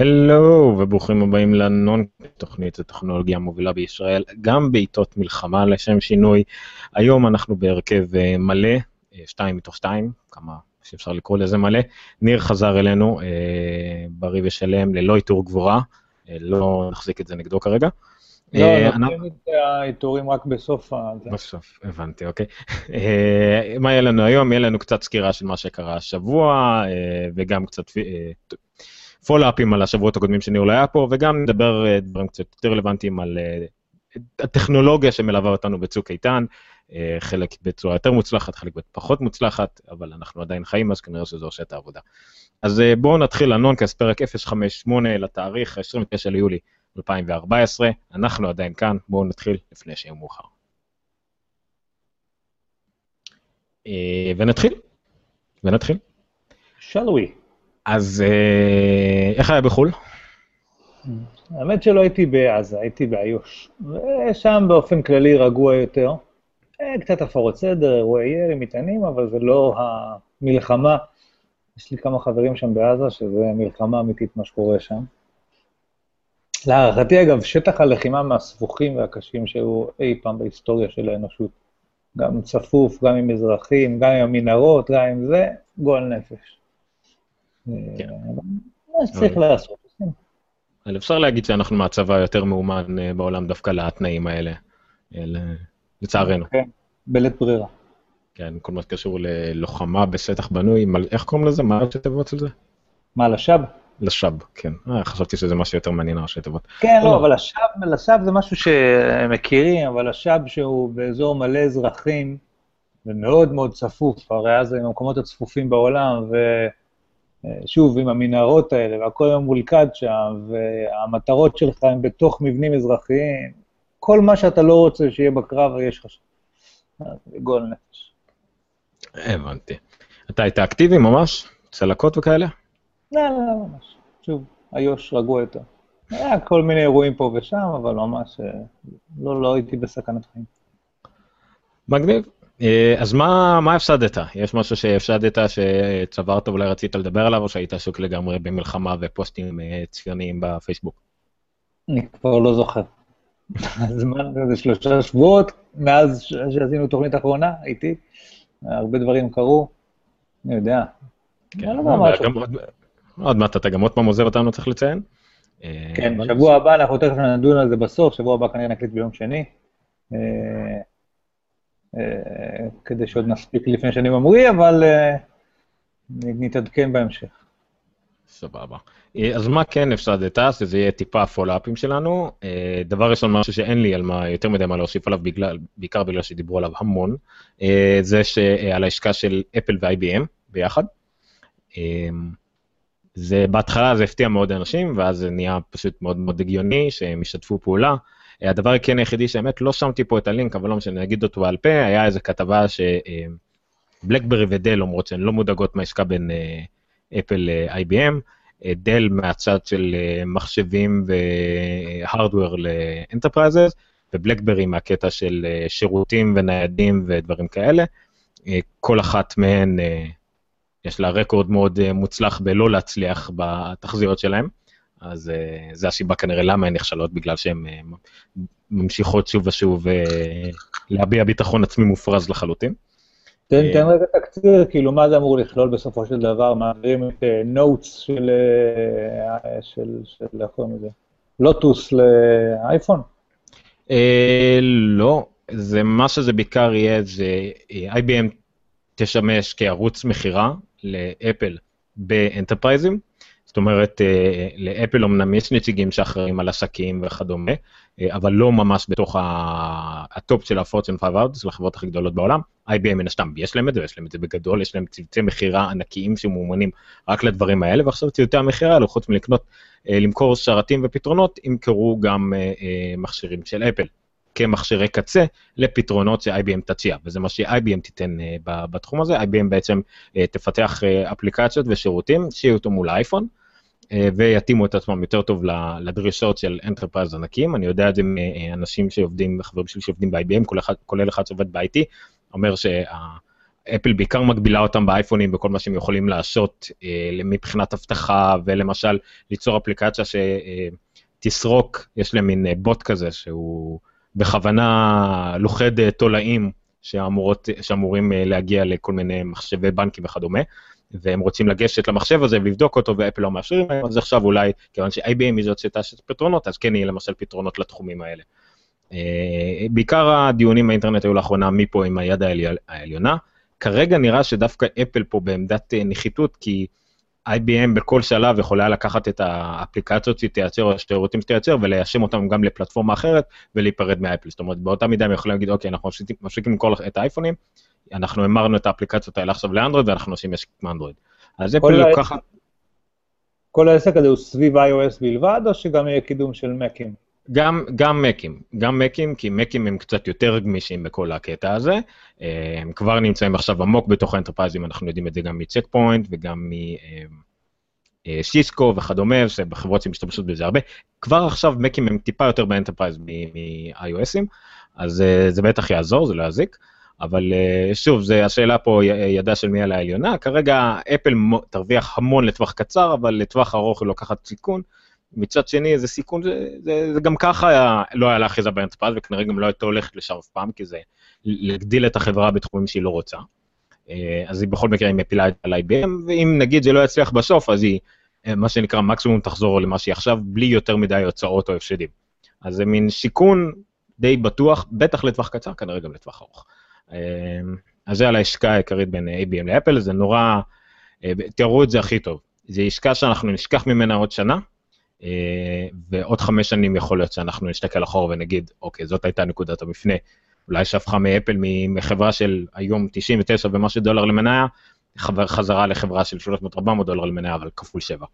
הלו וברוכים הבאים לנון תוכנית הטכנולוגיה המובילה בישראל גם בעיתות מלחמה לשם שינוי היום אנחנו בהרכב אה, מלא אה, שתיים מתוך שתיים כמה שאפשר לקרוא לזה מלא ניר חזר אלינו אה, בריא ושלם ללא עיטור גבורה אה, לא נחזיק את זה נגדו כרגע. לא, אה, נותנים את העיטורים רק בסוף ה... בסוף, הבנתי, אוקיי. מה יהיה לנו היום? יהיה לנו קצת סקירה של מה שקרה השבוע, וגם קצת פולאפים על השבועות הקודמים שניר לא היה פה, וגם נדבר אה, דברים קצת יותר רלוונטיים על אה, הטכנולוגיה שמלווה אותנו בצוק איתן, אה, חלק בצורה יותר מוצלחת, חלק פחות מוצלחת, אבל אנחנו עדיין חיים, אז כנראה שזה עושה את העבודה. אז בואו נתחיל לנונקאסט, פרק 058 לתאריך 29 ליולי 2014, אנחנו עדיין כאן, בואו נתחיל לפני שיהיה מאוחר. ונתחיל, ונתחיל. shall we? אז אה, איך היה בחו"ל? האמת שלא הייתי בעזה, הייתי באיו"ש. ושם באופן כללי רגוע יותר. אה, קצת הפרות סדר, אירועי ירי, מטענים, אבל זה לא המלחמה. יש לי כמה חברים שם בעזה, שזה מלחמה אמיתית מה שקורה שם. להערכתי, אגב, שטח הלחימה מהסבוכים והקשים שהיו אי פעם בהיסטוריה של האנושות. גם צפוף, גם עם אזרחים, גם עם המנהרות, גם עם זה, גועל נפש. כן. מה שצריך לעשות. אפשר להגיד שאנחנו מהצבא היותר מאומן אה, בעולם דווקא לתנאים האלה, אה, לצערנו. כן, בלית ברירה. כן, כל מה שקשור ללוחמה בשטח בנוי, איך קוראים לזה? מה ראשי תיבות של זה? מה, לשב? לשב, כן. אה, חשבתי שזה משהו יותר מעניין ראשי תיבות. כן, לא, אבל לשב, לשב זה משהו שמכירים, אבל לשב שהוא באזור מלא אזרחים, ומאוד מאוד צפוף, הרי אז הם המקומות הצפופים בעולם, ו... שוב, עם המנהרות האלה, והכל היום מולכד שם, והמטרות שלך הן בתוך מבנים אזרחיים, כל מה שאתה לא רוצה שיהיה בקרב, יש לך שם. גול נפש. הבנתי. אתה היית אקטיבי ממש? צלקות וכאלה? לא, לא, לא, ממש. שוב, איו"ש רגוע יותר. היה כל מיני אירועים פה ושם, אבל ממש אה, לא, לא הייתי בסכנת חיים. מגניב. אה, אז מה, מה הפסדת? יש משהו שהפסדת שצברת אולי רצית לדבר עליו, או שהיית עסוק לגמרי במלחמה ופוסטים אה, ציוניים בפייסבוק? אני כבר לא זוכר. זמן, זה שלושה שבועות מאז שעשינו תוכנית אחרונה, איתי, הרבה דברים קרו, אני יודע. כן, לא עוד מעט אתה גם עוד פעם עוזר אותנו, צריך לציין. אה, כן, שבוע הבא, אנחנו תכף נדון על זה בסוף, שבוע הבא כנראה נקליט ביום שני. אה, כדי שעוד נספיק לפני שאני ממריא, אבל אה, נתעדכן בהמשך. סבבה. אה, אז מה כן הפסדת, שזה יהיה טיפה הפולאפים שלנו. דבר ראשון, משהו שאין לי על מה, יותר מדי מה להוסיף עליו, בגלל, בעיקר בגלל שדיברו עליו המון, זה שעל ההשקעה של אפל ו-IBM ביחד. זה בהתחלה זה הפתיע מאוד אנשים, ואז זה נהיה פשוט מאוד מאוד הגיוני שהם ישתפו פעולה. הדבר כן היחידי שבאמת לא שמתי פה את הלינק, אבל לא משנה, נגיד אותו בעל פה, היה איזה כתבה שבלקברי ודל אומרות שהן לא מודאגות מהעסקה בין אפל ל-IBM, דל מהצד של מחשבים ו hardware ל enterprises, ובלקברי מהקטע של שירותים וניידים ודברים כאלה. כל אחת מהן, יש לה רקורד מאוד מוצלח בלא להצליח בתחזיות שלהם. אז uh, זה הסיבה כנראה למה הן נכשלות, בגלל שהן uh, ממשיכות שוב ושוב להביע ביטחון עצמי מופרז לחלוטין. תן, תן רגע תקציר, כאילו מה זה אמור לכלול בסופו של דבר, מעבירים את נוטס של, של, של, איך קוראים לזה? לוטוס לאייפון? לא, זה מה שזה בעיקר יהיה, זה IBM תשמש כערוץ מכירה לאפל ב enterprise ים, זאת אומרת, אה, לאפל אמנם יש נציגים שאחראים על עסקים וכדומה, אה, אבל לא ממש בתוך ה top של ה-Fortune 500, של החברות הכי גדולות בעולם. IBM מן הסתם יש להם את זה, יש להם את זה בגדול, יש להם צוותי מכירה ענקיים שמומנים רק לדברים האלה, ועכשיו צוותי המכירה האלו, חוץ מלקנות, אה, למכור שרתים ופתרונות, ימכרו גם מכשירים של אפל. כמכשירי קצה לפתרונות ש-IBM תציע, וזה מה ש-IBM תיתן בתחום הזה, IBM בעצם תפתח אפליקציות ושירותים אותו מול האייפון, אה, ויתאימו את עצמם יותר טוב לדרישות של enterprise ענקים. אני יודע את זה מאנשים שעובדים, חברים שלי שעובדים ב-IBM, כולל אחד שעובד ב-IT, אומר שה... אפל בעיקר מגבילה אותם באייפונים בכל מה שהם יכולים לעשות מבחינת אבטחה ולמשל ליצור אפליקציה שתסרוק, יש להם מין בוט כזה שהוא בכוונה לוכד תולעים שאמורות, שאמורים להגיע לכל מיני מחשבי בנקים וכדומה. והם רוצים לגשת למחשב הזה ולבדוק אותו ואפל לא מאפשרים להם, אז עכשיו אולי, כיוון ש-IBM היא זאת שתעשה פתרונות, אז כן יהיה למשל פתרונות לתחומים האלה. אה, בעיקר הדיונים באינטרנט היו לאחרונה מפה עם היד העליונה. כרגע נראה שדווקא אפל פה בעמדת אה, נחיתות, כי IBM בכל שלב יכולה לקחת את האפליקציות שהיא תייצר או השירותים שתייצר וליישם אותם גם לפלטפורמה אחרת ולהיפרד מאפל. זאת אומרת, באותה מידה הם יכולים להגיד, אוקיי, אנחנו מפסיקים למכור את האייפונים, אנחנו המרנו את האפליקציות האלה עכשיו לאנדרואיד ואנחנו עושים משק מאנדרואיד. אז אפל לוקחת... כל העסק הזה הוא סביב iOS בלבד, או שגם יהיה קידום של מקים? גם, גם מקים, גם מקים, כי מקים הם קצת יותר גמישים בכל הקטע הזה. אה, הם כבר נמצאים עכשיו עמוק בתוך ה enterprise ים, אנחנו יודעים את זה גם מצ'ק פוינט וגם משיסקו אה, אה, וכדומה, שבחברות שמשתמשות בזה הרבה. כבר עכשיו מקים הם טיפה יותר ב enterprise מ-iOSים, אז זה בטח יעזור, זה לא יזיק. אבל שוב, זה השאלה פה ידה של מי על העליונה, כרגע אפל תרוויח המון לטווח קצר, אבל לטווח ארוך היא לוקחת סיכון. מצד שני, זה סיכון, זה, זה, זה גם ככה היה, לא היה לה אחיזה ב enterprise, וכנראה גם לא הייתה הולכת לשם אף פעם, כי זה להגדיל את החברה בתחומים שהיא לא רוצה. אה, אז היא בכל מקרה היא מפילה את על IBM, ואם נגיד זה לא יצליח בסוף, אז היא, אה, מה שנקרא, מקסימום תחזור למה שהיא עכשיו, בלי יותר מדי הוצאות או הפסדים. אז זה מין סיכון די בטוח, בטח לטווח קצר, כנראה גם לטווח ארוך. אמ, אז זה על ההשקעה העיקרית בין IBM לאפל, זה נורא, אה, תראו את זה הכי טוב. זו השקעה שאנחנו נשכח ממנה עוד שנה, אה, ועוד חמש שנים יכול להיות שאנחנו נסתכל אחורה ונגיד, אוקיי, זאת הייתה נקודת המפנה. אולי שהפכה מאפל מחברה של היום 99 ומשהו דולר למניה, חזרה לחברה של 300-400 דולר למניה, אבל כפול 7.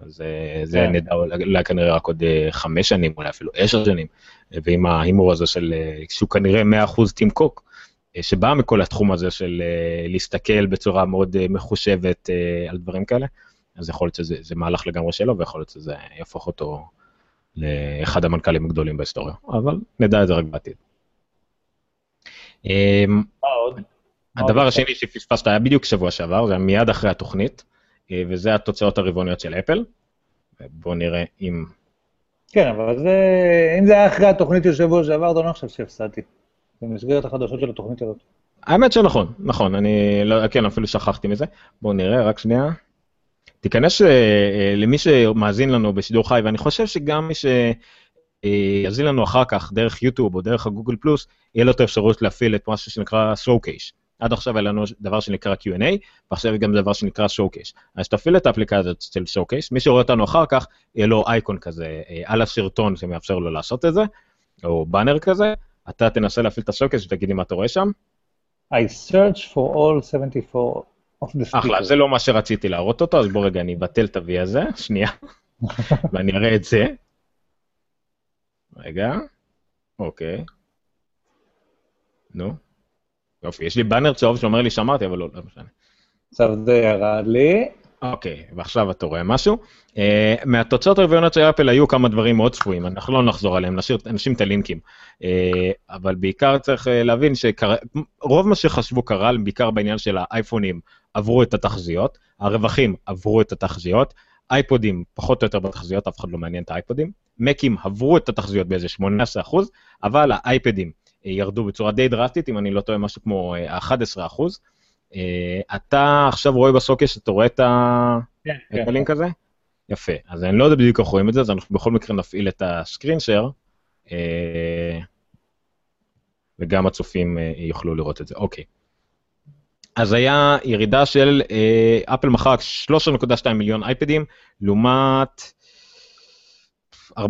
אז אה, זה כן. נדע אולי כנראה רק עוד חמש שנים, אולי אפילו עשר שנים, ועם ההימור הזה של, שהוא כנראה 100% טים קוק, אה, שבאה מכל התחום הזה של אה, להסתכל בצורה מאוד אה, מחושבת על דברים כאלה, אז יכול להיות שזה מהלך לגמרי שלו, ויכול להיות שזה יהפוך אותו לאחד המנכ"לים הגדולים בהיסטוריה, אבל נדע את זה רק בעתיד. הדבר השני שפספסת היה בדיוק שבוע שעבר, זה היה מיד אחרי התוכנית, וזה התוצאות הרבעוניות של אפל. בואו נראה אם... כן, אבל זה, אם זה היה אחרי התוכנית של שבוע שעבר, אתה לא חושב שהפסדתי. במסגרת החדשות של התוכנית הזאת. האמת שנכון, נכון, אני לא, כן, אפילו שכחתי מזה. בואו נראה, רק שנייה. תיכנס uh, למי שמאזין לנו בשידור חי, ואני חושב שגם מי שיאזין לנו אחר כך דרך יוטיוב או דרך הגוגל פלוס, יהיה לו את האפשרות להפעיל את משהו שנקרא showcase. עד עכשיו היה לנו דבר שנקרא Q&A, ועכשיו גם דבר שנקרא showcase. אז תפעיל את האפליקציה של showcase, מי שרואה אותנו אחר כך, יהיה לו אייקון כזה על השרטון שמאפשר לו לעשות את זה, או באנר כזה, אתה תנסה להפעיל את השוקס ותגיד לי מה אתה רואה שם. I search for all 74 of the speakers. אחלה, זה לא מה שרציתי להראות אותו, אז בוא רגע אני אבטל את ה-V הזה, שנייה, ואני אראה את זה. רגע, אוקיי. נו, יופי, יש לי באנר צהוב שאומר לי שמרתי, אבל לא, לא משנה. עכשיו זה ירד לי. אוקיי, ועכשיו אתה רואה משהו. Uh, מהתוצאות הרביעונות של אפל היו כמה דברים מאוד צפויים, אנחנו לא נחזור עליהם, נשאיר אנשים את הלינקים. Uh, אבל בעיקר צריך uh, להבין שרוב מה שחשבו קרה, בעיקר בעניין של האייפונים, עברו את התחזיות, הרווחים עברו את התחזיות, אייפודים פחות או יותר בתחזיות, אף אחד לא מעניין את האייפודים, מקים עברו את התחזיות באיזה 18%, אבל האייפדים ירדו בצורה די דרסטית, אם אני לא טועה משהו כמו 11%. אה, אתה עכשיו רואה בסוקש, אתה רואה את כן, כן. הלינק הזה? יפה. אז אני לא יודע בדיוק איך רואים את זה, אז אנחנו בכל מקרה נפעיל את הסקרין שייר, אה, וגם הצופים אה, יוכלו לראות את זה. אוקיי. אז היה ירידה של, אפל מכר 13.2 מיליון אייפדים, לעומת 14.6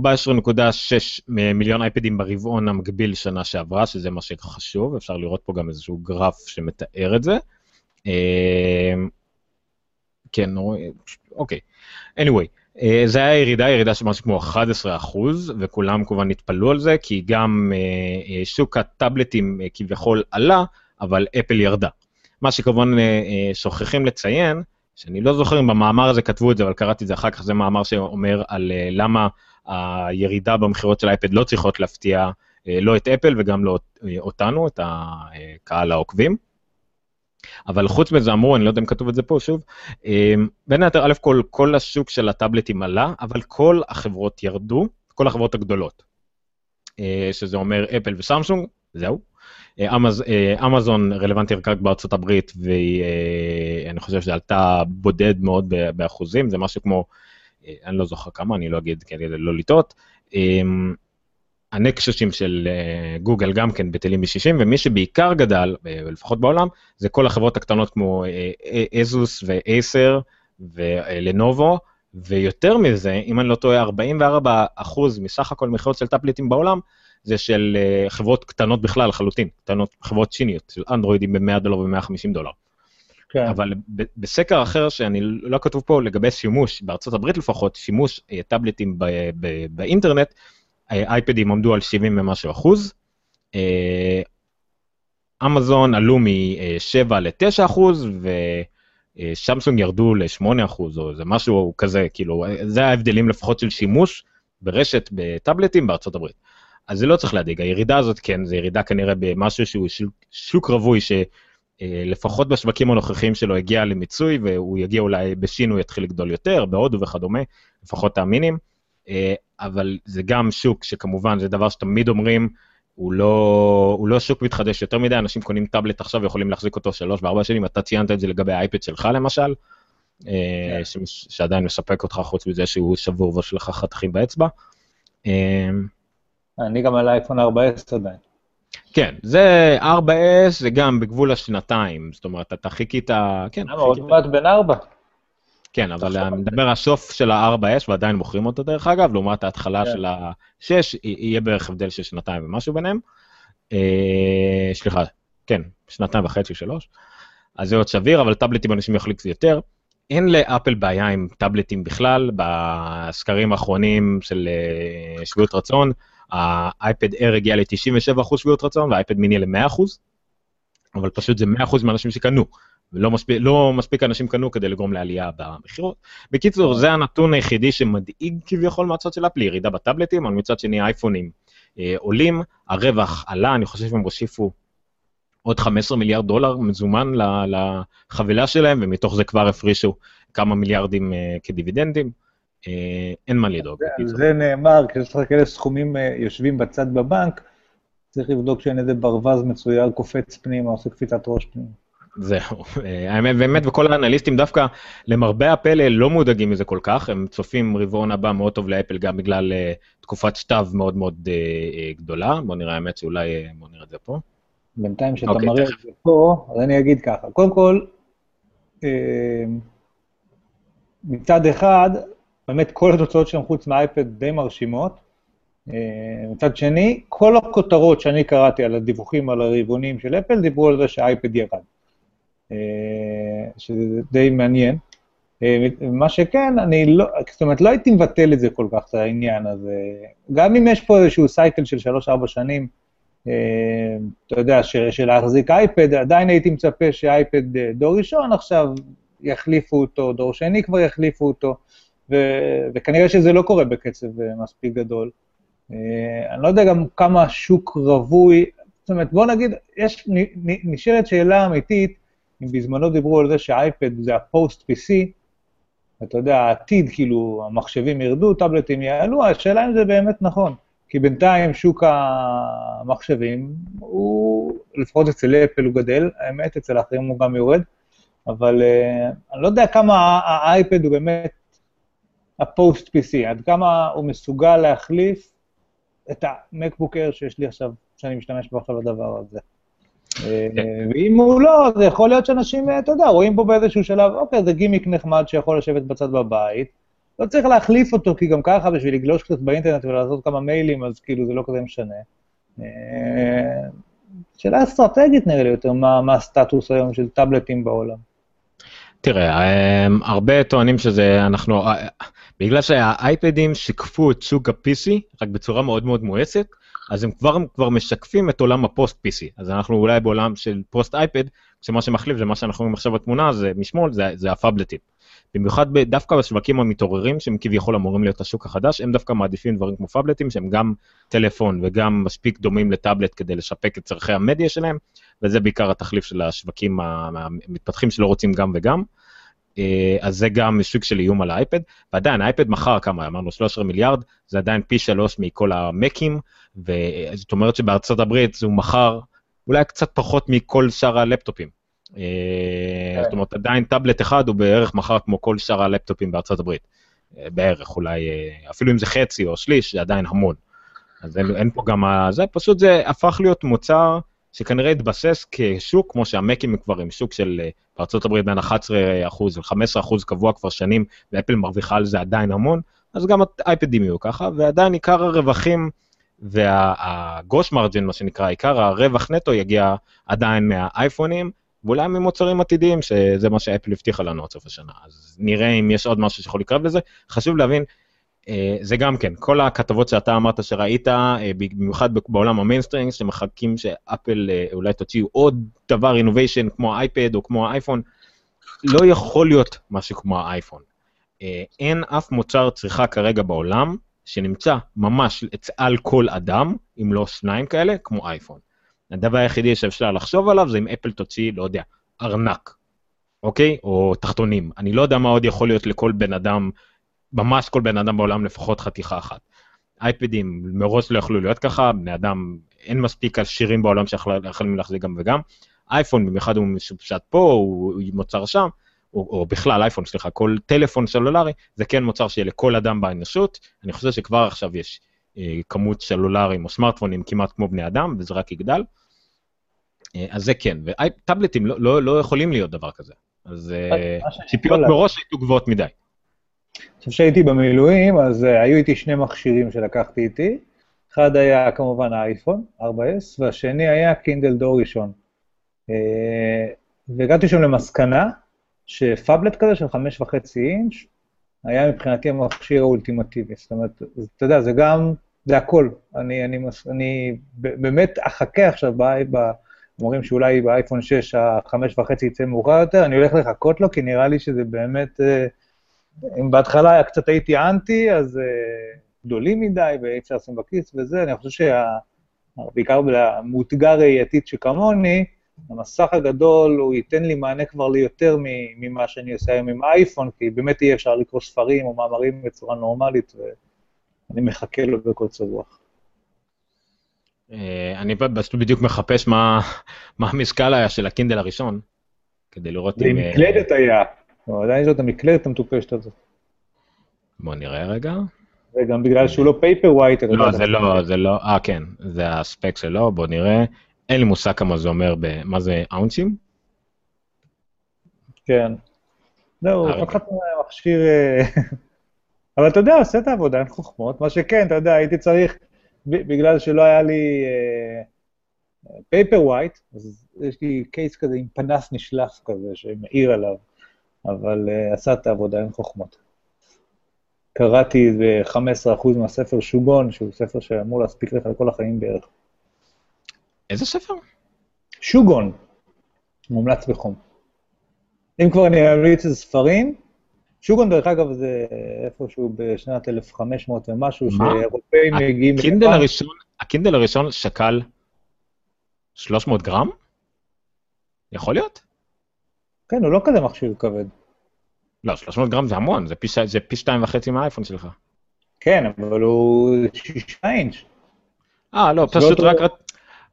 מיליון אייפדים ברבעון המקביל שנה שעברה, שזה מה שחשוב, אפשר לראות פה גם איזשהו גרף שמתאר את זה. אמ, כן, אוקיי. anyway, אה, זה היה ירידה, ירידה של משהו כמו 11 אחוז, וכולם כמובן התפלאו על זה, כי גם אה, אה, שוק הטאבלטים כביכול עלה, אבל אפל ירדה. מה שכמובן שוכחים לציין, שאני לא זוכר אם במאמר הזה כתבו את זה, אבל קראתי את זה אחר כך, זה מאמר שאומר על למה הירידה במכירות של אייפד לא צריכות להפתיע לא את אפל וגם לא אותנו, את הקהל העוקבים. אבל חוץ מזה אמרו, אני לא יודע אם כתוב את זה פה שוב, בין היתר, א' כל, כל השוק של הטאבלטים עלה, אבל כל החברות ירדו, כל החברות הגדולות, אה, שזה אומר אפל וסמסונג, זהו. אה, אה, אמזון רלוונטי רק בארצות הברית, ואני חושב שזה עלתה בודד מאוד באחוזים, זה משהו כמו, אני לא זוכר כמה, אני לא אגיד כדי לא לטעות. אמ, הנקששים של אה, גוגל גם כן בטלים ב-60, ומי שבעיקר גדל, אה, לפחות בעולם, זה כל החברות הקטנות כמו אזוס ואייסר ולנובו, ויותר מזה, אם אני לא טועה, 44% מסך הכל מכירות של טאפליטים בעולם, זה של אה, חברות קטנות בכלל לחלוטין, קטנות, חברות צ'יניות, של אנדרואידים ב-100 דולר ו-150 דולר. כן. אבל בסקר אחר שאני לא כתוב פה לגבי שימוש, בארצות הברית לפחות, שימוש טאבלטים באינטרנט, אייפדים עמדו על 70 ומשהו אחוז. אה, אמזון עלו מ-7 ל-9 אחוז, ושמסונג ירדו ל-8 אחוז, או זה משהו כזה, כאילו, זה ההבדלים לפחות של שימוש ברשת בטאבלטים בארצות הברית. אז זה לא צריך להדאיג, הירידה הזאת כן, זה ירידה כנראה במשהו שהוא שוק רווי, שלפחות בשווקים הנוכחיים שלו הגיע למיצוי, והוא יגיע אולי בשין, הוא יתחיל לגדול יותר, בהודו וכדומה, לפחות תאמינים. אה, אבל זה גם שוק שכמובן זה דבר שתמיד אומרים, הוא לא, הוא לא שוק מתחדש יותר מדי, אנשים קונים טאבלט עכשיו ויכולים להחזיק אותו שלוש וארבע שנים, אתה ציינת את זה לגבי האייפד שלך למשל, yeah. אה, כן. ש, שעדיין מספק אותך חוץ מזה שהוא שבור ויש לך חתכים באצבע. אני גם על אייפון 4S עדיין. כן, זה 4S זה גם בגבול השנתיים, זאת אומרת, אתה חיכית, כן. למה, עוד מעט בן 4. כן, אבל אני מדבר הסוף של ה-4S ועדיין מוכרים אותו דרך אגב, לעומת ההתחלה כן. של ה-6, יהיה בערך הבדל של שנתיים ומשהו ביניהם. אה, סליחה, כן, שנתיים וחצי, שלוש. אז זה עוד סביר, אבל טאבלטים אנשים יחליק קצת יותר. אין לאפל בעיה עם טאבלטים בכלל, בסקרים האחרונים של אה, שביעות רצון, האייפד Air הגיע ל-97% שביעות רצון והאייפד מיני ל-100%, אבל פשוט זה 100% מהאנשים שקנו. ולא מספיק, לא מספיק אנשים קנו כדי לגרום לעלייה במכירות. בקיצור, זה הנתון היחידי שמדאיג כביכול מהצד של אפלי, ירידה בטאבלטים, אבל מצד שני אייפונים אה, עולים, הרווח עלה, אני חושב שהם הוסיפו עוד 15 מיליארד דולר מזומן לחבילה שלהם, ומתוך זה כבר הפרישו כמה מיליארדים אה, כדיבידנדים. אה, אין מה לדאוג. זה, זה נאמר, כשיש לך כאלה סכומים אה, יושבים בצד בבנק, צריך לבדוק שאין איזה ברווז מצויר קופץ פנימה, עושה קפיצת ראש פנימה. זהו, האמת באמת, וכל האנליסטים דווקא, למרבה הפלא, לא מודאגים מזה כל כך, הם צופים רבעון הבא מאוד טוב לאפל גם בגלל תקופת שטב מאוד מאוד גדולה, בוא נראה האמת שאולי, בוא נראה את זה פה. בינתיים שאתה okay, אוקיי, מראה את זה פה, אז אני אגיד ככה, קודם כל, מצד אחד, באמת כל התוצאות שלהם חוץ מהאייפד די מרשימות, uh, מצד שני, כל הכותרות שאני קראתי על הדיווחים על הרבעונים של אפל, דיברו על זה שהאייפד ירד. אה, שזה די מעניין. אה, מה שכן, אני לא, זאת אומרת, לא הייתי מבטל את זה כל כך, את העניין הזה. גם אם יש פה איזשהו סייקל של 3-4 שנים, אה, אתה יודע, של להחזיק אייפד, עדיין הייתי מצפה שאייפד דור ראשון עכשיו יחליפו אותו, דור שני כבר יחליפו אותו, ו- וכנראה שזה לא קורה בקצב מספיק גדול. אני לא יודע גם כמה השוק רווי, זאת אומרת, בוא נגיד, יש, נשאלת שאלה אמיתית, אם בזמנו דיברו על זה שהאייפד זה הפוסט-PC, אתה יודע, העתיד, כאילו, המחשבים ירדו, טאבלטים יעלו, השאלה אם זה באמת נכון. כי בינתיים שוק המחשבים, הוא, לפחות אצל אפל הוא גדל, האמת, אצל האחרים הוא גם יורד, אבל uh, אני לא יודע כמה האייפד הוא באמת הפוסט-PC, עד כמה הוא מסוגל להחליף את המקבוק אייר שיש לי עכשיו, שאני משתמש בו עכשיו לדבר הזה. אה, ואם הוא לא, זה יכול להיות שאנשים, אתה יודע, רואים בו באיזשהו שלב, אוקיי, זה גימיק נחמד שיכול לשבת בצד בבית, לא צריך להחליף אותו, כי גם ככה, בשביל לגלוש קצת באינטרנט ולעשות כמה מיילים, אז כאילו זה לא כזה משנה. אה, שאלה אסטרטגית נראה לי יותר, מה, מה הסטטוס היום של טאבלטים בעולם. תראה, אה, הרבה טוענים שזה, אנחנו, בגלל שהאייפדים שיקפו את שוק ה-PC, רק בצורה מאוד מאוד מואצת, אז הם כבר, כבר משקפים את עולם הפוסט PC, אז אנחנו אולי בעולם של פוסט אייפד, שמה שמחליף זה מה שאנחנו רואים עכשיו בתמונה, זה משמאל, זה, זה הפאבלטים. במיוחד דווקא בשווקים המתעוררים, שהם כביכול אמורים להיות השוק החדש, הם דווקא מעדיפים דברים כמו פאבלטים, שהם גם טלפון וגם מספיק דומים לטאבלט כדי לשפק את צורכי המדיה שלהם, וזה בעיקר התחליף של השווקים המתפתחים שלא רוצים גם וגם. אה, אז זה גם סוג של איום על האייפד, ועדיין האייפד מכר כמה, אמרנו 13 מיליארד, זה עדיין פי שלוש מכל המקים, וזאת אומרת שבארצות הברית הוא מכר אולי קצת פחות מכל שאר הלפטופים. אה, כן. זאת אומרת, עדיין טאבלט אחד הוא בערך מכר כמו כל שאר הלפטופים בארצות הברית. אה, בערך, אולי, אפילו אם זה חצי או שליש, זה עדיין המון. אז אין, אין פה גם, זה פשוט זה הפך להיות מוצר שכנראה התבסס כשוק, כמו שהמקים כבר עם שוק של אה, הברית בין 11% ל-15% קבוע כבר שנים, ואפל מרוויחה על זה עדיין המון, אז גם האייפדים יהיו ככה, ועדיין עיקר הרווחים והגוש מרג'ין, מה שנקרא, עיקר הרווח נטו יגיע עדיין מהאייפונים, ואולי ממוצרים עתידיים, שזה מה שאפל הבטיחה לנו עד סוף השנה. אז נראה אם יש עוד משהו שיכול לקרב לזה. חשוב להבין, זה גם כן, כל הכתבות שאתה אמרת שראית, אה, במיוחד בעולם המיינסטרים, שמחכים שאפל אה, אולי תוציאו עוד דבר innovation כמו אייפד או כמו האייפון, לא יכול להיות משהו כמו האייפון. אין אף מוצר צריכה כרגע בעולם שנמצא ממש על כל אדם, אם לא שניים כאלה, כמו אייפון. הדבר היחידי שאפשר לחשוב עליו זה אם אפל תוציא, לא יודע, ארנק, אוקיי? או תחתונים. אני לא יודע מה עוד יכול להיות לכל בן אדם ממש כל בן אדם בעולם לפחות חתיכה אחת. אייפדים מראש לא יכלו להיות ככה, בני אדם, אין מספיק עשירים בעולם שיכולים להחזיק גם וגם. אייפון, במיוחד הוא משופשט פה, הוא מוצר שם, או, או בכלל אייפון, סליחה, כל טלפון סלולרי, זה כן מוצר שיהיה לכל אדם באנושות. אני חושב שכבר עכשיו יש אה, כמות סלולרים או סמארטפונים כמעט כמו בני אדם, וזה רק יגדל. אה, אז זה כן, וטאבלטים לא, לא, לא יכולים להיות דבר כזה. אז אה, ציפיות מראש היו גבוהות מדי. עכשיו כשהייתי במילואים, אז uh, היו איתי שני מכשירים שלקחתי איתי. אחד היה כמובן האייפון 4S, והשני היה קינדל דור ראשון. Uh, והגעתי שם למסקנה שפאבלט כזה של חמש וחצי אינץ' היה מבחינתי המכשיר האולטימטיבי. זאת אומרת, אתה יודע, זה גם, זה הכל. אני, אני, אני באמת אחכה עכשיו ב... אומרים שאולי באייפון 6 החמש וחצי יצא מאוחר יותר, אני הולך לחכות לו, כי נראה לי שזה באמת... Uh, אם בהתחלה קצת הייתי אנטי, אז uh, גדולים מדי ואי אפשר לשים בכיס וזה, אני חושב שבעיקר במאותגר ראייתית שכמוני, המסך הגדול, הוא ייתן לי מענה כבר ליותר ממה שאני עושה היום עם האייפון, כי באמת אי אפשר לקרוא ספרים או מאמרים בצורה נורמלית, ואני מחכה לו בכל צבוח. אה, אני פשוט בדיוק מחפש מה המשקל היה של הקינדל הראשון, כדי לראות אם... זה מקלדת היה. לא, עדיין זאת המקלדת המטופשת הזאת. בוא נראה רגע. וגם בגלל שהוא לא פייפר ווייט. לא, זה לא, זה לא, אה כן, זה הספק שלו, בוא נראה. אין לי מושג כמה זה אומר, מה זה אאונצ'ים? כן. זהו, לפחות מכשיר... אה, אבל אתה יודע, עושה את העבודה, אין חוכמות. מה שכן, אתה יודע, הייתי צריך, בגלל שלא היה לי Paper uh, white, אז יש לי case כזה עם פנס נשלף כזה, שמאיר עליו. אבל uh, עשה את העבודה, אין חוכמות. קראתי ב-15% מהספר שוגון, שהוא ספר שאמור להספיק לך לכל החיים בערך. איזה ספר? שוגון, מומלץ בחום. אם כבר אני אמליץ איזה ספרים, שוגון, דרך אגב, זה איפשהו בשנת 1500 ומשהו, שאירופאים מגיעים... הקינדל הראשון, הקינדל הראשון שקל 300 גרם? יכול להיות? כן, הוא לא כזה מכשיר כבד. לא, 300 גרם זה המון, זה פי, זה פי שתיים וחצי מהאייפון שלך. כן, אבל הוא שישה אינץ'. אה, לא, פשוט רק... לא...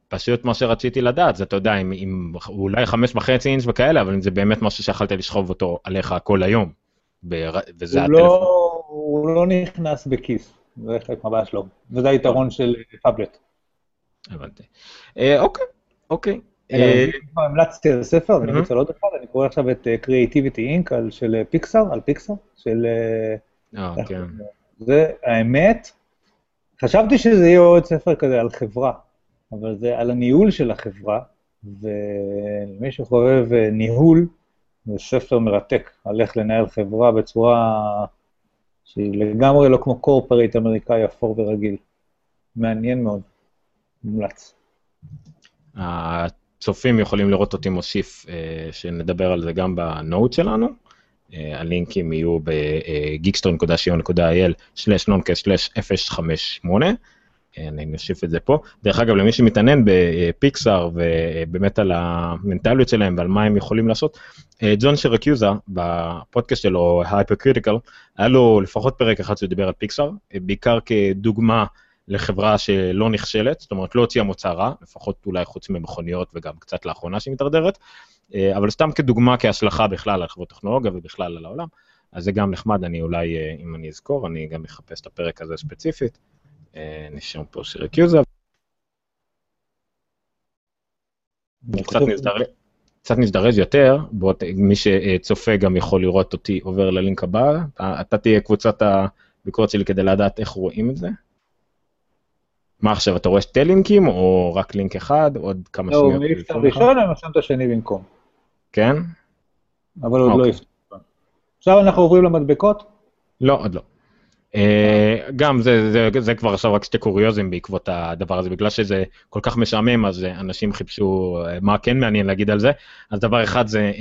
פשוט מה שרציתי לדעת, זה אתה יודע, אם, אם אולי חמש וחצי אינץ' וכאלה, אבל אם זה באמת משהו שיכולת לשכוב אותו עליך כל היום, בר... וזה הוא הטלפון. לא, הוא לא נכנס בכיס, זה חלק מהבעיה שלו, וזה היתרון של פאבלט. הבנתי. אה, אוקיי, אוקיי. אה, כבר המלצתי על ספר, אני רוצה עוד אחד, אני קורא עכשיו את אה, Creativity Inc. של פיקסאר, אה, על פיקסאר, של... אה, כן. זה, האמת, חשבתי שזה יהיה עוד ספר כזה על חברה, אבל זה על הניהול של החברה, ומי שחובב ניהול, זה ספר מרתק, על איך לנהל חברה בצורה שהיא לגמרי לא כמו קורפרייט אמריקאי אפור ורגיל. מעניין מאוד, מומלץ. הצופים יכולים לראות אותי מוסיף, אה, שנדבר על זה גם בנוט שלנו. הלינקים יהיו ב-geekstore.co.il/noncast/058. אני נוסיף את זה פה. דרך אגב, למי שמתעניין בפיקסאר ובאמת על המנטליות שלהם ועל מה הם יכולים לעשות, John Siracusa בפודקאסט שלו, Hypercritical, היה לו לפחות פרק אחד שדיבר על פיקסאר, בעיקר כדוגמה לחברה שלא נכשלת, זאת אומרת לא הוציאה מוצא רע, לפחות אולי חוץ ממכוניות וגם קצת לאחרונה שהיא מתדרדרת, אבל סתם כדוגמה כהשלכה בכלל על חברות טכנולוגיה ובכלל על העולם, אז זה גם נחמד, אני אולי, אם אני אזכור, אני גם אחפש את הפרק הזה ספציפית. נשאר פה שרקיוזה. קצת נזדרז יותר, בוא, מי שצופה גם יכול לראות אותי עובר ללינק הבא, אתה תהיה קבוצת הביקורת שלי כדי לדעת איך רואים את זה. מה עכשיו, אתה רואה שתי לינקים או רק לינק אחד, עוד כמה שניות? לא, מי יפתח ראשון, אני רושם את השני במקום. כן? אבל עוד לא יפתח. עכשיו אנחנו עוברים למדבקות? לא, עוד לא. Uh, גם זה, זה, זה כבר עכשיו רק שתי קוריוזים בעקבות הדבר הזה, בגלל שזה כל כך משעמם, אז אנשים חיפשו uh, מה כן מעניין להגיד על זה. אז דבר אחד זה,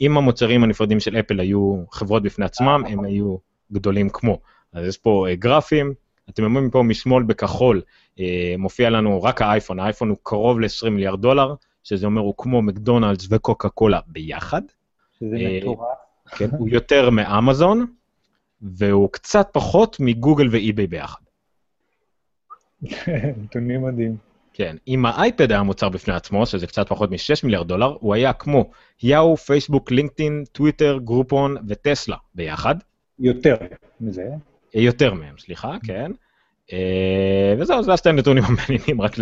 אם המוצרים הנפרדים של אפל היו חברות בפני עצמם, הם היו גדולים כמו. אז יש פה גרפים, אתם רואים פה משמאל בכחול, uh, מופיע לנו רק האייפון, האייפון הוא קרוב ל-20 מיליארד דולר, שזה אומר הוא כמו מקדונלדס וקוקה קולה ביחד. שזה מטורף. כן, הוא יותר מאמזון. והוא קצת פחות מגוגל ואי-ביי ביחד. נתונים מדהים. כן, אם האייפד היה מוצר בפני עצמו, שזה קצת פחות מ-6 מיליארד דולר, הוא היה כמו יאו, פייסבוק, לינקדאין, טוויטר, גרופון וטסלה ביחד. יותר מזה. יותר מהם, סליחה, כן. וזהו, זה השתי נתונים המעניינים, רק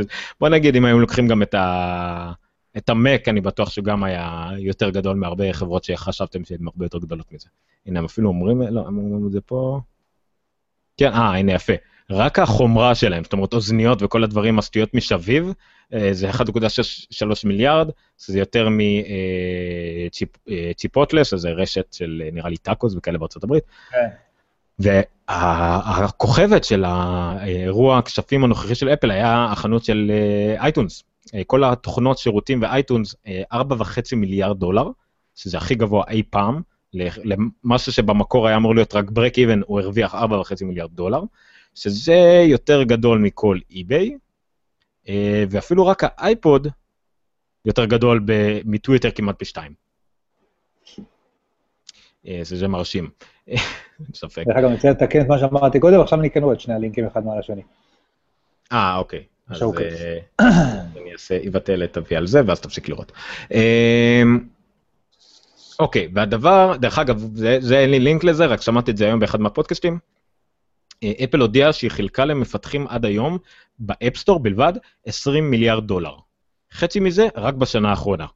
בוא נגיד, אם היו לוקחים גם את ה... את המק, אני בטוח שהוא גם היה יותר גדול מהרבה חברות שחשבתם שהן הרבה יותר גדולות מזה. הנה, הם אפילו אומרים, לא, הם אומרים את זה פה. כן, אה, הנה, יפה. רק החומרה שלהם, זאת אומרת, אוזניות וכל הדברים, הסטויות משביב, זה 1.63 מיליארד, זה יותר מצ'יפוטלס, שזה רשת של נראה לי טאקוס וכאלה בארצות הברית. כן. והכוכבת של האירוע הכספים הנוכחי של אפל היה החנות של iTunes. כל התוכנות, שירותים ו iTunes, 4.5 מיליארד דולר, שזה הכי גבוה אי פעם, למשהו שבמקור היה אמור להיות רק break even, הוא הרוויח 4.5 מיליארד דולר, שזה יותר גדול מכל eBay, ואפילו רק ה iPod יותר גדול מטוויטר כמעט פי שתיים. שזה מרשים, ספק. דרך אגב, אני רוצה לתקן את מה שאמרתי קודם, עכשיו אני כן רואה את שני הלינקים אחד מעל השני. אה, אוקיי. אז אני אעשה, אבטל את ה-V על זה, ואז תפסיק לראות. אוקיי, והדבר, דרך אגב, זה אין לי לינק לזה, רק שמעתי את זה היום באחד מהפודקאסטים. אפל הודיעה שהיא חילקה למפתחים עד היום, ב App Store בלבד, 20 מיליארד דולר. חצי מזה רק בשנה האחרונה.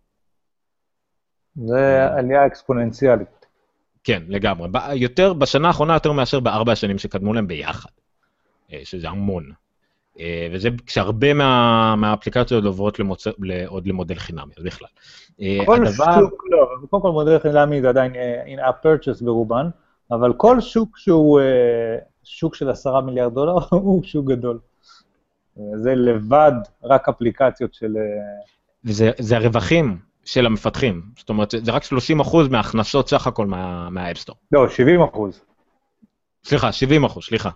זה עלייה אקספוננציאלית. כן, לגמרי. יותר, בשנה האחרונה יותר מאשר בארבע השנים שקדמו להם ביחד. שזה המון. וזה כשהרבה מה, מהאפליקציות עוברות למוצא, עוד למודל חינמי, אז בכלל. כל הדבר... שוק, לא, קודם כל מודל חינמי זה עדיין in-app purchase ברובן, אבל כל שוק שהוא שוק של עשרה מיליארד דולר הוא שוק גדול. זה לבד רק אפליקציות של... וזה הרווחים של המפתחים, זאת אומרת, זה רק 30 אחוז מההכנסות סך הכל מה App Store. לא, 70 אחוז. סליחה, 70 אחוז, סליחה.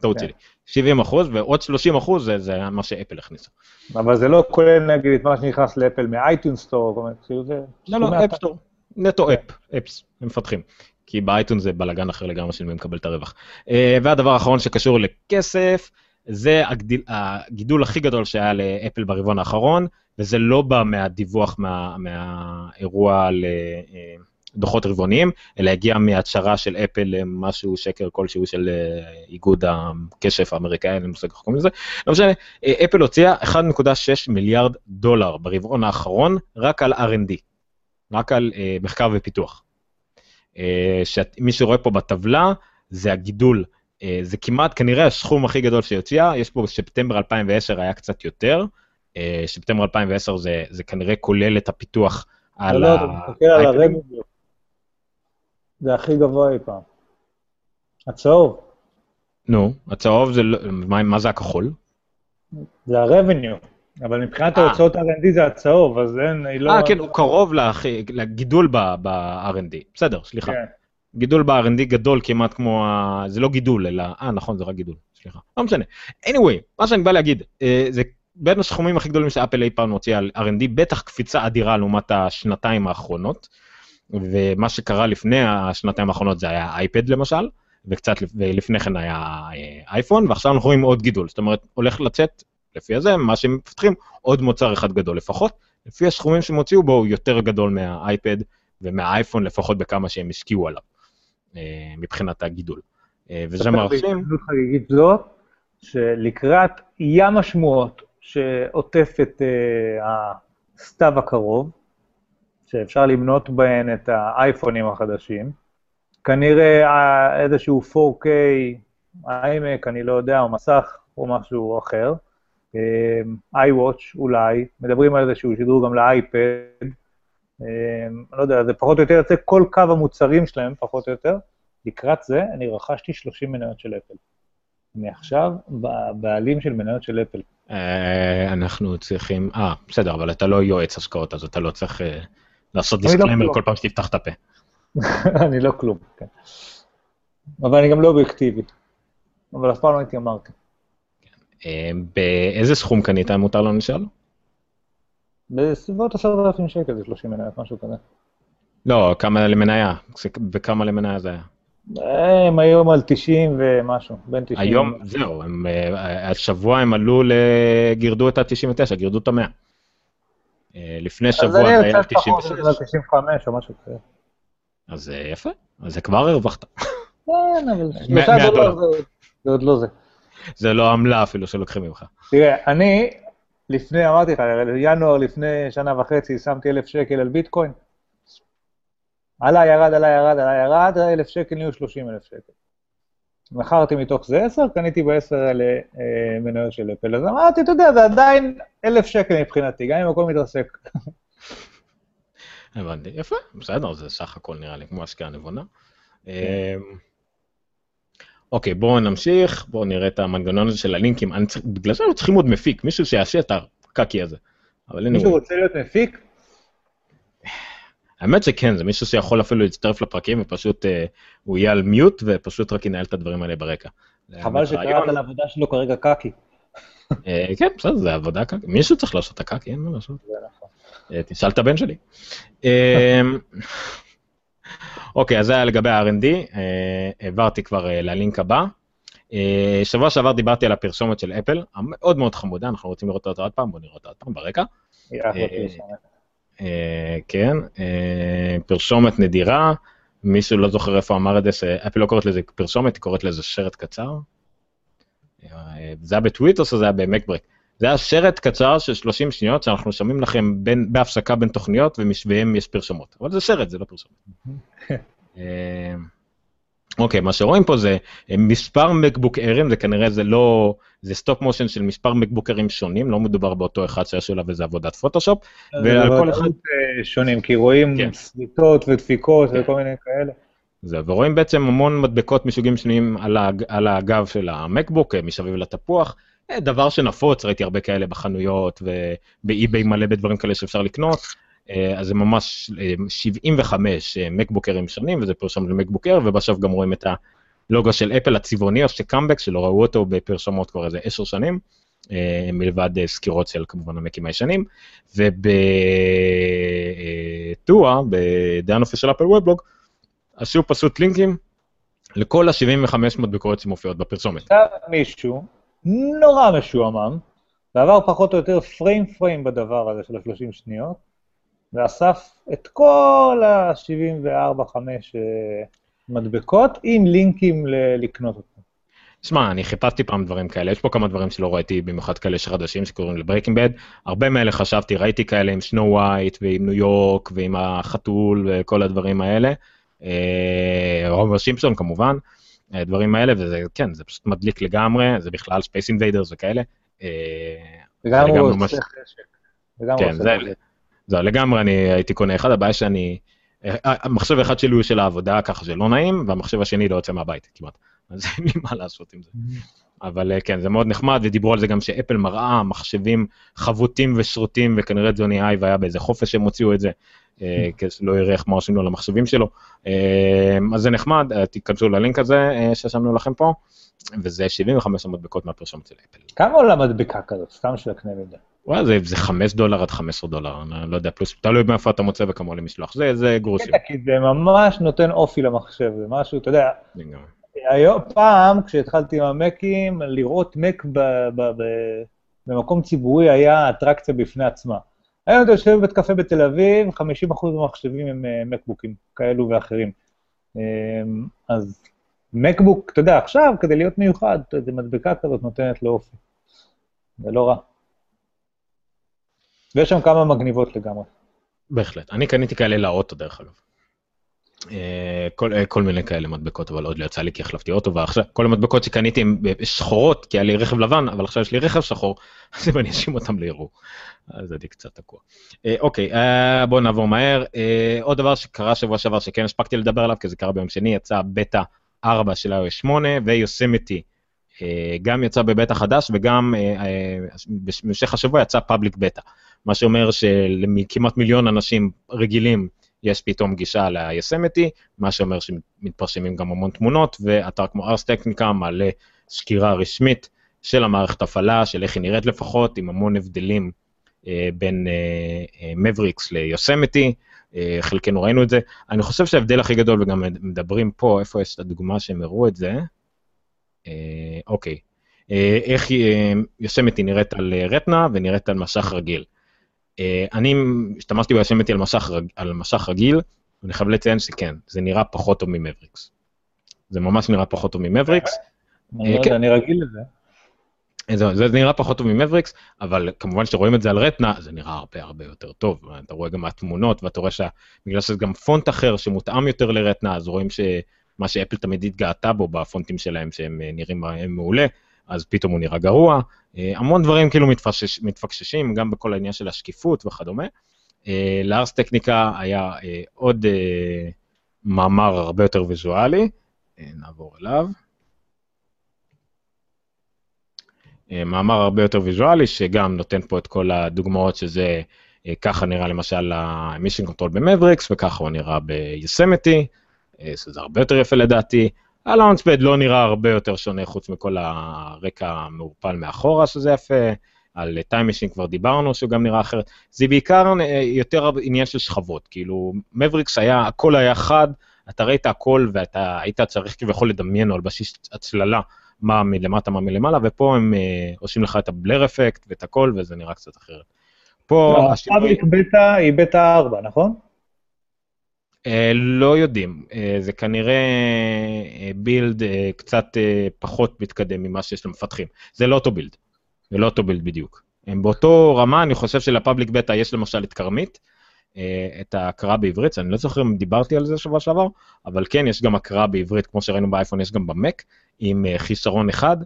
טעות שלי. 70 אחוז, ועוד 30 אחוז זה, זה מה שאפל הכניסה. אבל זה לא כולל נגיד את מה שנכנס לאפל מ iTunes Store, זה... לא, לא, App Store, נטו app, apps, הם מפתחים. כי באייטון זה בלאגן אחר לגמרי של מי מקבל את הרווח. והדבר האחרון שקשור לכסף, זה הגידול, הגידול הכי גדול שהיה לאפל ברבעון האחרון, וזה לא בא מהדיווח מה, מהאירוע ל... דוחות רבעוניים, אלא הגיע מהצהרה של אפל למשהו שקר כלשהו של איגוד הקשף האמריקאי, אין לי מושג איך קוראים לזה. לא משנה, אפל הוציאה 1.6 מיליארד דולר ברבעון האחרון רק על R&D, רק על מחקר ופיתוח. שמי שרואה פה בטבלה, זה הגידול, זה כמעט כנראה הסכום הכי גדול שהוציאה, יש פה בספטמבר 2010 היה קצת יותר, ספטמבר 2010 זה, זה כנראה כולל את הפיתוח על לא, אתה מסתכל על הרבניו. זה הכי גבוה אי פעם. הצהוב. נו, הצהוב זה, מה, מה זה הכחול? זה ה-revenue, אבל מבחינת ההוצאות R&D זה הצהוב, אז אין, היא לא... אה, כן, הוא קרוב לגידול ב-R&D, בסדר, סליחה. כן. גידול ב-R&D גדול כמעט כמו ה... זה לא גידול, אלא... אה, נכון, זה רק גידול, סליחה. לא משנה. anyway, מה שאני בא להגיד, אה, זה בין הסכומים הכי גדולים שאפל אי פעם הוציאה על R&D, בטח קפיצה אדירה לעומת השנתיים האחרונות. ומה שקרה לפני השנתיים האחרונות זה היה אייפד למשל, וקצת לפני כן היה אה, אייפון, ועכשיו אנחנו רואים עוד גידול. זאת אומרת, הולך לצאת, לפי הזה, מה שהם מפתחים, עוד מוצר אחד גדול לפחות. לפי הסכומים שהם הוציאו בו, הוא יותר גדול מהאייפד ומהאייפון, לפחות בכמה שהם השקיעו עליו, אה, מבחינת הגידול. אה, וזה מערכים... בהזדמנות חגיגית זו, שלקראת ים השמועות שעוטף את הסתיו הקרוב, שאפשר למנות בהן את האייפונים החדשים, כנראה איזשהו 4K, איימק, אני לא יודע, או מסך או משהו אחר, iWatch אולי, מדברים על איזשהו שידור גם לאייפד, לא יודע, זה פחות או יותר יוצא כל קו המוצרים שלהם, פחות או יותר. לקראת זה, אני רכשתי 30 מניות של אפל. אני עכשיו בעלים של מניות של אפל. אנחנו צריכים, אה, בסדר, אבל אתה לא יועץ השקעות, אז אתה לא צריך לעשות disclaimer כל פעם שתפתח את הפה. אני לא כלום, כן. אבל אני גם לא אובייקטיבי. אבל אף פעם לא התיימרתי. אה, באיזה סכום קנית, מותר לנו לשאול? בסביבות עשרת אלפים שקל זה 30 מניות, משהו כזה. לא, כמה למניה? וכמה למניה זה היה? הם היום על 90 ומשהו, בין 90. היום, זהו, הם, אה, השבוע הם עלו, גירדו את ה-99, גירדו את ה-100. אה, לפני שבוע זה היה 96. אז אני קצת 95 או משהו כזה. אז יפה, אז זה כבר הרווחת. כן, אבל 3 דולר זה עוד לא זה. זה לא עמלה אפילו שלוקחים ממך. תראה, אני, לפני, אמרתי לך, ינואר לפני שנה וחצי שמתי אלף שקל על ביטקוין. עלה, ירד, עלה, ירד, עלה, ירד, אלף שקל נהיו 30 אלף שקל. מכרתי מתוך זה 10, קניתי ב-10 האלה מניות של אפל. אז אמרתי, אתה יודע, זה עדיין אלף שקל מבחינתי, גם אם הכל מתרסק. הבנתי, יפה, בסדר, זה סך הכל נראה לי כמו השקעה נבונה. אוקיי, בואו נמשיך, בואו נראה את המנגנון הזה של הלינקים. בגלל זה אנחנו צריכים עוד מפיק, מישהו שיעשה את הקקי הזה. מישהו רוצה להיות מפיק? האמת שכן, זה מישהו שיכול אפילו להצטרף לפרקים ופשוט אה, הוא יהיה על מיוט ופשוט רק ינהל את הדברים האלה ברקע. חבל שקראת לעבודה שלו כרגע קקי. אה, כן, בסדר, זה עבודה קקי. מישהו צריך לעשות את הקקי, אין מה לעשות. נכון. אה, תשאל את הבן שלי. אוקיי, אז זה היה לגבי ה-R&D, העברתי כבר ללינק הבא. שבוע שעבר דיברתי על הפרסומת של אפל, המאוד מאוד חמודה, אנחנו רוצים לראות אותה עוד פעם, בואו נראה אותה עוד פעם ברקע. אה, כן, אה, פרשומת נדירה, מישהו לא זוכר איפה אמר את זה, שאפל לא קוראת לזה פרשומת, היא קוראת לזה שרת קצר. אה, זה היה בטוויט או שזה היה במקברק? זה היה שרת קצר של 30 שניות שאנחנו שומעים לכם בין, בהפסקה בין תוכניות ומשוויהם יש פרשמות. אבל זה שרת, זה לא פרשמות. אוקיי, מה שרואים פה זה אה, מספר MacBook Air ים, זה כנראה זה לא, זה stop motion של מספר MacBook Air ים שונים, לא מדובר באותו אחד שיש עליו איזה עבודת פוטושופ. ועל כל אחד... אה, שונים, כי רואים כן. סריטות ודפיקות כן. וכל מיני כאלה. זה, ורואים בעצם המון מדבקות מסוגים שניים על, הג, על הגב של ה MacBook, אה, מסביב לתפוח. דבר שנפוץ, ראיתי הרבה כאלה בחנויות וב eBay מלא בדברים כאלה שאפשר לקנות. אה, אז זה ממש 75 אה, מקבוקרים אה, שונים, וזה פרשום למקבוקר, ובשוף גם רואים את הלוגו של אפל הצבעוני, או שקאמבק, שלא ראו אותו בפרשומות כבר איזה 10 שנים, מלבד סקירות של כמובן המקים הישנים, ובטואה, בדן אופי של אפל ובלוג, עשו פשוט לינקים לכל ה-75 מדבקות שמופיעות בפרסומת. עכשיו מישהו נורא משועמם, ועבר פחות או יותר פריים פריים בדבר הזה של ה-30 שניות, ואסף את כל ה-74-5 אה, מדבקות עם לינקים ל- לקנות אותם. שמע, אני חיפשתי פעם דברים כאלה, יש פה כמה דברים שלא ראיתי, במיוחד כאלה שחדשים שקשורים ל Breaking Bad. הרבה מאלה חשבתי, ראיתי כאלה עם Snow White ועם ניו יורק ועם החתול וכל הדברים האלה. אה, Simpson כמובן, הדברים האלה, וזה, כן, זה פשוט מדליק לגמרי, זה בכלל Space Invaders וכאלה. הוא חשק. כן, זה, זה לגמרי אני הייתי קונה אחד, הבעיה שאני, המחשב אחד שלי הוא של העבודה, ככה שלא נעים, והמחשב השני לא יוצא מהבית כמעט. אז אין לי מה לעשות עם זה. אבל אה, כן, זה מאוד נחמד, ודיברו על זה גם שאפל מראה מחשבים חבוטים ושרוטים, וכנראה ג'וני אייב היה באיזה חופש שהם הוציאו את זה. אה, כדי שלא יראה איך מה עושים לו למחשבים שלו. אה, אז זה נחמד, אה, תיכנסו ללינק הזה ששמנו לכם פה, וזה 75 מדבקות מהפרשמות של אפל. כמה עולה מדבקה כזאת? סתם של הקנה מידה. וואי, זה, זה 5 דולר עד 15 דולר, אני לא יודע, פלוס, תלוי מאיפה אתה מוצא וכמה עולה משלוח, זה, זה גרושים. קטע, כי זה ממש נותן אופי למחשב, זה משהו, אתה יודע. היום, פעם, כשהתחלתי עם המקים, לראות מק ב, ב, ב, במקום ציבורי היה אטרקציה בפני עצמה. היום אתה יושב בבית קפה בתל אביב, 50% מהמחשבים הם אה, מקבוקים כאלו ואחרים. אה, אז מקבוק, אתה יודע, עכשיו, כדי להיות מיוחד, איזו מדבקה כזאת נותנת לו אופי. זה לא רע. ויש שם כמה מגניבות לגמרי. בהחלט. אני קניתי כאלה לאוטו דרך אגב. אה, כל, אה, כל מיני כאלה מדבקות, אבל עוד לא יצא לי כי החלפתי אוטו, ועכשיו כל המדבקות שקניתי הן שחורות, כי היה לי רכב לבן, אבל עכשיו יש לי רכב שחור, אז אם אני אשים אותם לערעור. אז אני קצת תקוע. אה, אוקיי, אה, בואו נעבור מהר. אה, עוד דבר שקרה שבוע שעבר שכן הספקתי לדבר עליו, כי זה קרה ביום שני, יצא בטא 4 של iOS 8 ויוסמיטי. אה, גם יצא בבטא חדש וגם אה, אה, במשך השבוע יצא פאבליק בטא. מה שאומר שלכמעט מיליון אנשים רגילים יש פתאום גישה ליסמתי, מה שאומר שמתפרשמים גם המון תמונות, ואתר כמו ארס טכניקה מעלה סקירה רשמית של המערכת הפעלה, של איך היא נראית לפחות, עם המון הבדלים אה, בין מבריקס אה, אה, ליוסמתי, אה, חלקנו ראינו את זה. אני חושב שההבדל הכי גדול, וגם מדברים פה, איפה יש את הדוגמה שהם הראו את זה? אה, אוקיי. אה, איך אה, יוסמתי נראית על אה, רטנה ונראית על משך רגיל. Uh, אני השתמשתי ביושמתי על רג, על משך רגיל, ואני חייב לציין שכן, זה נראה פחות טוב ממבריקס. זה ממש נראה פחות טוב ממבריקס. אני לא יודע, אני רגיל לזה. זה, זה נראה פחות טוב ממבריקס, אבל כמובן שרואים את זה על רטנה, זה נראה הרבה הרבה יותר טוב. אתה רואה גם מהתמונות, ואתה רואה שבגלל שזה גם פונט אחר שמותאם יותר לרטנה, אז רואים שמה שאפל תמיד התגאתה בו בפונטים שלהם, שהם נראים מעולה, אז פתאום הוא נראה גרוע. אה, המון דברים כאילו מתפשש, מתפקששים, גם בכל העניין של השקיפות וכדומה. אה, לארס טכניקה היה אה, עוד מאמר הרבה יותר ויזואלי, נעבור אליו. מאמר הרבה יותר ויזואלי, שגם נותן פה את כל הדוגמאות שזה, ככה נראה למשל ה-Mission Control ב Mavericks, וככה הוא נראה ביוסמתי, שזה הרבה יותר יפה לדעתי. ה Launchpad לא נראה הרבה יותר שונה חוץ מכל הרקע המעורפל מאחורה שזה יפה, על Time Machine כבר דיברנו שהוא גם נראה אחרת, זה בעיקר אה, יותר עניין של שכבות, כאילו Mavericks היה, הכל היה חד, אתה ראית הכל ואתה היית צריך כביכול לדמיין על בסיס הצללה מה מלמטה מה מלמעלה, ופה הם אה, עושים לך את הבלר אפקט ואת הכל וזה נראה קצת אחרת. פה לא, השינוי... בטא היא בטא 4, נכון? Uh, לא יודעים, uh, זה כנראה בילד uh, קצת פחות מתקדם ממה שיש למפתחים. זה לא אותו בילד, זה לא אותו בילד בדיוק. הם באותו רמה, אני חושב שלפאבליק בטא יש למשל את כרמית, את ההקראה בעברית, אני לא זוכר אם דיברתי על זה שבוע שעבר, אבל כן, יש גם הקראה בעברית, כמו שראינו באייפון, יש גם במק, עם חיסרון אחד,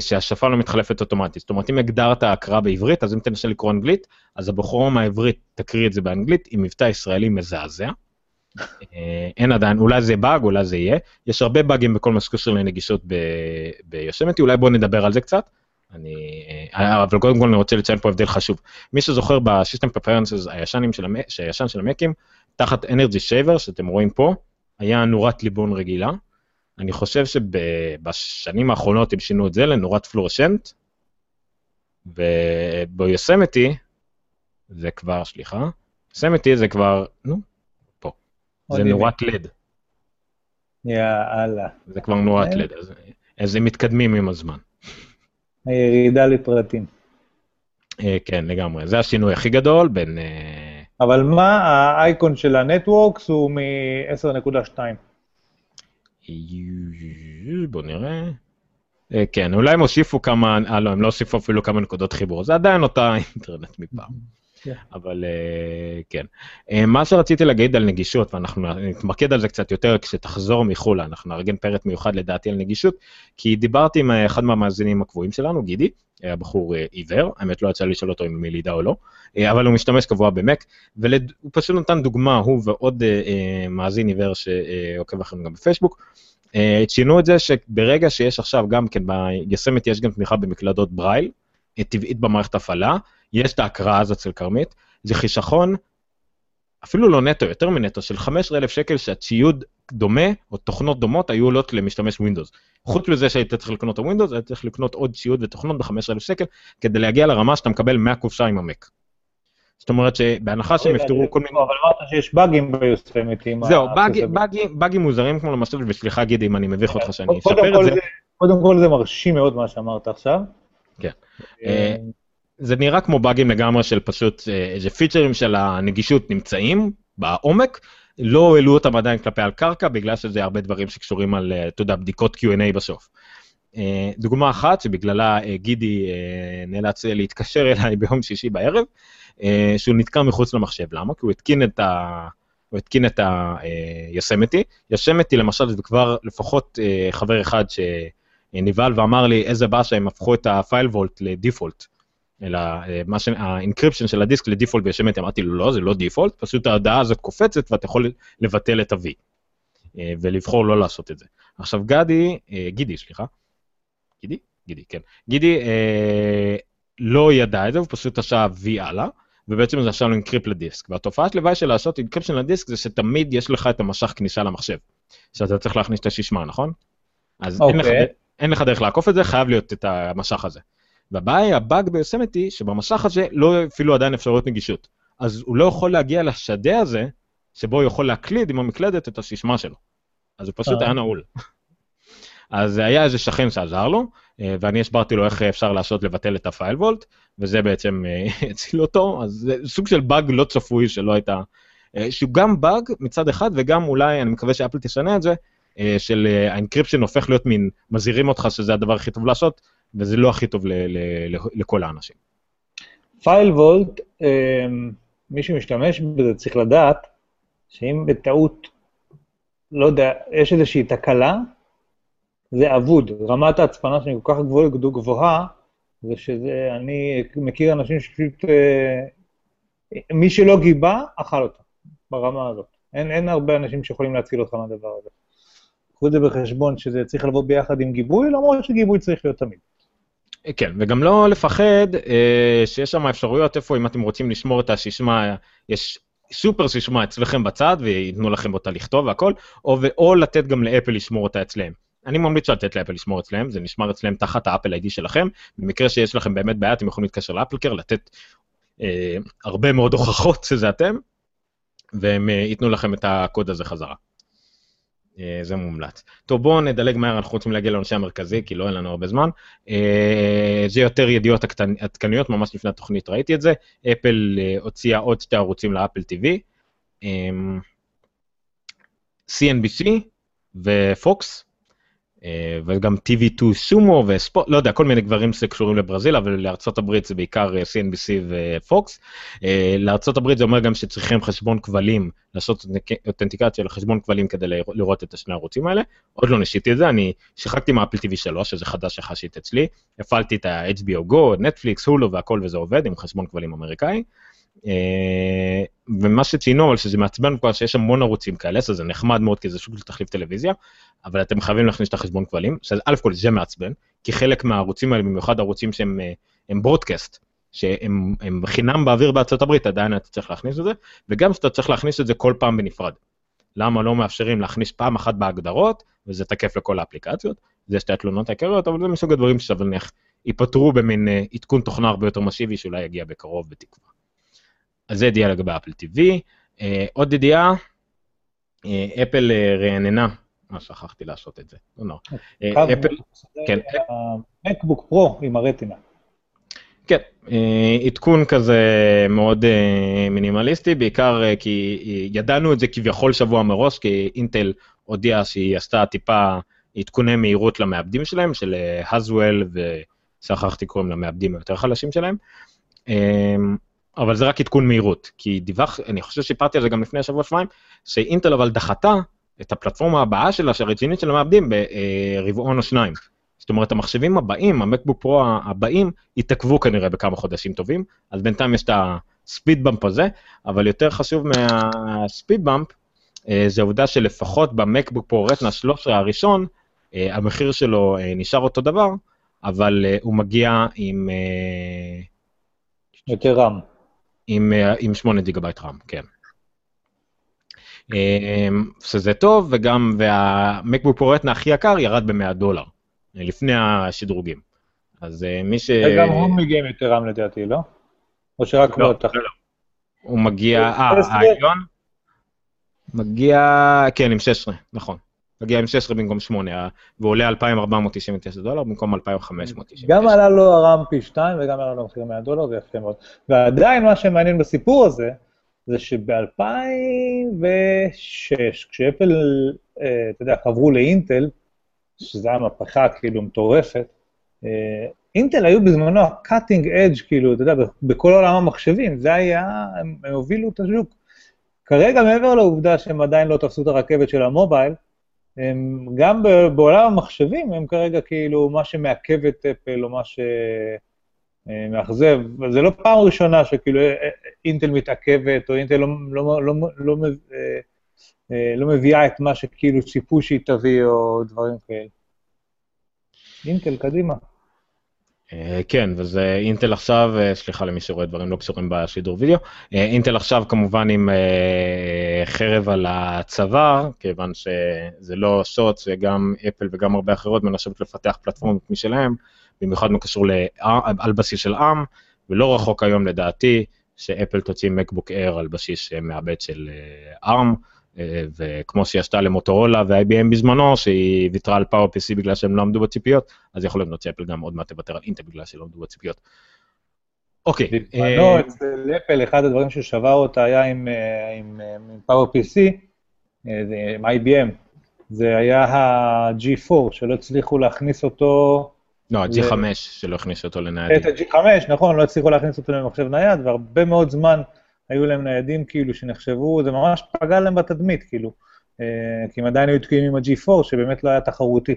שהשפה לא מתחלפת אוטומטית. זאת אומרת, אם הגדרת הקראה בעברית, אז אם תנסה לקרוא אנגלית, אז הבחורום העברית תקריא את זה באנגלית עם מבטא ישראלי מזעזע. אה, אין עדיין, אולי זה באג, אולי זה יהיה. יש הרבה באגים בכל מה שקשור לנגישות ביושמתי, אולי בואו נדבר על זה קצת. אני, אה, אבל קודם כל אני רוצה לציין פה הבדל חשוב. מי שזוכר בסיסטם פרפרנסס הישנים של, הישן של המקים, תחת אנרגי שייבר, שאתם רואים פה, היה נורת ליבון רגילה. אני חושב שבשנים האחרונות הם שינו את זה לנורת פלורשנט, וביוסמתי, זה כבר, סליחה, יוסמתי זה כבר, נו, זה נורת לד. יאללה. זה כבר נורת לד, אז הם מתקדמים עם הזמן. הירידה לפרטים. אה, כן, לגמרי. זה השינוי הכי גדול בין... אה, אבל מה האייקון של הנטוורקס הוא מ-10.2? בוא נראה. אה, כן, אולי הם הוסיפו כמה, אה לא, הם לא הוסיפו אפילו כמה נקודות חיבור, זה עדיין אותה אינטרנט מפעם. כן. אבל אה, כן. אה, מה שרציתי להגיד על נגישות, ואנחנו נתמקד על זה קצת יותר כשתחזור מחו"ל, אנחנו נארגן פרק מיוחד לדעתי על נגישות, כי דיברתי עם אה, אחד מהמאזינים הקבועים שלנו, גידי, הבחור עיוור, האמת לא יצא לי לשאול אותו אם מלידה או לא, אבל הוא משתמש קבוע במק, והוא פשוט נתן דוגמה, הוא ועוד מאזין עיוור שעוקב אחרינו גם בפייסבוק, ציינו את זה שברגע שיש עכשיו גם כן ביסמת יש גם תמיכה במקלדות ברייל, טבעית במערכת הפעלה, יש את ההקראה הזאת אצל כרמית, זה חיסכון אפילו לא נטו, יותר מנטו, של 15,000 שקל שהציוד דומה, או תוכנות דומות, היו עולות למשתמש Windows. חוץ מזה שהיית צריך לקנות את ה Windows, היית צריך לקנות עוד ציוד ותוכנות ב-15,000 שקל, כדי להגיע לרמה שאתה מקבל מהקופסה עם ה Mac. זאת אומרת שבהנחה שהם יפתרו כל מיני... אבל אמרת שיש באגים ביוסטמיטי. זהו, באגים מוזרים כמו למשל, וסליחה גידי אם אני מביך אותך שאני אספר את זה. קודם כל זה מרשים מאוד מה שאמרת עכשיו. כן. אה, זה נראה כמו באגים לגמרי של פשוט אה, איזה features של הנגישות נמצאים בעומק, לא העלו אותם עדיין כלפי על קרקע בגלל שזה הרבה דברים שקשורים על, אה, אתה יודע, בדיקות Q&A בסוף. דוגמה אחת שבגללה גידי נאלץ להתקשר אליי ביום שישי בערב, שהוא נתקע מחוץ למחשב, למה? כי הוא התקין את ה... הוא התקין את היסמתי. יסמתי למשל זה כבר לפחות חבר אחד שנבהל ואמר לי איזה באסה שהם הפכו את הפייל וולט לדיפולט. אלא אה, מה שה encryption של הדיסק ל default ב Yosemite, אמרתי לו לא, זה לא default, פשוט ההודעה הזאת קופצת ואתה יכול לבטל את ה-V אה, ולבחור לא לעשות את זה. עכשיו גדי, אה, גידי, סליחה, גידי? גידי, כן. גידי אה, לא ידע את זה, הוא פשוט עשה V הלאה, ובעצם זה עשה לו encrypt לדיסק. והתופעה של לוואי של לעשות encryption לדיסק זה שתמיד יש לך את המסך כניסה למחשב, שאתה צריך להכניס את הסיסמה, נכון? אז okay. אין, לך, אוקיי. אין לך דרך לעקוף את זה, חייב להיות את המסך הזה. והבעיה היא הבאג ביוסמיטי, שבמשך הזה לא הופעלו עדיין אפשרויות נגישות. אז הוא לא יכול להגיע לשדה הזה, שבו הוא יכול להקליד עם המקלדת את הסיסמה שלו. אז הוא פשוט אה. היה נעול. אז היה איזה שכן שעזר לו, אה, ואני הסברתי לו איך אפשר לעשות לבטל את ה FileVault, וזה בעצם אה, הציל אותו, אז זה סוג של באג לא צפוי שלא הייתה, שהוא גם באג מצד אחד, וגם אולי, אני מקווה שאפל תשנה את זה, של ה encryption הופך להיות מין, מזהירים אותך שזה הדבר הכי טוב לעשות, וזה לא הכי טוב לכל האנשים. FileVault, מי שמשתמש בזה צריך לדעת שאם בטעות, לא יודע, יש איזושהי תקלה, זה אבוד. רמת ההצפנה שלי כל כך גבוהה, גבוהה, זה שזה, אני מכיר אנשים שפשוט, אה, מי שלא גיבה, אכל אותה, ברמה הזאת. אין, אין הרבה אנשים שיכולים להציל אותך מהדבר הזה. קחו את זה בחשבון שזה צריך לבוא ביחד עם גיבוי, למרות שגיבוי צריך להיות תמיד. כן, וגם לא לפחד אה, שיש שם אפשרויות איפה אם אתם רוצים לשמור את הסיסמה, יש סופר סיסמה אצלכם בצד וייתנו לכם אותה לכתוב והכל, או, או לתת גם לאפל לשמור אותה אצלם. אני ממליץ לתת לאפל לשמור אצלם, זה נשמר אצלם תחת האפל איי-די שלכם, במקרה שיש לכם באמת בעיה אתם יכולים להתקשר לאפלקר, לתת אה, הרבה מאוד הוכחות שזה אתם, והם אה, ייתנו לכם את הקוד הזה חזרה. אה, זה מומלץ. טוב, בואו נדלג מהר, אנחנו רוצים להגיע לנושא המרכזי, כי לא אין לנו הרבה זמן. אה, זה יותר ידיעות עדכניות, ממש לפני התוכנית ראיתי את זה. אפל אה, הוציאה עוד שתי ערוצים לאפל TV. CNBC ופוקס, אה, וגם TV2 סומו וספורט, לא יודע, כל מיני דברים שקשורים לברזיל, אבל הברית זה בעיקר אה, CNBC ופוקס. אה, הברית זה אומר גם שצריכים חשבון כבלים, לעשות אותנטיקציה לחשבון כבלים כדי לראות את השני הערוצים האלה. עוד לא ניסיתי את זה, אני שיחקתי עם אפל TV 3, שזה חדש יחסית אצלי, הפעלתי את ה-HBO Go, נטפליקס, הולו והכל וזה עובד עם חשבון כבלים אמריקאי. אה, ומה שציינו אבל שזה מעצבן כבר שיש המון ערוצים כאלה אז זה נחמד מאוד כי זה סוג של תחליף טלוויזיה אבל אתם חייבים להכניס את החשבון כבלים שא' כל זה מעצבן כי חלק מהערוצים האלה במיוחד ערוצים שהם הם ברודקאסט שהם הם חינם באוויר בארצות הברית עדיין אתה צריך להכניס את זה וגם שאתה צריך להכניס את זה כל פעם בנפרד. למה לא מאפשרים להכניס פעם אחת בהגדרות וזה תקף לכל האפליקציות זה שתי התלונות העיקריות אבל זה מסוג הדברים ששווה נניח ייפתרו במין אה, עדכון תוכנה הרבה יותר מסיבי שאולי יגיע בקרוב בתקווה. אז זה ידיעה לגבי אפל TV. אה, עוד ידיעה, אה, אפל אה, רעננה, מה שכחתי לעשות את זה, לא נורא. אפל, כן. מקבוק פרו עם הרטינה. כן, עדכון כזה מאוד מינימליסטי, בעיקר כי ידענו את זה כביכול שבוע מראש, כי אינטל הודיעה שהיא עשתה טיפה עדכוני מהירות למעבדים שלהם, של הזוול, ושכחתי קוראים למעבדים היותר חלשים שלהם. אבל זה רק עדכון מהירות, כי דיווח, אני חושב שסיפרתי על זה גם לפני שבוע שבועיים, שאינטל אבל דחתה את הפלטפורמה הבאה שלה, שהרצינית של המעבדים, ברבעון או שניים. זאת אומרת, המחשבים הבאים, המקבוק פרו הבאים, יתעכבו כנראה בכמה חודשים טובים, אז בינתיים יש את הספיד במפ הזה, אבל יותר חשוב מהספיד במפ, אה, זה העובדה שלפחות במקבוק פרו רטנה 13 הראשון, אה, המחיר שלו אה, נשאר אותו דבר, אבל הוא מגיע עם... יותר רם. עם, אה, עם 8 גיגבייט רם, כן. שזה טוב, וגם, והמקבוק פורטנה הכי יקר ירד ב-100 דולר, לפני השדרוגים. אז מי ש... וגם הוא מגיע עם יותר רם לדעתי, לא? או שרק לא, לא, לא. הוא מגיע, אה, העליון? מגיע, כן, עם 16, נכון. מגיע עם 16 במקום 8, והוא עולה 2,499 דולר במקום 2,599. גם עלה לו הרם פי 2 וגם עלה לו מחיר 100 דולר, זה יפה מאוד. ועדיין מה שמעניין בסיפור הזה, זה שב-2006, כשאפל, אה, אתה יודע, חברו לאינטל, שזו הייתה מהפכה כאילו מטורפת, אה, אינטל היו בזמנו ה-cutting edge, כאילו, אתה יודע, בכל עולם המחשבים, זה היה, הם, הם הובילו את השוק. כרגע, מעבר לעובדה שהם עדיין לא תפסו את הרכבת של המובייל, הם גם בעולם המחשבים, הם כרגע כאילו מה שמעכב את אפל או מה שמאכזב. זה לא פעם ראשונה שכאילו אינטל מתעכבת, או אינטל לא, לא, לא, לא, לא, לא מביאה את מה שכאילו ציפו שהיא תביא, או דברים כאלה. אינטל, קדימה. אה, כן, וזה אינטל עכשיו, אה, סליחה למי שרואה דברים לא קשורים בשידור וידאו, אה, אינטל עכשיו כמובן עם חרב על הצוואר, כיוון שזה לא שוט, וגם אפל וגם הרבה אחרות מנסות לפתח פלטפורמות משלהם, במיוחד מה קשור על בסיס של עם, ולא רחוק היום לדעתי שאפל תוציא מקבוק אייר על בסיס מעבד של ARM. אה, וכמו שהיא עשתה למוטורולה ו-IBM בזמנו, שהיא ויתרה על פאוור PC בגלל שהם לא עמדו בציפיות, אז יכול להיות שאפל גם עוד מעט תוותר על אינטל בגלל שהם לא עמדו בציפיות. אוקיי. בזמנו אה, אצל אפל, אחד הדברים ששבר אותה היה עם פאוור PC, עם IBM, זה היה ה-G4, שלא הצליחו להכניס אותו... לא, ה-G5 שלא הכניסו אותו לניידים. את ה-G5, נכון, לא הצליחו להכניס אותו למחשב נייד, והרבה מאוד זמן היו להם ניידים כאילו שנחשבו, זה ממש פגע להם בתדמית, כאילו, אה, כי הם עדיין היו תקועים עם ה-G4, שבאמת לא היה תחרותי,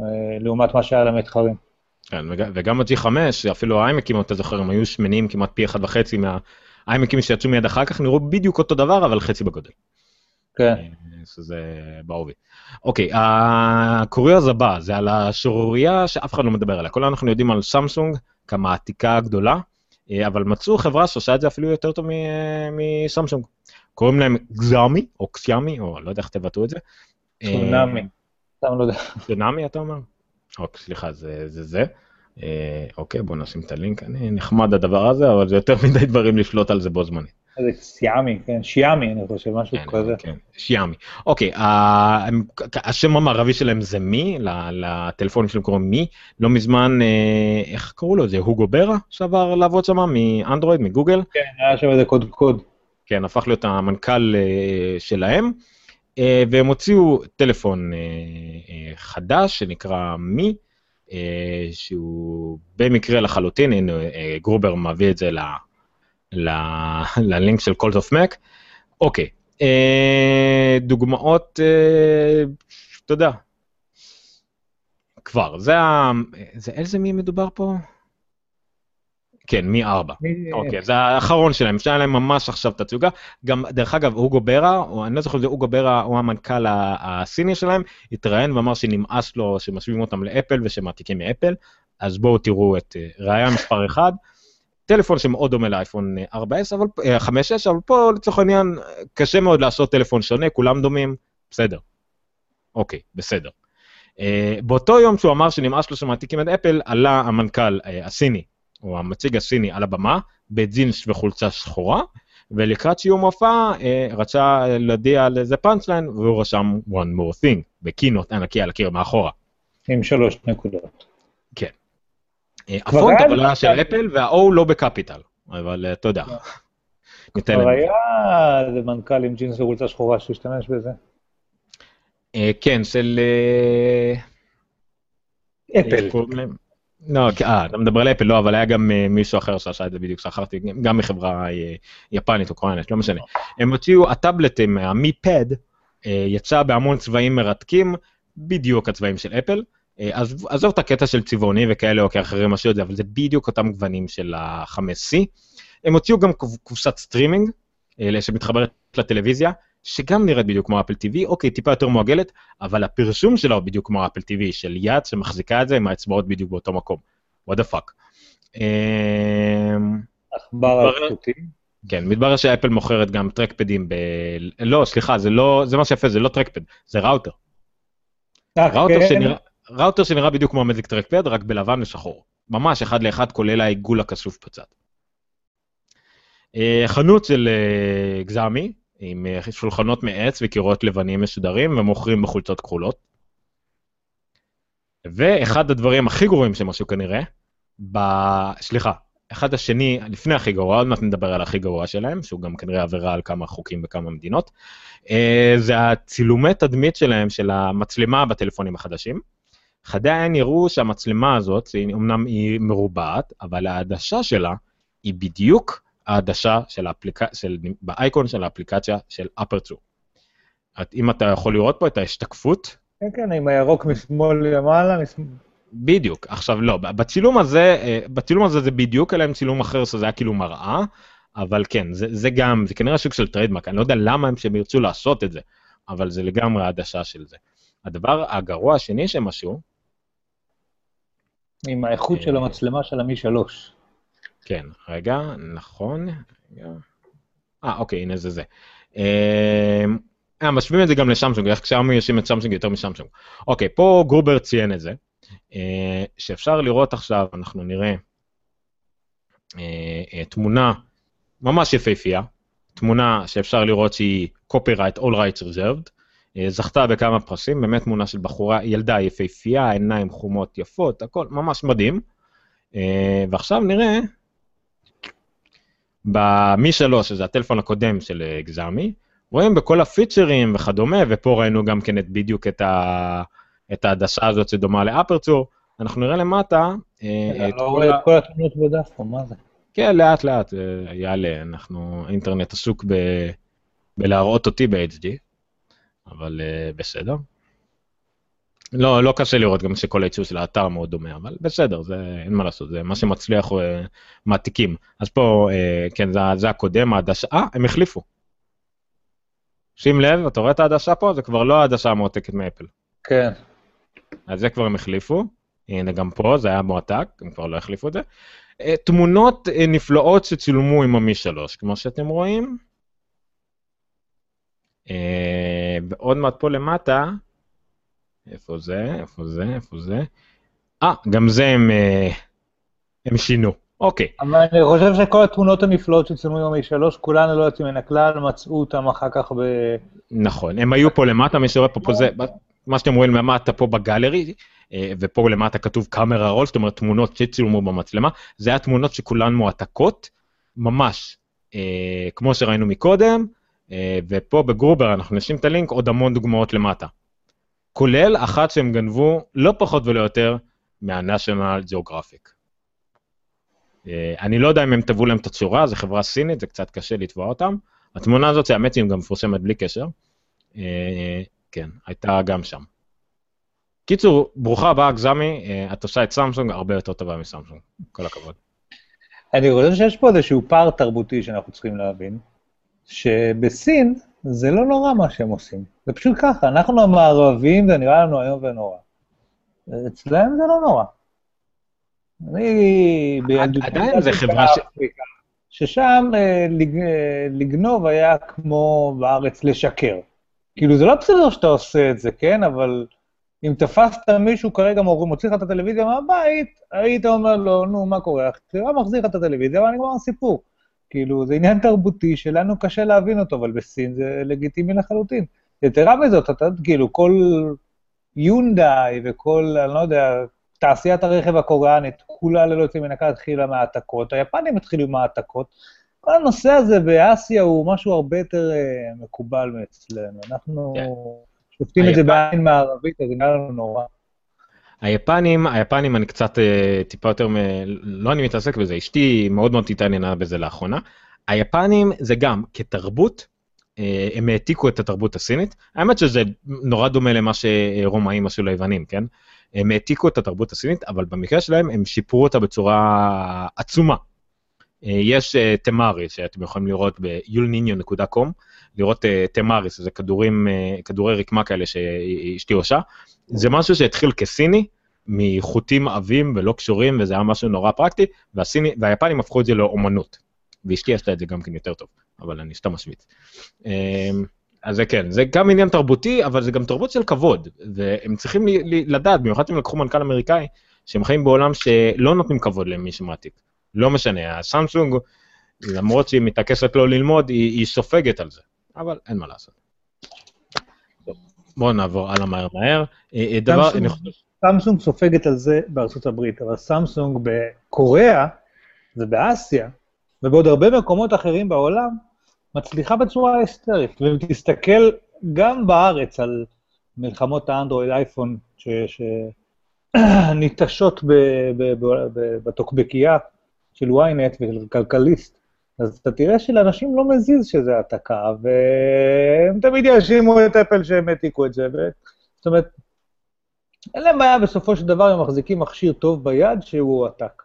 אה, לעומת מה שהיה למתחרים. כן, וגם ה-G5, אפילו האיימקים, אתה זוכר, הם היו שמנים כמעט פי אחד וחצי מהאיימקים שיצאו מיד אחר כך, נראו בדיוק אותו דבר, אבל חצי בגודל. כן. שזה אה, בעובי. אוקיי, הקוריוז הבא זה על השורוריה שאף אחד לא מדבר עליה. כולנו אנחנו יודעים על סמסונג כמה עתיקה גדולה, אה, אבל מצאו חברה שעושה את זה אפילו יותר טוב אה, מסמסונג. קוראים להם גזמי, או קסיאמי, או לא יודע איך תבטאו את זה. צונאמי. לא צונאמי אתה אומר? אוקיי, סליחה, זה זה. אוקיי, בוא נשים את הלינק. אני נחמד הדבר הזה, אבל זה יותר מדי דברים לשלוט על זה בו זמנית. זה סיאמי, כן, שיאמי, אני חושב, משהו כן, כזה. כן, שיאמי. אוקיי, השם המערבי שלהם זה מי, לטלפונים שלהם קוראים מי. לא מזמן, אה, איך קראו לו? זה הוגו ברה שעבר לעבוד שם מאנדרואיד, מגוגל. כן, היה שם איזה קוד קוד. כן, הפך להיות המנכ"ל אה, שלהם. אה, והם הוציאו טלפון חדש שנקרא Mi, שהוא במקרה לחלוטין, הנה גרובר מביא את זה ללינק של Cult of Mac. אוקיי, אה, דוגמאות, אה, אתה יודע, כבר, זה ה... זה איזה מי מדובר פה? כן, מי ארבע. אוקיי, זה האחרון שלהם, אפשר להם ממש עכשיו תצוגה. גם, דרך אגב, אוגו ברה, או אני לא זוכר אם זה אוגו ברה, הוא המנכ"ל הסיני שלהם, התראיין ואמר שנמאס לו שמשווים אותם לאפל ושמעתיקים מאפל, אז בואו תראו את אה, ראייה מספר 1. טלפון שמאוד דומה לאייפון 4S, אבל, 5S, אה, אבל פה לצורך העניין קשה מאוד לעשות טלפון שונה, כולם דומים, בסדר. אוקיי, בסדר. Uh, באותו יום שהוא אמר שנמאס לו שמעתיקים את אפל, עלה המנכ"ל הסיני, או המציג הסיני על הבמה, בג'ינס וחולצה שחורה, ולקראת סיום המופע uh, רצה להודיע על איזה פאנץ' ליין, והוא רשם one more thing, בקינוט ענקי על הקיר מאחורה. עם שלוש נקודות. כן. הפונט אבל היה של אפל וה-O לא ב-capital, אבל אה, אתה יודע. כבר היה איזה מנכ"ל עם ג'ינס וחולצה שחורה שהשתמש בזה. אה, כן, של... אה, אפל. לא, אה, אתה מדבר על אפל, לא, אבל היה גם מישהו אחר שעשה את זה בדיוק, שכחתי, גם מחברה יפנית או קוריאנית, לא משנה. הם הוציאו, הטאבלטים, ה-Mi Pad, יצא בהמון צבעים מרתקים, בדיוק הצבעים של אפל. אז אה, עזוב את הקטע של צבעוני וכאלה או כאחרים משהו את זה, אבל זה בדיוק אותם גוונים של ה-5C. הם הוציאו גם קופסת סטרימינג אה, שמתחברת לטלוויזיה, שגם נראית בדיוק כמו Apple TV, אוקיי, טיפה יותר מועגלת, אבל הפרסום שלה הוא בדיוק כמו Apple TV, של יד שמחזיקה את זה עם האצבעות בדיוק באותו מקום. what the fuck. אמ, עכבר על חוטים? כן, מתברר שאפל מוכרת גם trackpad ים ב... לא, סליחה, זה לא, זה מה שיפה, זה לא trackpad, זה ראוטר. אה, ראוטר, כן? שנראה, ראוטר שנראה בדיוק כמו ה-Magic Trackpad, רק בלבן ושחור. ממש אחד לאחד, כולל העיגול הכסוף בצד. אה, חנות של אה, גזמי, עם אה, שולחנות מעץ וקירות לבנים מסודרים, ומוכרים בחולצות כחולות. ואחד הדברים הכי גרועים שהם עשו כנראה, ב... סליחה, אחד השני, לפני הכי גרוע, עוד מעט נדבר על הכי גרוע שלהם, שהוא גם כנראה עבירה על כמה חוקים בכמה מדינות, זה הצילומי תדמית שלהם, של המצלמה בטלפונים החדשים. חדי העין יראו שהמצלמה הזאת, אמנם היא מרובעת, אבל העדשה שלה היא בדיוק העדשה של האפליקציה, של, באייקון של האפליקציה של Aperture. אם אתה יכול לראות פה את ההשתקפות, כן, כן, עם הירוק משמאל למעלה, משמאל... בדיוק. עכשיו לא, בצילום הזה, אה, בצילום הזה זה בדיוק אלא עם צילום אחר שזה היה כאילו מראה, אבל כן, זה, זה גם, זה כנראה סוג של trademark, אני לא יודע למה הם שהם ירצו לעשות את זה, אבל זה לגמרי העדשה של זה. הדבר הגרוע השני שהם עשו, עם האיכות של אה. המצלמה של המי שלוש. כן, רגע, נכון. אה, אוקיי, הנה זה זה. אה, אה, משווים את זה גם לשמשונג, איך כשארמי יושבים את שמשונג יותר משמשונג. אוקיי, פה גרובר ציין את זה, אה, שאפשר לראות עכשיו, אנחנו נראה אה, אה, תמונה ממש יפהפייה, תמונה שאפשר לראות שהיא copyright, all rights reserved, זכתה בכמה פרסים, באמת תמונה של בחורה, ילדה יפהפייה, עיניים חומות יפות, הכל ממש מדהים. אה, ועכשיו נראה במי 3, שזה הטלפון הקודם של אה, גזמי, רואים בכל הפיצ'רים וכדומה, ופה ראינו גם כן את, בדיוק את, ה, את העדשה הזאת שדומה לאפרצור. אנחנו נראה למטה, אה, את לא כל רואה. את כל התמונות בדף פה, מה זה? כן, לאט לאט אה, יעלה, אנחנו, האינטרנט עסוק ב, בלהראות אותי ב-HD, אבל אה, בסדר. לא, לא קשה לראות גם שכל הייצור של האתר מאוד דומה, אבל בסדר, זה אין מה לעשות, זה מה שמצליח אה, מעתיקים. אז פה, אה, כן, זה, זה הקודם, העדשה, אה, הם החליפו. שים לב, אתה רואה את העדשה פה? זה כבר לא העדשה המועתקת מאפל. כן. אז זה כבר הם החליפו. הנה, גם פה זה היה מועתק, הם כבר לא החליפו את זה. אה, תמונות אה, נפלאות שצולמו עם המי 3, כמו שאתם רואים. ועוד מעט פה למטה, איפה זה? איפה זה? איפה זה? אה, גם זה הם, אה, הם שינו. אוקיי, אבל אני חושב שכל התמונות הנפלאות שצולמו עם ה-3, כולן ללא יוצאים מן הכלל, מצאו אותם אחר כך ב... נכון, הם היו פה למטה, מי שרואה פה, פה זה, מה שאתם רואים למטה פה בגלרי, אה, ופה למטה כתוב קאמרה רול, זאת אומרת תמונות שצולמו במצלמה, זה היה תמונות שכולן מועתקות, ממש, אה, כמו שראינו מקודם, ופה בגרובר אנחנו נשים את הלינק, עוד המון דוגמאות למטה. כולל אחת שהם גנבו, לא פחות ולא יותר, מה-National Geographic. אה, אני לא יודע אם הם טבעו להם את הצורה, זו חברה סינית, זה קצת קשה לתבוע אותם. התמונה הזאת, האמת היא גם מפורסמת בלי קשר. אה, כן, הייתה גם שם. קיצור, ברוכה הבאה, גזמי, אה, את עושה את סמסונג הרבה יותר טובה מסמסונג, כל הכבוד. אני חושב שיש פה איזשהו פער תרבותי שאנחנו צריכים להבין, שבסין זה לא נורא מה שהם עושים. זה פשוט ככה, אנחנו המערבים, זה נראה לנו איום ונורא. אצלם זה לא נורא. אני. עדיין זה חברה ש- ששם אה, אה, לגנוב היה כמו בארץ לשקר. כאילו, זה לא בסדר שאתה עושה את זה, כן? אבל אם תפסת מישהו כרגע מוציא לך את הטלוויזיה מהבית, היית אומר לו, נו, מה קורה? החברה מחזיר לך את הטלוויזיה, אבל נגמר הסיפור. כאילו, זה עניין תרבותי שלנו קשה להבין אותו, אבל בסין זה לגיטימי לחלוטין. יתרה מזאת, אתה כאילו, כל יונדאי וכל, אני לא יודע, תעשיית הרכב הקוריאנית, כולה ללא יוצא מן הכלל התחילה מהעתקות, היפנים התחילו עם העתקות. כל הנושא הזה באסיה הוא משהו הרבה יותר uh, מקובל מאצלנו. אנחנו כן. שופטים את זה בעין מערבית, אז זה נראה לנו נורא. היפנים, היפנים אני קצת אה, טיפה יותר, מ... לא אני מתעסק בזה, אשתי מאוד מאוד התעניינה בזה לאחרונה. היפנים זה גם כתרבות, אה, הם העתיקו את התרבות הסינית, האמת שזה נורא דומה למה שרומאים עשו ליוונים, כן? הם העתיקו את התרבות הסינית, אבל במקרה שלהם הם שיפרו אותה בצורה עצומה. אה, יש תמרי שאתם יכולים לראות ב-yulninio.com, לראות תמרי, שזה כדורים, כדורי רקמה כאלה שאשתי עושה. זה משהו שהתחיל כסיני, מחוטים עבים ולא קשורים, וזה היה משהו נורא פרקטי, והסיני, והיפנים הפכו את זה לאומנות. ואשתי עשתה את זה גם כן יותר טוב, אבל אני סתם משוויץ. אז זה כן, זה גם עניין תרבותי, אבל זה גם תרבות של כבוד, והם צריכים לדעת, במיוחד אם לקחו מנכ"ל אמריקאי, שהם חיים בעולם שלא נותנים כבוד למי שמעתיק. לא משנה, הסמסונג, למרות שהיא מתעקשת לא ללמוד, היא, היא סופגת על זה, אבל אין מה לעשות. בואו נעבור הלאה מהר מהר. אה, אה, דבר, אני חושב... סמסונג סופגת על זה בארצות הברית, אבל סמסונג בקוריאה ובאסיה ובעוד הרבה מקומות אחרים בעולם, מצליחה בצורה היסטרית. ואם תסתכל גם בארץ על מלחמות האנדרואיד אייפון שניטשות בטוקבקייה של ynet ושל כלכליסט, אז אתה תראה שלאנשים לא מזיז שזה העתקה, והם תמיד יאשימו את אפל שהם העתיקו את זה. ו... זאת אומרת, אין להם בעיה, בסופו של דבר הם מחזיקים מכשיר טוב ביד שהוא עתק.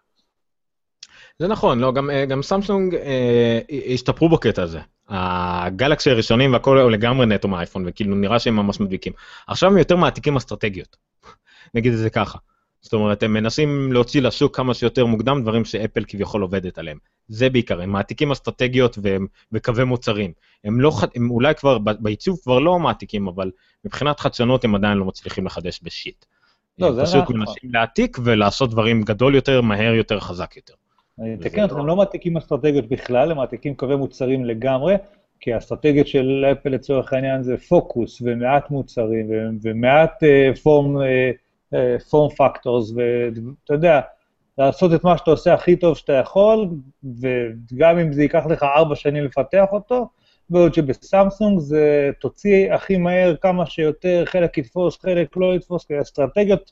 זה נכון, לא, גם, גם סמסונג אה, השתפרו בקטע הזה. הגלקסי הראשונים והכל הוא לגמרי נטו מהאייפון, וכאילו נראה שהם ממש מדביקים. עכשיו הם יותר מעתיקים אסטרטגיות, נגיד את זה ככה. זאת אומרת, הם מנסים להוציא לשוק כמה שיותר מוקדם דברים שאפל כביכול עובדת עליהם. זה בעיקר, הם מעתיקים אסטרטגיות והם, וקווי מוצרים. הם לא, הם אולי כבר, בעיצוב כבר לא מעתיקים, אבל מבחינת חדשנות הם עדיין לא מצליחים לחדש בשיט. לא, זה. פשוט מנסים להעתיק ולעשות דברים גדול יותר, מהר יותר, חזק יותר. אני אתקן אותך, הם לא מעתיקים אסטרטגיות בכלל, הם מעתיקים קווי מוצרים לגמרי, כי האסטרטגיות של אפל לצורך העניין זה פוקוס ומעט מוצרים ומעט פורם, פורם פקטורס, ואתה יודע, לעשות את מה שאתה עושה הכי טוב שאתה יכול, וגם אם זה ייקח לך ארבע שנים לפתח אותו, בעוד שבסמסונג זה תוציא הכי מהר כמה שיותר, חלק יתפוס, חלק לא יתפוס, כי האסטרטגיות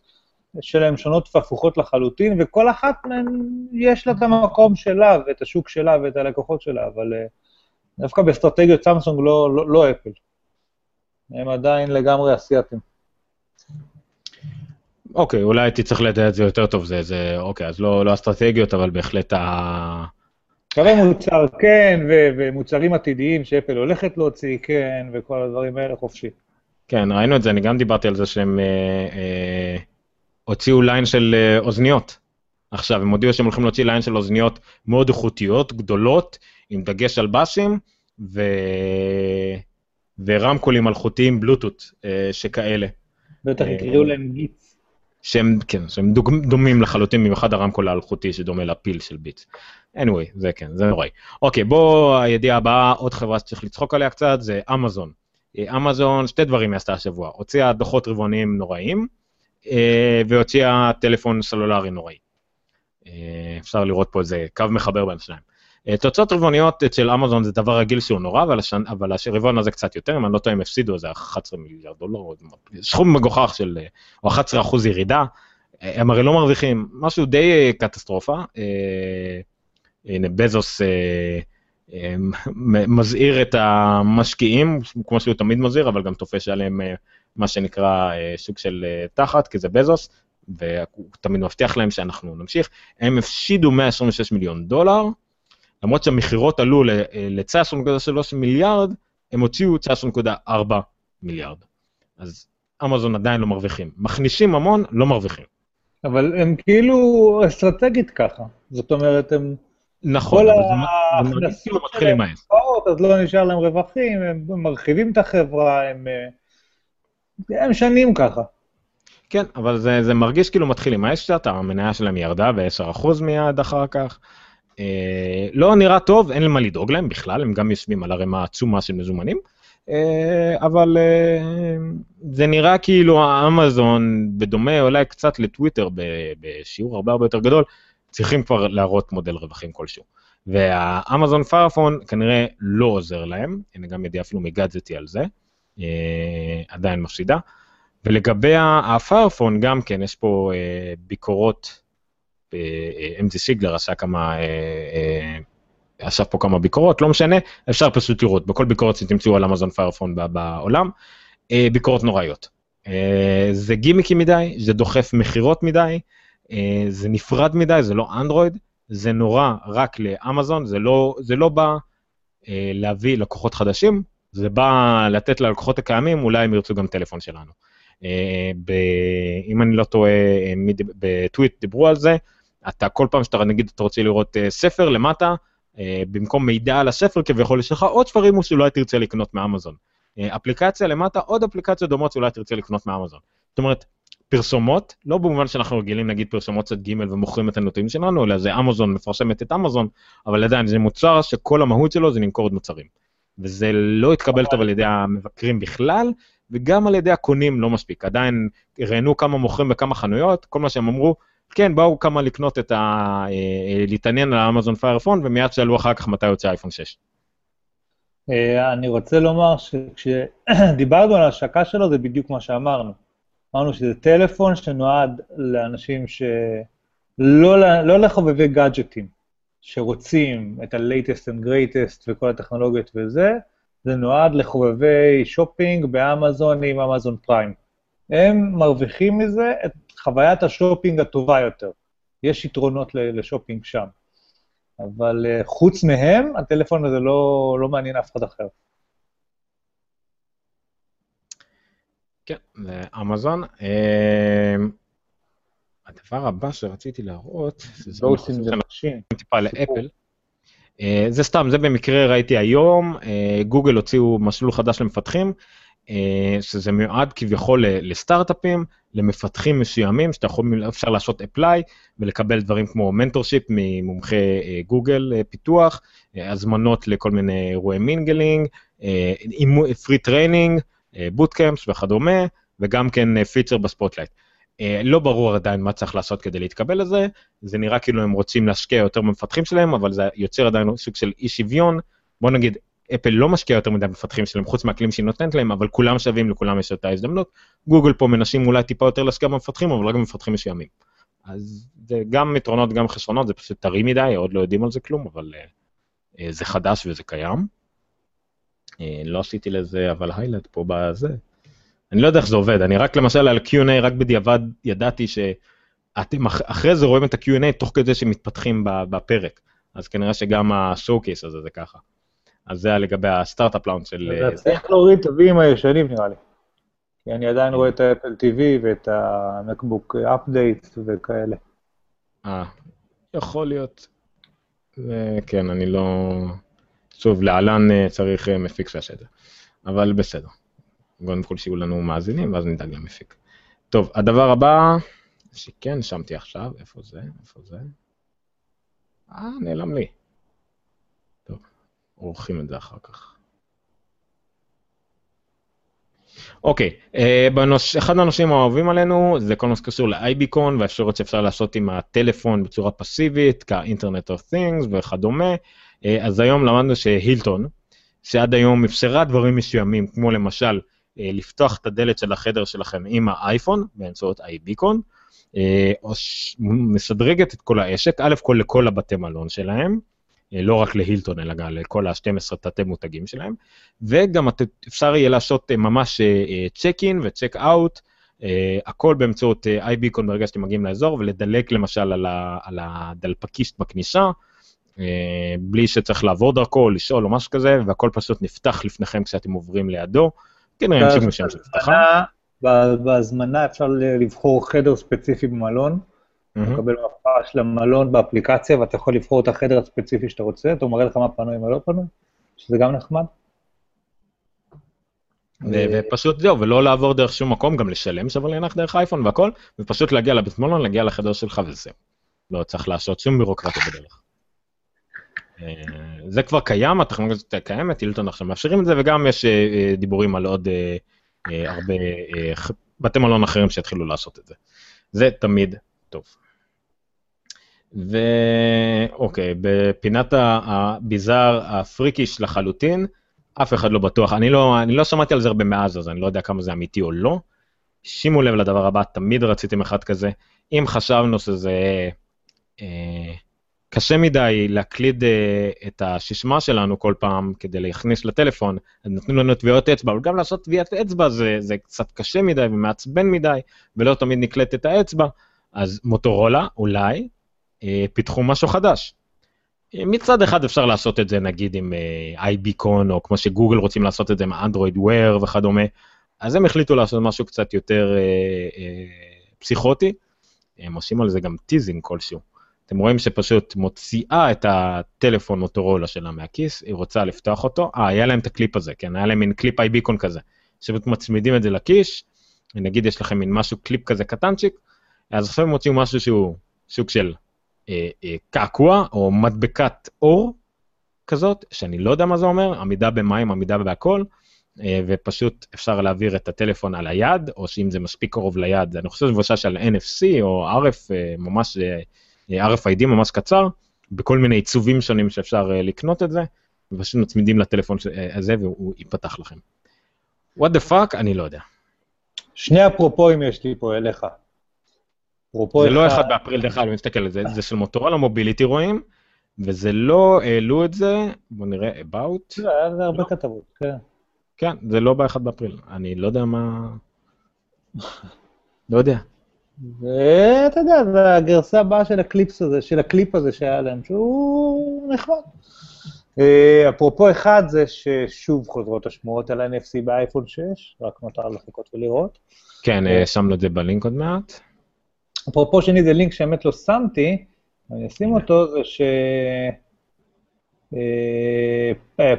שלהם שונות והפוכות לחלוטין, וכל אחת מהן יש לה את המקום שלה, ואת השוק שלה, ואת הלקוחות שלה, אבל uh, דווקא באסטרטגיות סמסונג לא, לא, לא אפל. הם עדיין לגמרי אסייתיים. אוקיי, אולי הייתי צריך לדעת את זה יותר טוב, זה, זה, אוקיי, אז לא, לא אסטרטגיות, אבל בהחלט ה... קווי מוצר כן, ו- ומוצרים עתידיים שאפל הולכת להוציא כן, וכל הדברים האלה חופשי. כן, ראינו את זה, אני גם דיברתי על זה שהם אה, אה, הוציאו line של אה, אוזניות. עכשיו, הם הודיעו שהם הולכים להוציא line של אוזניות מאוד איכותיות, גדולות, עם דגש על באסים, ו... ורמקולים אלחוטיים בלוטות אה, שכאלה. בטח אה, יקראו להם גיץ. שהם, כן, שהם דומים לחלוטין, במיוחד הרמקול האלחוטי שדומה לפיל של ביץ. anyway, זה כן, זה נוראי. אוקיי, בוא, הידיעה הבאה, עוד חברה שצריך לצחוק עליה קצת, זה אמזון. אמזון, שתי דברים היא עשתה השבוע, הוציאה דוחות רבעוניים נוראים, אה, והוציאה טלפון סלולרי נוראי. אה, אפשר לראות פה איזה קו מחבר בין שניים. אה, תוצאות רבעוניות אצל אמזון זה דבר רגיל שהוא נורא, אבל, השנ... אבל הרבעון הזה קצת יותר, אם אני לא טועה, הם הפסידו איזה 11 מיליארד דולר, סכום מגוחך של, או 11 אחוז ירידה, הם הרי לא מרוויחים, משהו די קטסטרופה. הנה, בזוס מזהיר את המשקיעים, כמו שהוא תמיד מזהיר, אבל גם תופש עליהם מה שנקרא סוג של תחת, כי זה בזוס, והוא תמיד מבטיח להם שאנחנו נמשיך. הם הפשידו 126 מיליון דולר, למרות שהמכירות עלו ל-19.3 מיליארד, הם הוציאו 19.4 מיליארד. אז אמזון עדיין לא מרוויחים. מכניסים המון, לא מרוויחים. אבל הם כאילו אסטרטגית ככה. זאת אומרת, הם... נכון, אבל זה מרגיש כאילו מתחילים מהר. אז לא נשאר להם רווחים, הם מרחיבים את החברה, הם, אה, הם שנים ככה. כן, אבל זה, זה מרגיש כאילו מתחיל עם האש קצת, המניה שלהם ירדה ב-10% מיד אחר כך. אה, לא נראה טוב, אין למה לדאוג להם בכלל, הם גם יושבים על ערימה עצומה של מזומנים. אה, אבל אה, זה נראה כאילו האמזון, בדומה אולי קצת לטוויטר בשיעור הרבה הרבה יותר גדול, צריכים כבר להראות מודל רווחים כלשהו. והאמזון פארפון כנראה לא עוזר להם, הנה גם ידיעה אפילו מגאדזטי על זה, עדיין מפסידה. ולגבי הפארפון גם כן, יש פה ביקורות, אה, אמזי שיגלר עשה כמה, אה, אה, פה כמה ביקורות, לא משנה, אפשר פשוט לראות, בכל ביקורת שתמצאו על אמזון פארפון בעולם, אה, ביקורות נוראיות. אה, זה גימיקי מדי, זה דוחף מכירות מדי, אה, זה נפרד מדי, זה לא אנדרואיד, זה נורא רק לאמזון, זה לא, זה לא בא אה, להביא לקוחות חדשים, זה בא לתת ללקוחות הקיימים, אולי הם ירצו גם טלפון שלנו. אה, אם אני לא טועה, בטוויט דיברו על זה, אתה כל פעם שאתה נגיד אתה רוצה לראות ספר למטה, במקום מידע על הספר כביכול, יש לך עוד ספרים שאולי תרצה לקנות מאמזון. אפליקציה למטה, עוד אפליקציות דומות שאולי תרצה לקנות מאמזון. זאת אומרת, פרסומות, לא במובן שאנחנו רגילים נגיד פרסומות צד ג' ומוכרים את הנתונים שלנו, אלא זה אמזון מפרסמת את אמזון, אבל עדיין זה מוצר שכל המהות שלו זה למכור את מוצרים. וזה לא התקבל טוב על ידי המבקרים בכלל, וגם על ידי הקונים לא מספיק. עדיין ראיינו כמה מוכרים בכמה חנויות, כל מה שהם אמרו, כן, באו כמה לקנות את ה... אה, להתעניין על האמזון פיירפון, ומיד שאלו אחר כך מתי יוצא אייפון 6. אה, אני רוצה לומר שכשדיברנו על ההשקה שלו, זה בדיוק מה שאמרנו. אמרנו שזה טלפון שנועד לאנשים ש... לא, לא לחובבי גאדג'טים, שרוצים את ה-latest and greatest וכל הטכנולוגיות וזה, זה נועד לחובבי שופינג באמזון עם Amazon Prime. הם מרוויחים מזה את חוויית השופינג הטובה יותר. יש יתרונות לשופינג שם. אבל uh, חוץ מהם, הטלפון הזה לא, לא מעניין אף אחד אחר. כן, זה אמזון. אמ, הדבר הבא שרציתי להראות, זה טיפה לאפל. אה, זה סתם, זה במקרה ראיתי היום, אה, גוגל הוציאו מסלול חדש למפתחים, אה, שזה מיועד כביכול לסטארט-אפים, למפתחים מסוימים, שאתה יכול, אפשר לעשות apply ולקבל דברים כמו mentorship ממומחי גוגל פיתוח, הזמנות לכל מיני אירועי mingling, free training, bootcamps וכדומה, וגם כן feature ב-spotlight. לא ברור עדיין מה צריך לעשות כדי להתקבל לזה, זה נראה כאילו הם רוצים להשקיע יותר במפתחים שלהם, אבל זה יוצר עדיין סוג של אי שוויון. בוא נגיד, אפל לא משקיע יותר מדי במפתחים שלהם, חוץ מהכלים שהיא נותנת להם, אבל כולם שווים, לכולם יש אותה הזדמנות. גוגל פה מנסים אולי טיפה יותר להשקיע במפתחים, אבל רק במפתחים מסוימים. אז זה גם יתרונות, גם חסרונות, זה פשוט טרי מדי, עוד לא יודעים על זה כלום, אבל uh, זה חדש וזה קיים. Uh, לא עשיתי לזה, אבל היילד פה בזה. אני לא יודע איך זה עובד, אני רק למשל על Q&A, רק בדיעבד ידעתי שאתם אחרי זה רואים את ה-Q&A תוך כדי שמתפתחים בפרק, אז כנראה שגם ה-showcase הזה זה ככה. אז זה היה לגבי הסטארט-אפ לאונד של... אתה צריך להוריד את הווים הישנים נראה לי. כי אני עדיין רואה את האפל TV ואת המקבוק אפדייט וכאלה. אה, יכול להיות. כן, אני לא... שוב, להלן אה, צריך אה, מפיק שיעשה את זה. אבל בסדר. קודם כל שיהיו לנו מאזינים, ואז נדאג למפיק. טוב, הדבר הבא, שכן שמתי עכשיו, איפה זה? איפה זה? אה, נעלם לי. עורכים את זה אחר כך. אוקיי, אה, בנוש... אחד מהנושאים האהובים עלינו זה כל מה שקשור לאייביקון והאפשרות שאפשר לעשות עם הטלפון בצורה פסיבית, כאינטרנט of things וכדומה. אה, אז היום למדנו שהילטון, שעד היום אפשרה דברים מסוימים, כמו למשל אה, לפתוח את הדלת של החדר שלכם עם האייפון באמצעות איי-ביקון, מסדרגת את כל העשק, א' כל לכל הבתי מלון שלהם, לא רק להילטון, אלא גם לכל ה-12 תתי מותגים שלהם, וגם אפשר יהיה לעשות ממש צ'ק אין וצ'ק אאוט, הכל באמצעות איי-ביקון ברגע שאתם מגיעים לאזור, ולדלק למשל על הדלפקיסט בכניסה, בלי שצריך לעבור דרכו, לשאול או משהו כזה, והכל פשוט נפתח לפניכם כשאתם עוברים לידו. כנראה ימשיך משם של אבטחה. בהזמנה אפשר לבחור חדר ספציפי במלון, לקבל מפה של המלון באפליקציה, ואתה יכול לבחור את החדר הספציפי שאתה רוצה, אתה מראה לך מה פנוי ומה לא פנוי, שזה גם נחמד. ופשוט זהו, ולא לעבור דרך שום מקום, גם לשלם שווה להנח דרך אייפון והכל, ופשוט להגיע לבית מלון, להגיע לחדר שלך וזהו. לא צריך לעשות שום בירוקרטיה בדרך. אה, זה כבר קיים, הטכנולוגיה קיימת, אילטון עכשיו מאפשרים את זה, וגם יש אה, אה, דיבורים על עוד הרבה בתי מלון אחרים שיתחילו לעשות את זה. זה תמיד טוב. ואוקיי, בפינת הביזאר הפריקיש לחלוטין, אף אחד לא בטוח, אני לא, אני לא שמעתי על זה הרבה מאז, אז אני לא יודע כמה זה אמיתי או לא. שימו לב לדבר הבא, תמיד רציתם אחד כזה. אם חשבנו שזה אה, קשה מדי להקליד uh, את השישמה שלנו כל פעם כדי להכניס לטלפון, אז נותנים לנו טביעות אצבע, אבל גם לעשות טביעת אצבע זה, זה קצת קשה מדי ומעצבן מדי, ולא תמיד נקלט את האצבע, אז מוטורולה אולי פיתחו משהו חדש. מצד אחד אפשר לעשות את זה נגיד עם איי-ביקון, uh, או כמו שגוגל רוצים לעשות את זה עם אנדרואיד וויר וכדומה, אז הם החליטו לעשות משהו קצת יותר uh, uh, פסיכוטי, הם עושים על זה גם teasing כלשהו. אתם רואים שפשוט מוציאה את הטלפון מוטורולה שלה מהכיס, היא רוצה לפתוח אותו, אה, היה להם את הקליפ הזה, כן, היה להם מין קליפ iBeacon כזה, שפשוט מצמידים את זה לכיס, נגיד יש לכם מין משהו, קליפ כזה קטנצ'יק, אז עכשיו הם הוציאו משהו שהוא סוג של אה, אה, קעקוע או מדבקת עור כזאת, שאני לא יודע מה זה אומר, עמידה במים, עמידה בהכל, אה, ופשוט אפשר להעביר את הטלפון על היד, או שאם זה מספיק קרוב ליד, אני חושב מבושש על NFC או RF, אה, ממש אה, RFID ממש קצר, בכל מיני עיצובים שונים שאפשר לקנות את זה, ופשוט מצמידים לטלפון הזה והוא ייפתח לכם. what the fuck, אני לא יודע. שני אפרופואים יש לי פה אליך. זה לא 1 באפריל, דרך אגב, אני מסתכל על זה, זה של מוטורולה מוביליטי רואים, וזה לא העלו את זה, בוא נראה, about. זה היה הרבה כתבות, כן. כן, זה לא ב-1 באפריל, אני לא יודע מה... לא יודע. ואתה יודע, זה הגרסה הבאה של ה-clips הזה, של הקליפ הזה שהיה להם, שהוא נחמד. אה, אפרופו אחד זה ששוב חוזרות השמועות על NFC באייפון 6, רק נותר לחכות ולראות. כן, אה, שמנו את זה בלינק עוד מעט. אפרופו שני זה לינק שבאמת לא שמתי, אני אשים אותו, זה ש...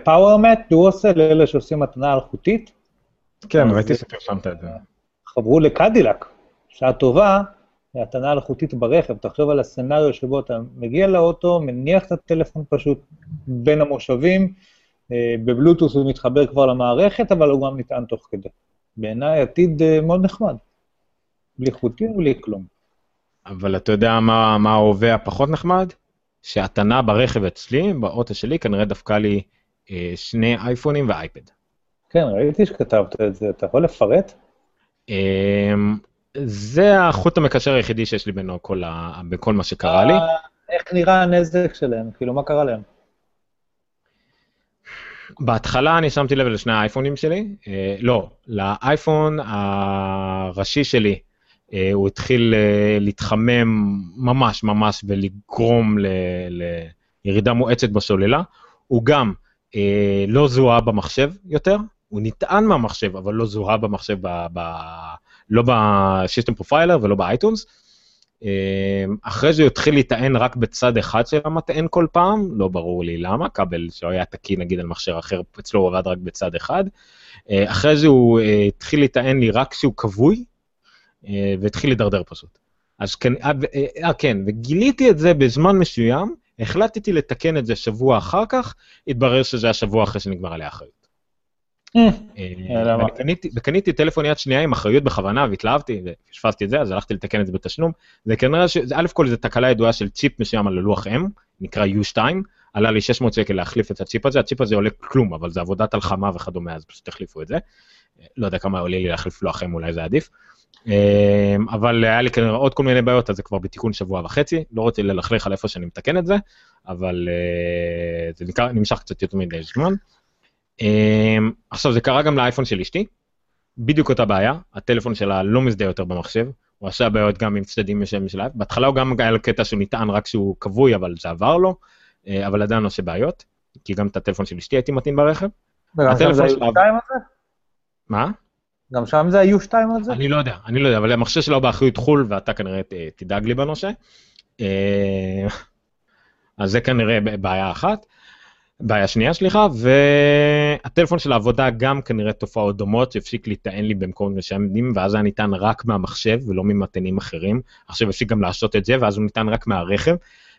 פאוורמט, דואוסל, אלה שעושים מתנה אלחוטית. כן, ראיתי שפרשמת את זה. חברו לקדילק, שעה טובה, מתנה אלחוטית ברכב. תחשוב על הסצנריו שבו אתה מגיע לאוטו, מניח את הטלפון פשוט בין המושבים, אה, בבלוטוס הוא מתחבר כבר למערכת, אבל הוא גם נטען תוך כדי. בעיניי עתיד אה, מאוד נחמד. בלי חוטים ובלי כלום. אבל אתה יודע מה, מה ההווה הפחות נחמד? שהתנה ברכב אצלי, באוטו שלי, כנראה דפקה לי אה, שני אייפונים ואייפד. כן, ראיתי שכתבת את זה, אתה יכול לפרט? אה, זה החוט המקשר היחידי שיש לי בינו כל ה... בכל מה שקרה לי. אה, איך נראה הנזק שלהם? כאילו, מה קרה להם? בהתחלה אני שמתי לב לשני האייפונים שלי, אה, לא, לאייפון הראשי שלי, הוא התחיל אה, להתחמם ממש ממש ולגרום לירידה מואצת בסוללה. הוא גם אה, לא זוהה במחשב יותר, הוא נטען מהמחשב, אבל לא זוהה במחשב, ב, ב, לא ב-System Profiler ולא ב-iTunes. אחרי זה הוא התחיל להיטען רק בצד אחד של המטען כל פעם, לא ברור לי למה, כבל שהיה תקין נגיד על מכשיר אחר, אצלו הוא עבד רק בצד אחד. אחרי זה הוא התחיל להיטען לי רק כשהוא כבוי, אה, והתחיל להידרדר פשוט. אז כן, אה, אה, כן, וגיליתי את זה בזמן מסוים, החלטתי לתקן את זה שבוע אחר כך, התברר שזה היה שבוע אחרי שנגמר עליה אחריות. וקניתי טלפון יד שנייה עם אחריות בכוונה והתלהבתי והשפזתי את זה, אז הלכתי לתקן את זה בתשלום. זה כנראה ש... א' כל זה תקלה ידועה של צ'יפ מסוים על הלוח M, נקרא U2, עלה לי 600 שקל להחליף את הצ'יפ הזה, הצ'יפ הזה עולה כלום, אבל זה עבודת הלחמה וכדומה, אז פשוט החליפו את זה. לא יודע כמה עולה לי להחליף לוח M, אולי זה עדיף. אמ, אבל היה לי כנראה עוד כל מיני בעיות, אז זה כבר בתיקון שבוע וחצי, לא רוצה ללכלך על איפה שאני מתקן את זה, אבל אה, זה נמשך קצת יותר מדי זמן. אמ, עכשיו, זה קרה גם לאייפון של אשתי, בדיוק אותה בעיה, הטלפון שלה לא מזדהה יותר במחשב, הוא עשה בעיות גם עם צדדים מסוימים של האייפון, בהתחלה הוא גם היה לו קטע שהוא נטען רק שהוא כבוי, אבל זה עבר לו, אה, אבל עדיין עושה בעיות, כי גם את הטלפון של אשתי הייתי מתאים ברכב. הטלפון של... מה? גם שם זה היו שתיים על זה? אני לא יודע, אני לא יודע, אבל המכשיר שלו באחריות חו"ל, ואתה כנראה תדאג לי בנושא. אה, אז זה כנראה בעיה אחת. בעיה שנייה, סליחה, והטלפון של העבודה גם כנראה תופעות דומות שהפסיק להיטען לי במקומות מסוימים, ואז היה ניתן רק מהמחשב ולא ממתנים אחרים. עכשיו הפסיק גם לעשות את זה, ואז הוא ניתן רק מהרכב,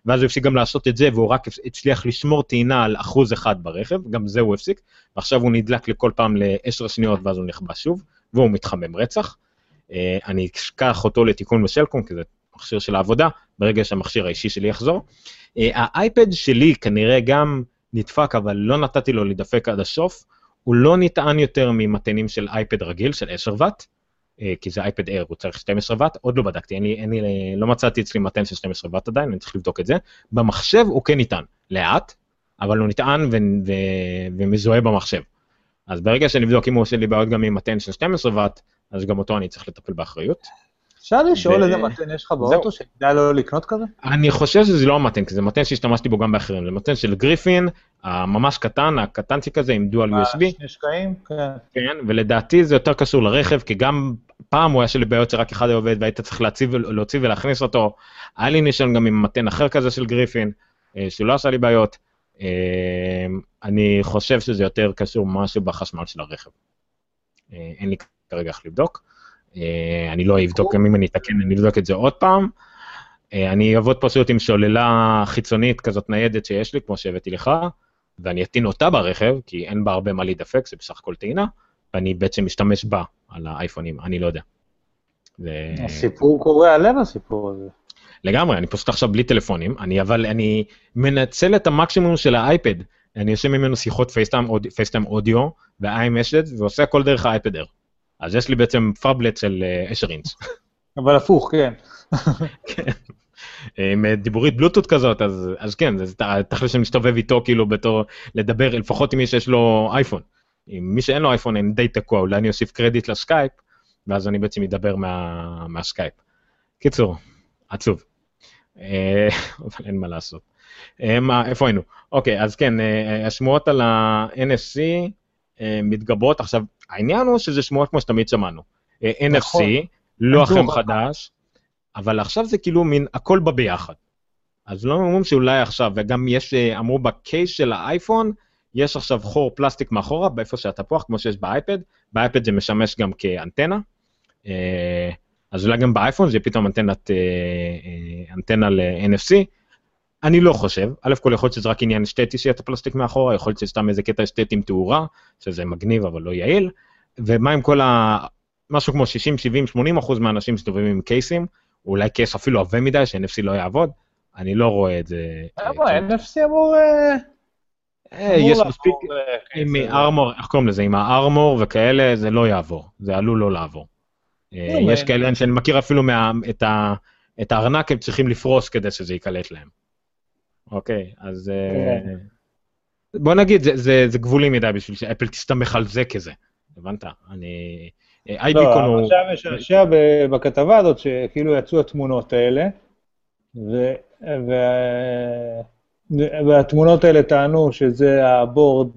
ואז הוא הפסיק גם לעשות את זה, והוא רק הצליח לשמור טעינה על אחוז אחד ברכב, גם זה הוא הפסיק, ועכשיו הוא נדלק לכל פעם לעשר שניות ואז הוא נכבה שוב. והוא מתחמם רצח. אה, אני אשכח אותו לתיקון בסלקום, כי זה מכשיר של העבודה, ברגע שהמכשיר האישי שלי יחזור. אה, האייפד שלי כנראה גם נדפק, אבל לא נתתי לו להידפק עד הסוף. הוא לא נטען יותר ממתנים של אייפד רגיל, של 10 ואט, אה, כי זה אייפד אייר, הוא צריך 12 ואט, עוד לא בדקתי, אין לי, אין לי, לא מצאתי אצלי מתן של 12 ואט עדיין, אני צריך לבדוק את זה. במחשב הוא כן נטען, לאט, אבל הוא נטען ו- ו- ומזוהה במחשב. אז ברגע שנבדוק אם הוא עושה לי בעיות גם עם מתן של 12 ואט, אז גם אותו אני צריך לטפל באחריות. אפשר לשאול איזה מתן יש לך באוטו שכדאי לא לקנות כזה? אני חושב שזה לא המתן, כי זה מתן שהשתמשתי בו גם באחרים, זה מתן של גריפין, הממש קטן, הקטנצ'יק הזה עם דואל USB. שני שקעים? כן. כן, ולדעתי זה יותר קשור לרכב, כי גם פעם הוא היה שלי בעיות שרק אחד היה עובד והיית צריך להציב, להוציא ולהכניס אותו. היה לי ניסיון גם עם מתן אחר כזה של גריפין, אה, שהוא לא עשה לי בעיות. אה, אני חושב שזה יותר קשור משהו בחשמל של הרכב. אה, אין לי כרגע איך לבדוק. אה, אני לא אבדוק, גם אם אני אתקן, אני אבדוק את זה עוד פעם. אה, אני אעבוד פשוט עם שוללה חיצונית כזאת ניידת שיש לי, כמו שהבאתי לך, ואני אטעין אותה ברכב, כי אין בה הרבה מה להידפק, זה בסך הכל טעינה, ואני בעצם משתמש בה על האייפונים, אני לא יודע. הסיפור קורע לב הסיפור הזה. לגמרי, אני פשוט עכשיו בלי טלפונים, אני אבל אני מנצל את המקסימום של האייפד, אני עושה ממנו שיחות פייסטיים אודיו ו-iMessage ועושה הכל דרך האייפד אר. אז יש לי בעצם פאבלט של 10 אה, אינץ. אבל הפוך, כן. כן. עם אה, דיבורית בלוטות כזאת, אז, אז כן, זה תכל'ס שאני מסתובב איתו כאילו בתור לדבר, לפחות עם מי שיש לו אייפון. עם מי שאין לו אייפון אני די תקוע, אולי אני אוסיף קרדיט לסקייפ, ואז אני בעצם אדבר מה, מהסקייפ. קיצור, עצוב. אה, אבל אין מה לעשות. מה, איפה היינו? אוקיי, אז כן, השמועות על ה- NFC מתגברות. עכשיו, העניין הוא שזה שמועות כמו שתמיד שמענו. אה, נכון. NFC, לא אחם חדש, אבל עכשיו זה כאילו מין הכל בא ביחד. אז לא אומרים שאולי עכשיו, וגם יש, אה, אמרו בקייס של האייפון, יש עכשיו חור פלסטיק מאחורה, באיפה שהתפוח, כמו שיש באייפד, באייפד זה משמש גם כאנטנה, אה, אז אולי גם באייפון זה פתאום אנטנת, אנטנה ל-NFC, אני לא חושב, א' כל יכול להיות שזה רק עניין אסתטי שיהיה את הפלסטיק מאחורה, יכול להיות שזה סתם איזה קטע אסתטי עם תאורה, שזה מגניב אבל לא יעיל, ומה עם כל ה... משהו כמו 60, 70, 80 אחוז מהאנשים מסתובבים עם קייסים, אולי קייס אפילו עבה מדי, ש-NFC לא יעבוד, אני לא רואה את זה. למה, NFC אמור... אה, אה, יש מספיק, עם ארמור, איך קוראים לזה, עם הארמור וכאלה, זה לא יעבור, זה עלול לא לעבור. אה, יש כאלה שאני מכיר אפילו את הארנק, הם צריכים לפרוס כדי שזה ייקלט להם. אוקיי, אז כן. בוא נגיד, זה גבולי מדי בשביל שאפל תסתמך על זה כזה. הבנת? אני... אייביקון אה, הוא... לא, עכשיו יש משעשע בכתבה הזאת, שכאילו יצאו התמונות האלה, ו... ו... והתמונות האלה טענו שזה הבורד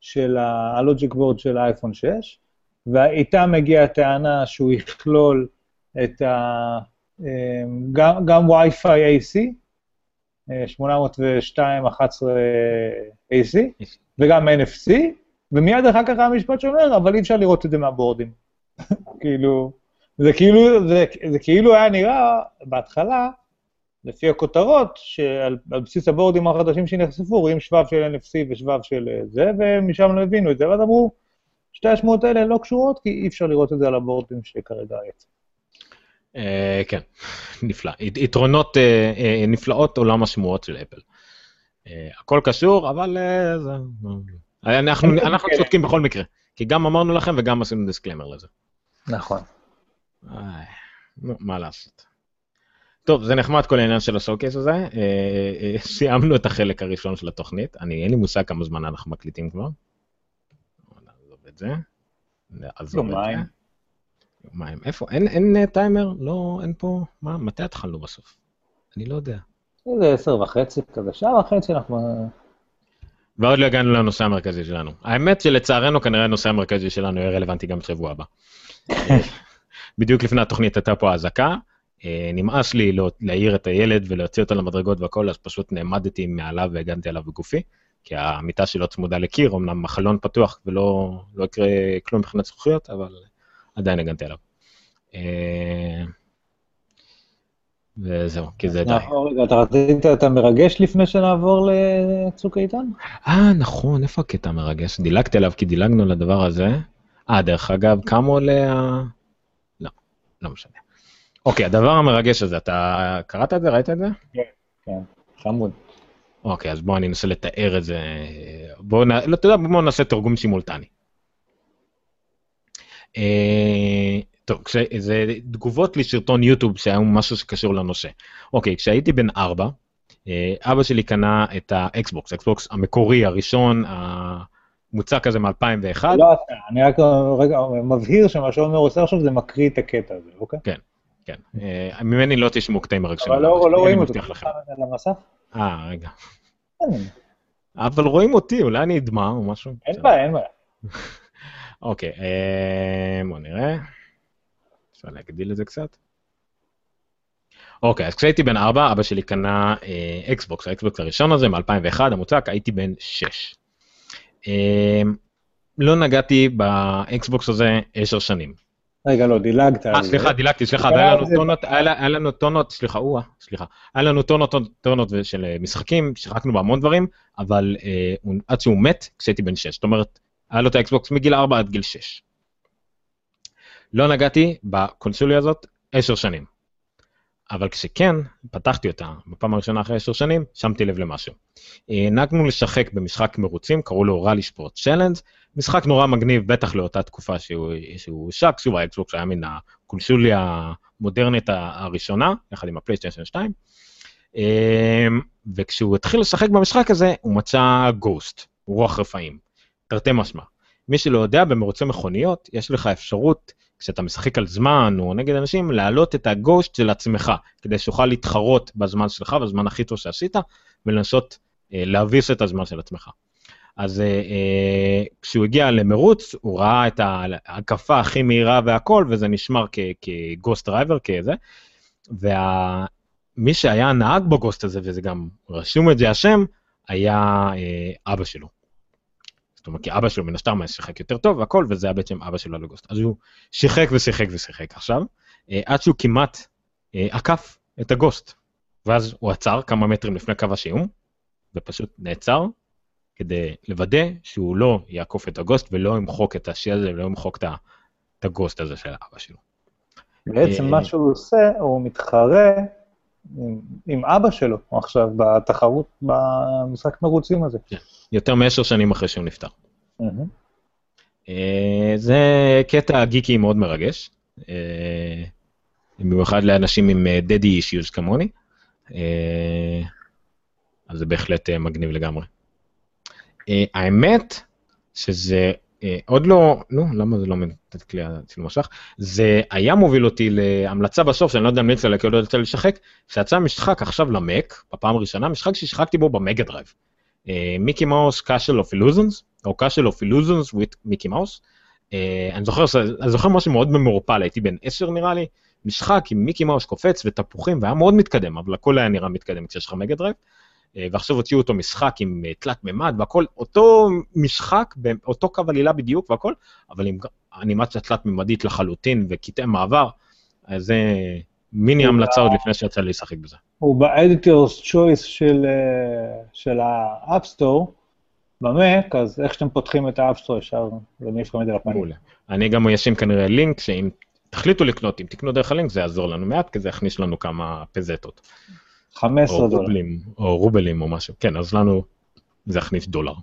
של ה... הלוג'יק בורד של האייפון 6, ואיתה מגיעה הטענה שהוא יכלול את ה... אה, גם, גם Wi-Fi AC, 802.11 AC, וגם NFC, ומיד אחר כך המשפט שאומר, אבל אי אפשר לראות את זה מהבורדים. כאילו, זה כאילו, זה, זה כאילו היה נראה בהתחלה, לפי הכותרות, שעל בסיס הבורדים החדשים שנחשפו, רואים שבב של NFC ושבב של זה, ומשם לא הבינו את זה, ואז אמרו, שתי השמועות האלה לא קשורות, כי אי אפשר לראות את זה על הבורדים שכרגע יצא. Uh, כן, נפלא. יתרונות uh, uh, נפלאות עולם השמועות של אפל. הכל קשור, אבל זה... אנחנו, צודקים בכל מקרה, כי גם אמרנו לכם וגם עשינו דיסקלמר לזה. נכון. מה לעשות. טוב, זה נחמד כל העניין של השואו-קייס הזה. אה, אה, סיימנו את החלק הראשון של התוכנית. אני, אין לי מושג כמה זמן אנחנו מקליטים כבר. את זה. את זה. יומיים. איפה? אין, אין טיימר? לא, אין פה... מה, מתי התחלנו בסוף? אני לא יודע. זה עשר וחצי כזה, שעה וחצי אנחנו... ועוד לא הגענו לנושא המרכזי שלנו. האמת שלצערנו כנראה הנושא המרכזי שלנו יהיה רלוונטי גם בשבוע הבא. בדיוק לפני התוכנית הייתה פה אזעקה, אה, נמאס לי לא, להעיר את הילד ולהוציא אותו למדרגות והכל, אז פשוט נעמדתי מעליו והגנתי עליו בגופי, כי המיטה שלו צמודה לקיר, אמנם החלון פתוח ולא לא יקרה כלום מבחינת זכוכיות, אבל עדיין הגנתי עליו. אה, וזהו, כי זה די. רגע, אתה רצית את המרגש לפני שנעבור לצוק איתן? אה, נכון, איפה הקטע המרגש? דילגתי עליו כי דילגנו לדבר הזה. אה, דרך אגב, כמה עולה ה... לא, לא משנה. אוקיי, הדבר המרגש הזה, אתה קראת את זה? ראית את זה? כן, כן, חמוד. אוקיי, אז בואו אני אנסה לתאר את זה. בואו, נ... לא, אתה יודע, בואו נעשה תרגום שימולטני. אה, טוב, כש... זה תגובות לסרטון יוטיוב שהיה משהו שקשור לנושא. אוקיי, כשהייתי בן ארבע, אה, אבא שלי קנה את האקסבוקס, האקסבוקס המקורי הראשון, מוצק כזה מ-2001. לא, אני רק רגע מבהיר שמה שעומר עושה עכשיו זה מקריא את הקטע הזה, אוקיי? כן. כן, אה, ממני לא תשמעו קטעים מרגשים. אבל על אבא לא שלי, לא אני רואים אותו אה, רגע. אין אבל רואים אותי, אולי אני אדמע או משהו. אין. בעיה, אין בעיה. אוקיי, אה, בוא נראה. אפשר להגדיל את זה קצת. אוקיי, אז כשהייתי בן 4, אבא שלי קנה אה, אקסבוקס, האקסבוקס הראשון הזה מ-2001, המוצק, הייתי בן 6. אה, לא נגעתי באקסבוקס הזה 10 שנים. רגע, לא, דילגת אה. סליחה, דילגתי, סליחה, זה היה לנו טונות, היה לה- היה לנו טונות, סליחה, או סליחה, היה לנו טונות, טונות של אה, משחקים, שיחקנו בהמון דברים, אבל אה, עד שהוא מת, כשהייתי בן 6, זאת אומרת, היה לו את האקסבוקס מגיל 4 עד גיל 6. לא נגעתי בקונסוליה הזאת 10 שנים. אבל כשכן, פתחתי אותה בפעם הראשונה אחרי 10 שנים, שמתי לב למשהו. אה, נהגנו לשחק במשחק מרוצים, קראו לו RalliSport Challenge, משחק נורא מגניב, בטח לאותה תקופה שהוא הושק, שוב האקסבוקס היה מן הקונסוליה המודרנית הראשונה, יחד עם הפלייסטיישן 2. אמ, וכשהוא התחיל לשחק במשחק הזה, הוא מצא ghost, רוח רפאים, תרתי משמע. מי שלא יודע, במרוצי מכוניות, יש לך אפשרות, כשאתה משחק על זמן או נגד אנשים, להעלות את ה ghost של עצמך, כדי שתוכל להתחרות בזמן שלך, בזמן הכי טוב שעשית, ולנסות אה, להביס את הזמן של עצמך. אז אה, אה, כשהוא הגיע למרוץ, הוא ראה את ההקפה הכי מהירה והכל, וזה נשמר כ ghost driver, כזה. ומי שהיה הנהג ב ghost הזה, וזה גם רשום את זה השם, היה אה, אבא שלו. זאת אומרת, כי אבא שלו מן הסתם שיחק יותר טוב והכל, וזה היה בעצם אבא שלו ל ghost. אז הוא שיחק ושיחק ושיחק עכשיו, אה, עד שהוא כמעט אה, עקף את ה ghost. ואז הוא עצר כמה מטרים לפני קו השיום, ופשוט נעצר, כדי לוודא שהוא לא יעקוף את הגוסט ולא ימחוק את השיא הזה ולא ימחוק את הגוסט הזה של אבא שלו. בעצם אה, מה שהוא עושה, הוא מתחרה עם- עם אבא שלו עכשיו בתחרות במשחק מרוצים הזה. יותר מעשר שנים אחרי שהוא נפטר. אה, זה קטע גיקי מאוד מרגש, אה, במיוחד לאנשים עם daddy issues כמוני, אז זה בהחלט מגניב לגמרי. אה, האמת שזה אה, עוד לא, נו, למה זה לא מתת כלי הצילום מסך? זה היה מוביל אותי להמלצה בסוף, שאני לא יודע אם נצא לה, כי עוד לא יצא לי לשחק, שיצא משחק עכשיו למק, בפעם הראשונה, משחק ששיחקתי בו ב Mega Drive. Mickey Mouse Castle of Illusions, או Castle of Illusions with Mickey Mouse. אני זוכר, אני זוכר משהו מאוד מעורפל, הייתי בן 10 נראה לי, משחק עם מיקי מאוס קופץ ותפוחים, והיה מאוד מתקדם, אבל הכל היה נראה מתקדם כשיש לך Mega Drive. אה, ועכשיו הוציאו אותו משחק עם אה, תלת מימד והכל, אותו משחק, אותו קו עלילה בדיוק והכל, אבל עם אנימציה תלת מימדית לחלוטין וקטעי מעבר, אז זה מיני המלצה עוד לפני שיצא לי לשחק בזה. הוא ב-Editor's Choice של, אה, של Store, במק, אז איך שאתם פותחים את Store ישר, יש לכם את זה לפנים. מעולה. אני גם אשים כנראה לינק, שאם תחליטו לקנות, אם תקנו דרך הלינק זה יעזור לנו מעט, כי זה יכניס לנו כמה פזטות. 15 או דולר. רובלים, או רובלים או משהו. כן, אז לנו זה יכניס דולר.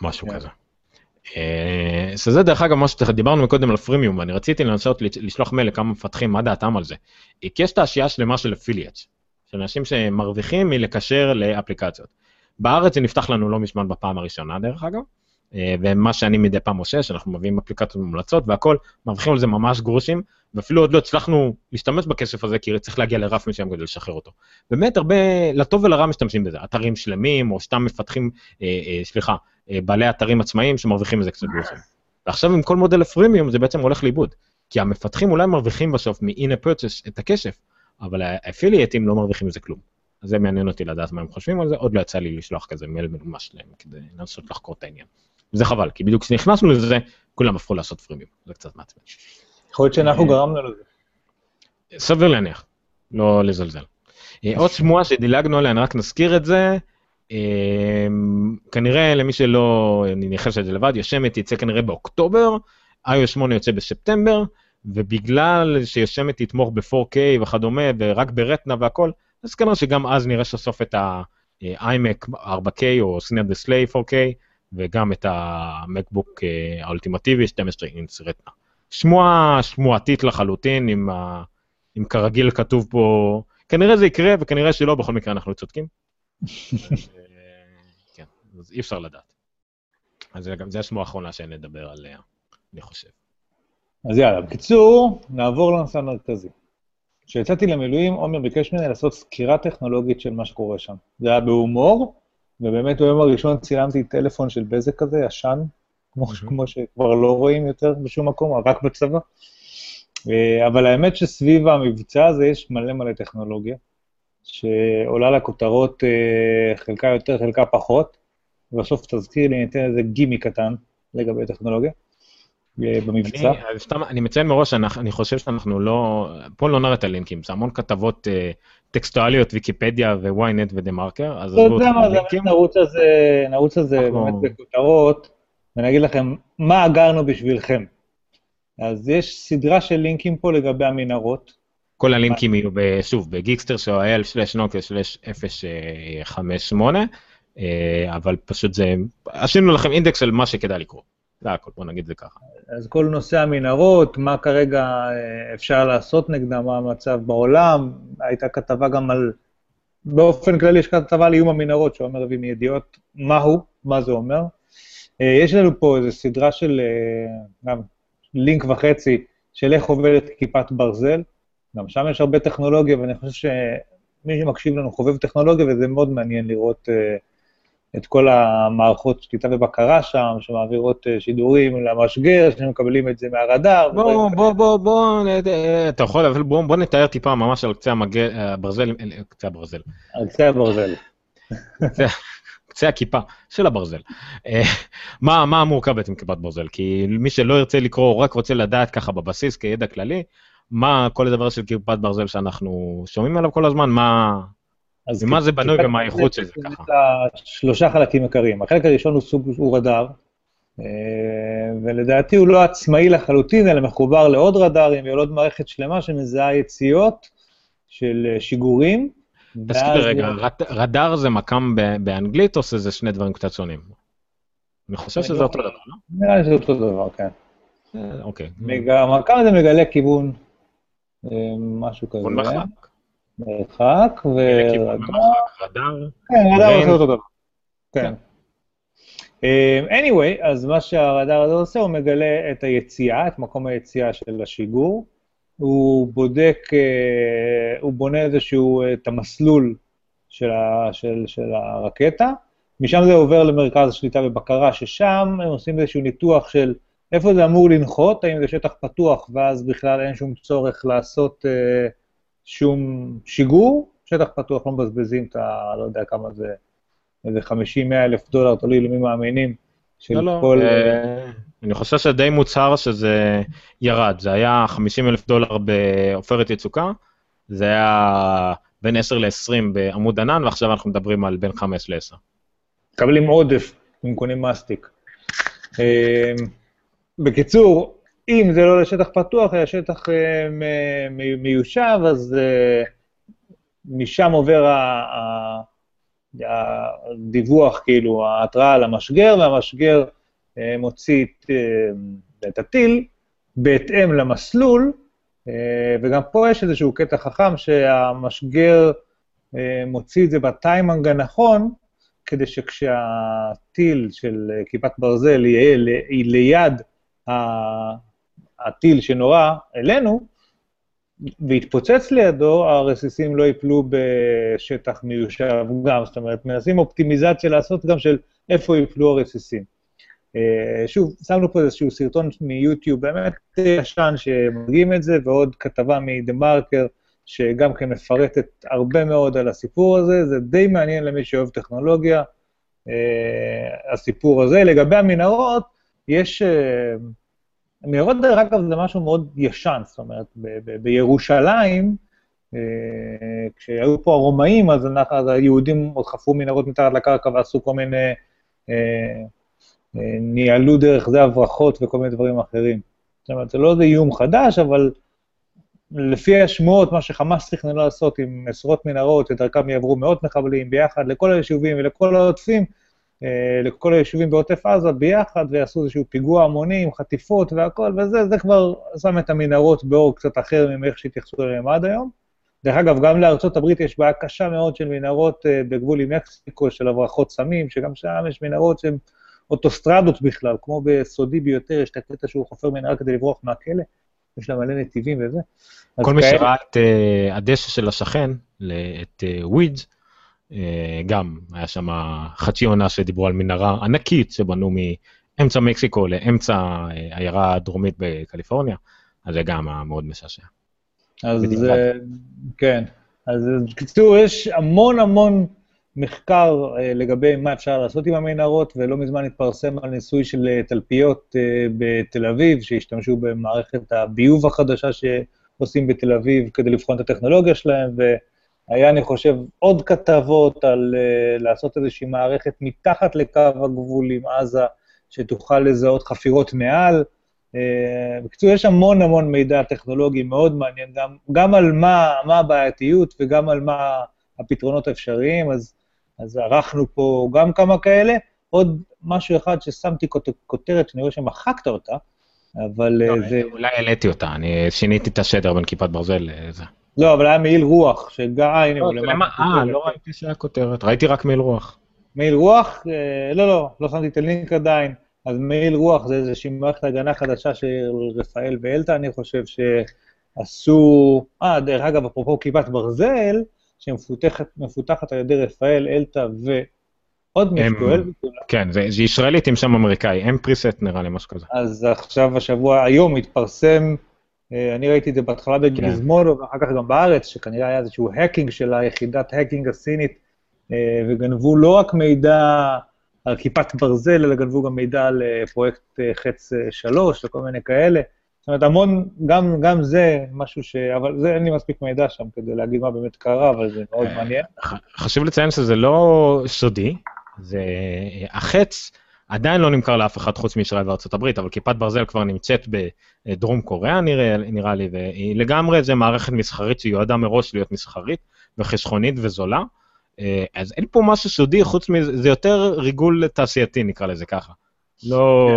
משהו כן. כזה. אה, שזה דרך אגב מה שדיברנו מקודם על פרימיום ואני רציתי לנסות לשלוח מייל לכמה מפתחים מה דעתם על זה. אה, כי יש תעשייה שלמה של affiliates, של אנשים שמרוויחים מלקשר לאפליקציות. בארץ זה נפתח לנו לא מזמן בפעם הראשונה דרך אגב, אה, ומה שאני מדי פעם עושה שאנחנו מביאים אפליקציות מומלצות והכל, מרוויחים על זה ממש גרושים, ואפילו עוד לא הצלחנו להשתמש בכסף הזה כי צריך להגיע לרף מסוים כדי לשחרר אותו. באמת הרבה, לטוב ולרע משתמשים בזה, אתרים שלמים או סתם מפתחים, אה, אה, סליחה, אה, בעלי אתרים עצמאיים שמרוויחים מזה קצת גרושים. ועכשיו עם כל מודל הפרימיום זה בעצם הולך לאיבוד, כי המפתחים אולי מרוויחים בסוף מ-in a purchase את הכסף, אבל האפילייטים לא מרוויחים מזה כלום. אז זה מעניין אותי לדעת מה הם חושבים על זה, עוד לא יצא לי לשלוח כזה מייל מנומש להם כדי לנסות לחקור את העניין. וזה חבל, כי בדיוק כשנכנסנו לזה, כולם הפכו לעשות פרימיום, זה קצת מעצבן. יכול להיות שאנחנו אה, גרמנו לזה. סביר להניח, לא לזלזל. אה, עוד שמועה שדילגנו עליה, רק נזכיר את זה. אה, כנראה למי שלא ניחש את זה לבד, יושמת יצא כנראה באוקטובר, iOS 8 יוצא בספטמבר, ובגלל שיושמת תתמוך ב-4K וכדומה, ורק ב Retina והכל, אז כנראה שגם אז נראה סוף את ה-iMac 4K או Cinema Display 4K, וגם את המקבוק האולטימטיבי 12 אינץ Retina. שמועה שמועתית לחלוטין, עם, ה... עם כרגיל כתוב פה, כנראה זה יקרה וכנראה שלא, בכל מקרה אנחנו צודקים. אה, כן, אז אי אפשר לדעת. אז זה גם, זה השמועה האחרונה שנדבר עליה, אני חושב. אז יאללה, בקיצור, נעבור לנושא המרכזי. כשיצאתי למילואים, עומר ביקש ממני לעשות סקירה טכנולוגית של מה שקורה שם. זה היה בהומור, ובאמת ביום הראשון צילמתי טלפון של בזק כזה, ישן, כמו, כמו שכבר לא רואים יותר בשום מקום, רק בצבא. אה, אבל האמת שסביב המבצע הזה יש מלא מלא טכנולוגיה, שעולה לכותרות אה, חלקה יותר, חלקה פחות, ובסוף תזכיר לי, ניתן איזה גימי קטן לגבי טכנולוגיה. אה, במבצע. אני, סתם, אני מציין מראש, אני, אני חושב שאנחנו לא, פה לא נראה את הלינקים, זה המון כתבות אה, טקסטואליות, ויקיפדיה וויינט ודה מרקר, אז עזבו אותך לינקים. נרוץ על זה, נרוץ על זה אנחנו... באמת בכותרות, ואני אגיד לכם, מה אגרנו בשבילכם? אז יש סדרה של לינקים פה לגבי המנהרות. כל הלינקים יהיו, שוב, בגיקסטר של il/נוקיה/058, אה, אבל פשוט זה, עשינו לכם אינדקס של מה שכדאי לקרוא. זה הכל, בוא נגיד זה ככה. אז כל נושא המנהרות, מה כרגע אה, אפשר לעשות נגדם, מה המצב בעולם, הייתה כתבה גם על, באופן כללי יש כתבה על איום המנהרות, שאומר הביא מידיעות מהו, מה זה אומר. אה, יש לנו פה איזו סדרה של, גם לינק וחצי, של איך עובדת כיפת ברזל, גם שם יש הרבה טכנולוגיה, ואני חושב שמי שמקשיב לנו חובב טכנולוגיה, וזה מאוד מעניין לראות uh, את כל המערכות שליטה ובקרה שם, שמעבירות uh, שידורים למשגר, שמקבלים את זה מהרדאר. בוא, בוא, בוא, בוא, אתה יכול, אבל בוא, בוא נתאר טיפה ממש על קצה הברזל, קצה הברזל. על קצה הברזל. קצה הכיפה של הברזל. מה, מה מורכב בעצם כיפת ברזל? כי מי שלא ירצה לקרוא, רק רוצה לדעת ככה בבסיס, כידע כללי, מה כל הדבר של כיפת ברזל שאנחנו שומעים עליו כל הזמן, מה... אז ממה זה בנוי ומה האיכות של זה ככה? שלושה חלקים עיקריים. החלק הראשון הוא סוג, הוא רדאר, אה, ולדעתי הוא לא עצמאי לחלוטין, אלא מחובר לעוד רדארים ועוד מערכת שלמה שמזהה יציאות של אה, שיגורים. תזכיר רגע, רדאר זה מקם באנגלית או שזה שני דברים קצת שונים? אני חושב שזה אותו דבר, לא? נראה לי שזה אותו דבר, כן. אה, אוקיי. מקם זה מגלה כיוון משהו כזה. מרחק. מרחק ו... רדאר. כן, רדאר עושה אותו דבר. כן. כן. אמ, anyway, אז מה שהרדאר הזה עושה, הוא מגלה את היציאה, את מקום היציאה של השיגור. הוא בודק, אה, הוא בונה איזשהו, את המסלול של, ה, של, של הרקטה, משם זה עובר למרכז השליטה ובקרה, ששם הם עושים איזשהו ניתוח של איפה זה אמור לנחות, האם זה שטח פתוח, ואז בכלל אין שום צורך לעשות אה, שום שיגור, שטח פתוח לא מבזבזים את ה... לא יודע כמה זה, איזה 50-100 אלף דולר, תלוי למי מאמינים. של לא, לא, כל... אה, אני חושב שדי מוצהר שזה ירד, זה היה 50 אלף דולר בעופרת יצוקה, זה היה בין 10 ל-20 בעמוד ענן, ועכשיו אנחנו מדברים על בין 5 ל-10. מקבלים עודף אם קונים מסטיק. אה, בקיצור, אם זה לא לשטח פתוח, אלא שטח uh, מיושב, אז uh, משם עובר הדיווח, כאילו, ההתראה למשגר, והמשגר uh, מוציא את, הטיל בהתאם למסלול, וגם פה יש איזשהו קטע חכם שהמשגר מוציא את זה בטיימנג הנכון, כדי שכשהטיל של כיפת ברזל יהיה ליד הטיל שנורה אלינו, והתפוצץ לידו, הרסיסים לא ייפלו בשטח מיושב גם, זאת אומרת, מנסים אופטימיזציה לעשות גם של איפה ייפלו הרסיסים. אה, שוב, שמנו פה איזשהו סרטון מיוטיוב באמת ישן שמדגים את זה, ועוד כתבה מדה-מרקר, שגם כן מפרטת הרבה מאוד על הסיפור הזה, זה די מעניין למי שאוהב טכנולוגיה, אה, הסיפור הזה. לגבי המנהרות, יש... מנהרות, דרך אגב, זה משהו מאוד ישן, זאת אומרת, ב- ב- בירושלים, אה, כשהיו פה הרומאים, אז, אז היהודים עוד חפרו מנהרות מתחת לקרקע ועשו כל מיני, אה, אה, ניהלו דרך זה הברחות וכל מיני דברים אחרים. זאת אומרת, זה לא איזה איום חדש, אבל לפי השמועות, מה שחמאס תכננו לעשות עם עשרות מנהרות, שדרכם יעברו מאות מחבלים ביחד לכל היישובים ולכל העוטפים, לכל היישובים בעוטף עזה ביחד, ויעשו איזשהו פיגוע המוני עם חטיפות והכל, וזה זה כבר שם את המנהרות באור קצת אחר מאיך שהתייחסו אליהם עד היום. דרך אגב, גם לארצות הברית יש בעיה קשה מאוד של מנהרות uh, בגבול עם מקסיקו, של הברחות סמים, שגם שם יש מנהרות שהן אוטוסטרדות בכלל, כמו בסודי ביותר, יש את הקטע שהוא חופר מנהרה כדי לברוח מהכלא. יש לה מלא נתיבים וזה. כל מי שראה את uh, הדשא של השכן, את ווידס, גם היה שם חצי עונה שדיברו על מנהרה ענקית שבנו מאמצע מקסיקו לאמצע uh, עיירה הדרומית בקליפורניה, אז זה גם היה מאוד משעשע. אז uh, כן, אז בקיצור, יש המון המון מחקר לגבי מה אפשר לעשות עם המנהרות, ולא מזמן התפרסם על ניסוי של תלפיות בתל אביב, שהשתמשו במערכת הביוב החדשה שעושים בתל אביב כדי לבחון את הטכנולוגיה שלהם, והיה, אני חושב, עוד כתבות על uh, לעשות איזושהי מערכת מתחת לקו הגבול עם עזה, שתוכל לזהות חפירות מעל. Uh, בקיצור, יש המון המון מידע טכנולוגי מאוד מעניין, גם, גם על מה, מה הבעייתיות וגם על מה הפתרונות האפשריים, אז אז ערכנו פה גם כמה כאלה. עוד משהו אחד ששמתי כותרת, שאני רואה שמחקת אותה, אבל לא, אה, זה... אולי העליתי אותה, אני שיניתי את השדר בין כיפת ברזל לזה. לא, אבל היה מעיל רוח, שגם... אה, הנה, הוא לא, למטה. אה, לא ראיתי שהיה כותרת, ראיתי רק מעיל רוח. מעיל רוח? אה, לא, לא, לא שמתי את הלינק עדיין. אז מעיל רוח זה איזושהי מערכת הגנה חדשה של רפאל ואלתא, אני חושב שעשו... אה, דרך אגב, אפרופו כיפת ברזל, שמפותחת על ידי רפאל, אלתא ועוד מישהו, כן, זה, זה ישראלית עם שם אמריקאי, mPrest נראה לי, משהו כזה. אז עכשיו, השבוע, היום התפרסם, אני ראיתי את זה בהתחלה כן. ואחר כך גם בארץ, שכנראה היה איזשהו hacking של היחידת hacking הסינית, אה, וגנבו לא רק מידע על כיפת ברזל, אלא גנבו גם מידע על אה, פרויקט חץ 3 וכל מיני כאלה. זאת אומרת, המון, גם, גם זה משהו ש... אבל זה, אין לי מספיק מידע שם כדי להגיד מה באמת קרה, אבל זה מאוד מעניין. חשוב לציין שזה לא סודי, זה... החץ עדיין לא נמכר לאף אחד חוץ מישראל וארצות הברית, אבל כיפת ברזל כבר נמצאת בדרום קוריאה נראה, נראה לי, והיא לגמרי, זה מערכת מסחרית שיועדה מראש להיות מסחרית וחסכונית וזולה. אז אין פה משהו סודי, חוץ מזה, זה יותר ריגול תעשייתי, נקרא לזה ככה. לא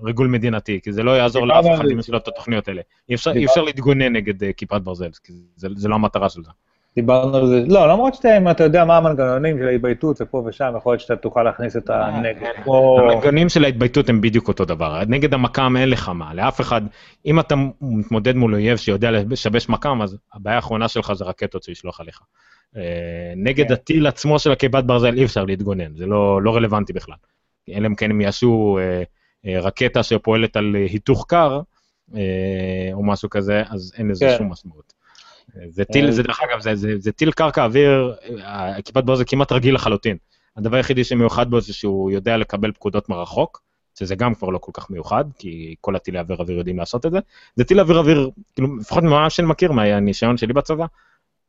כן. ריגול מדינתי, כי זה לא יעזור לאף אחד אם יש לו את התוכניות האלה. אי אפשר, אפשר להתגונן נגד uh, כיפת ברזל, כי זה, זה לא המטרה של זה. דיברנו על זה, לא, למרות שאתה, אתה יודע מה המנגנונים של ההתבייתות ופה ושם, יכול להיות שאתה תוכל להכניס את הנגד. המנגנונים של ההתבייתות הם בדיוק אותו דבר. נגד המקם אין לך מה, לאף אחד, אם אתה מתמודד מול אויב שיודע לשבש מקם, אז הבעיה האחרונה שלך זה רקטות שישלוח עליך. אה, נגד כן. הטיל עצמו של הכיפת ברזל אי אפשר להתגונן, זה לא, לא רלוונטי בכלל. אלא אם כן הם יעשו אה, אה, רקטה שפועלת על היתוך קר, אה, או משהו כזה, אז אין לזה כן. שום משמעות. זה טיל, זה דרך אגב, זה, זה, זה טיל קרקע אוויר, כיפת ברזל כמעט רגיל לחלוטין. הדבר היחידי שמיוחד בו זה שהוא יודע לקבל פקודות מרחוק, שזה גם כבר לא כל כך מיוחד, כי כל הטילי אוויר אוויר יודעים לעשות את זה. זה טיל אוויר אוויר, כאילו, לפחות ממה שאני מכיר, מהניסיון שלי בצבא,